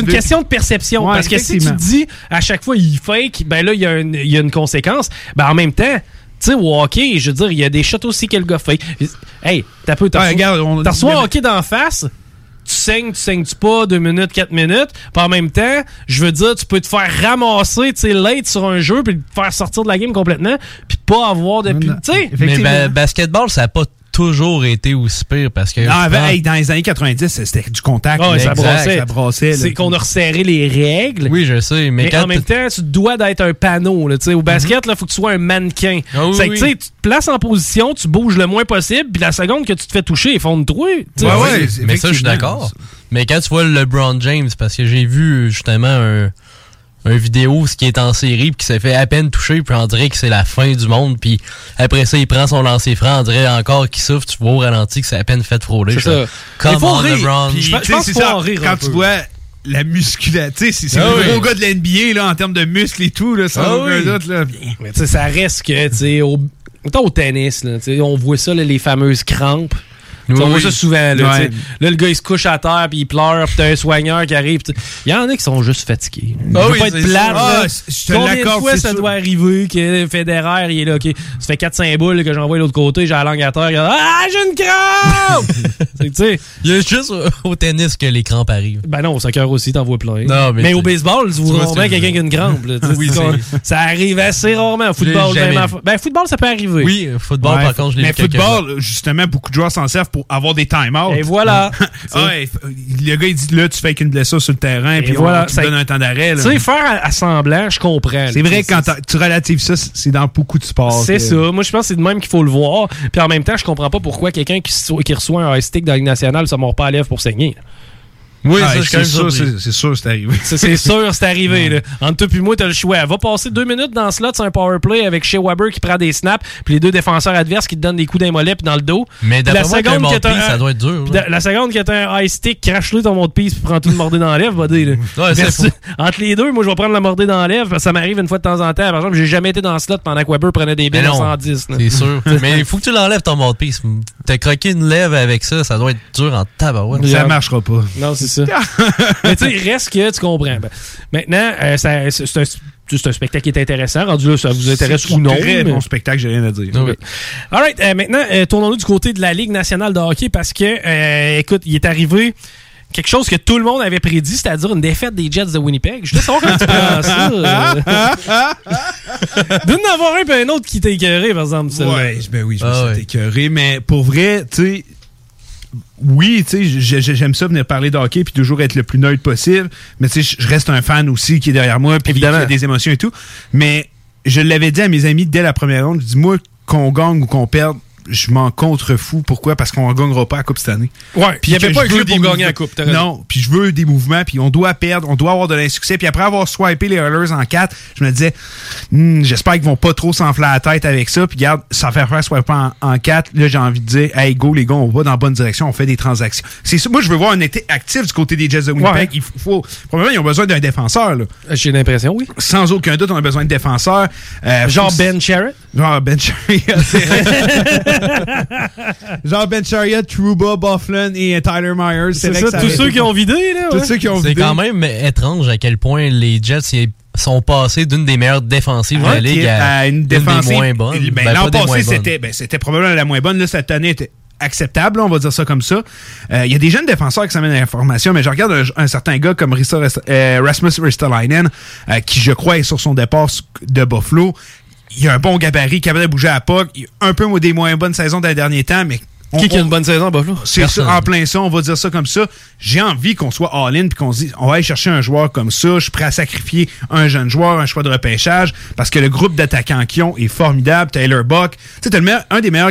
une question de perception. Ouais, parce que si tu dis à chaque fois il fake, ben là, il y, a une- il y a une conséquence. Ben en même temps, tu sais, au hockey, je veux dire, il y a des shots aussi que le gars fake. Hey, t'as peu, t'as Ouais, regarde, on- reçu un hockey d'en face. Tu saignes, tu saignes-tu pas, deux minutes, quatre minutes. Puis en même temps, je veux dire, tu peux te faire ramasser, tu sais, late sur un jeu, puis te faire sortir de la game complètement, puis pas avoir de... pu- Tu sais, Mais ba- basketball, ça a pas toujours été aussi pire parce que. Non, dans- hey, dans les années 90, c'était du contact. Ça Exact, brassait. Ça brassait. C'est qu'on a resserré les règles. Oui, je sais, mais, Mais, quand en même temps, tu dois d'être un panneau. Là, tu sais, Au basket, il faut que tu sois un mannequin. Ah oui, que, tu te places en position, tu bouges le moins possible, puis la seconde que tu te fais toucher, ils font de toi. Ouais, ouais, mais ça, je suis d'accord. Mais quand tu vois LeBron James, parce que j'ai vu justement un, un vidéo ce qui est en série puis qui s'est fait à peine toucher puis on dirait que c'est la fin du monde puis après ça il prend son lancer franc on dirait encore qu'il souffle tu vois au ralenti que c'est à peine fait frôler ça. Rire. LeBron Puis, je pense- c'est ça, en rire un Quand peu. tu vois la musculature, tu sais, c'est c'est Ah le oui. gros gars de l'NBA, là, en termes de muscles et tout, là, sans Ah oui. doute, là. Mais tu sais, ça reste que, tu sais, au, au tennis, là, tu sais, on voit ça, là, les fameuses crampes. Oui, on voit ça souvent. Là, Ouais. le gars, il se couche à terre, puis il pleure, puis t'as un soigneur qui arrive. Il y en a qui sont juste fatigués. Ah veux oui, pas être plate. Ah, je te Combien de fois ça sûr. doit arriver que Federer, il est là, OK, ça fait 4-5 boules que j'envoie de l'autre côté, j'ai la langue à terre, il dit, Ah, j'ai une crampe! Tu sais, il y a juste au- tennis que les crampes arrivent Ben non, au soccer aussi, t'en vois plein. Non, mais au baseball, tu vois que quelqu'un qui a une crampe. là. Oui, ça arrive assez rarement. Au football, ben, football, ça peut arriver. oui football par contre je l'ai mais football, justement, beaucoup de joueurs s'en servent pour avoir des time-outs. Et voilà. Ah ouais, le gars, il dit là, tu fais qu'une blessure sur le terrain, Et puis voilà, on te ça- donne un temps d'arrêt. Tu sais, faire à, semblant, je comprends. C'est vrai que quand tu relatives ça, c'est dans beaucoup de sports. C'est ça. Moi, je pense que c'est de même qu'il faut le voir. Puis en même temps, je comprends pas pourquoi quelqu'un qui, qui reçoit un high stick dans la Ligue nationale se mord pas à la lèvre pour saigner. Oui, Ah, c'est sûr, c'est c'est sûr, c'est arrivé. C'est sûr, c'est arrivé. Là. Entre toi et moi, t'as le choix. Va passer deux minutes dans ce slot sur un power play avec Shea Weber qui prend des snaps, puis les deux défenseurs adverses qui te donnent des coups d'un mollet puis dans le dos. Mais Puis que t'as piece, un- ça doit être dur, puis la- La seconde que t'as un high stick, crache-le ton mot de piece puis prends tout le mordé dans la lèvre, buddy. Là. Ouais, c'est Merci. fou. Entre les deux, moi, je vais prendre la mordée dans la lèvre parce que ça m'arrive une fois de temps en temps. Par exemple, j'ai jamais été dans le slot pendant que Weber prenait des billes à non, 110. là. C'est sûr. Mais il faut que tu l'enlèves ton mode piece. T'as croqué une lèvre avec ça, ça doit être dur en tabarouette. Ça marchera pas. Non, c'est ça. Mais tu sais, il reste que tu comprends. Ben, maintenant, euh, ça- c'est c'est un, c'est un spectacle qui est intéressant. Rendu là, ça vous intéresse C'est ou non. Très mais- bon spectacle, j'ai rien à dire. Ok. All right, euh, maintenant, euh, tournons-nous du côté de la Ligue nationale de hockey parce que, euh, écoute, il est arrivé quelque chose que tout le monde avait prédit, c'est-à-dire une défaite des Jets de Winnipeg. Je veux savoir comment tu prends ça. euh. D'en avoir un et un autre qui t'a écœuré, par exemple. Ouais, ben oui, je me Ah suis ouais. écœurer, mais pour vrai, tu sais, oui, tu sais, j'ai- j'ai- j'aime ça venir parler de hockey puis toujours être le plus neutre possible, mais tu sais, je reste un fan aussi qui est derrière moi puis qui a des émotions et tout, mais je l'avais dit à mes amis dès la première ronde, je dis moi qu'on gagne ou qu'on perde, je m'en contrefous. Pourquoi? Parce qu'on ne gagnera pas la Coupe cette année. Ouais, puis il y que avait pas un club pour gagner la. Coupe. Non, puis je veux des mouvements, puis on doit perdre, on doit avoir de l'insuccès. Puis après avoir swipé les Oilers en 4, je me disais, Hmm, j'espère qu'ils vont pas trop s'enfler la tête avec ça. Puis regarde, ça fait faire swiper en, en 4. Là, j'ai envie de dire, hey, go, les gars, on va dans la bonne direction, on fait des transactions. C'est ça. Moi, je veux voir un été actif du côté des Jets de Winnipeg. Ouais. Il faut, faut- probablement, ils ont besoin d'un défenseur, là. J'ai l'impression, oui. Sans aucun doute, on a besoin de défenseurs. Euh, Genre faut- Ben Sherritt? Genre Ben Chariot. Genre Ben Chariot, Truba, Bufflin et Tyler Myers. C'est ça, tous ceux qui ont vidé, là. Tous ouais. ceux qui ont C'est quand même étrange à quel point les Jets y- sont passés d'une des meilleures défensives de la ligue à, à une une des défensive. moins bonnes. Ben, Ben, L'an passé, c'était ben, c'était probablement la moins bonne. Là, cette année était acceptable, on va dire ça comme ça. Euh, Il y a des jeunes défenseurs qui s'amènent à l'information, mais je regarde un, un certain gars comme Rista euh, Rasmus Ristolainen, euh, qui, je crois, est sur son départ de Buffalo. Il a un bon gabarit, capable de bouger à la POC. Un peu des moins bonnes saisons dans les derniers temps, mais... on- Qui qui a une bonne saison Buffalo? c'est ça, en plein ça, on va dire ça comme ça. J'ai envie qu'on soit all-in puis qu'on se dise, on va aller chercher un joueur comme ça. Je suis prêt à sacrifier un jeune joueur, un choix de repêchage, parce que le groupe d'attaquants qui ont est formidable. Taylor Buck, tu sais, un des meilleurs.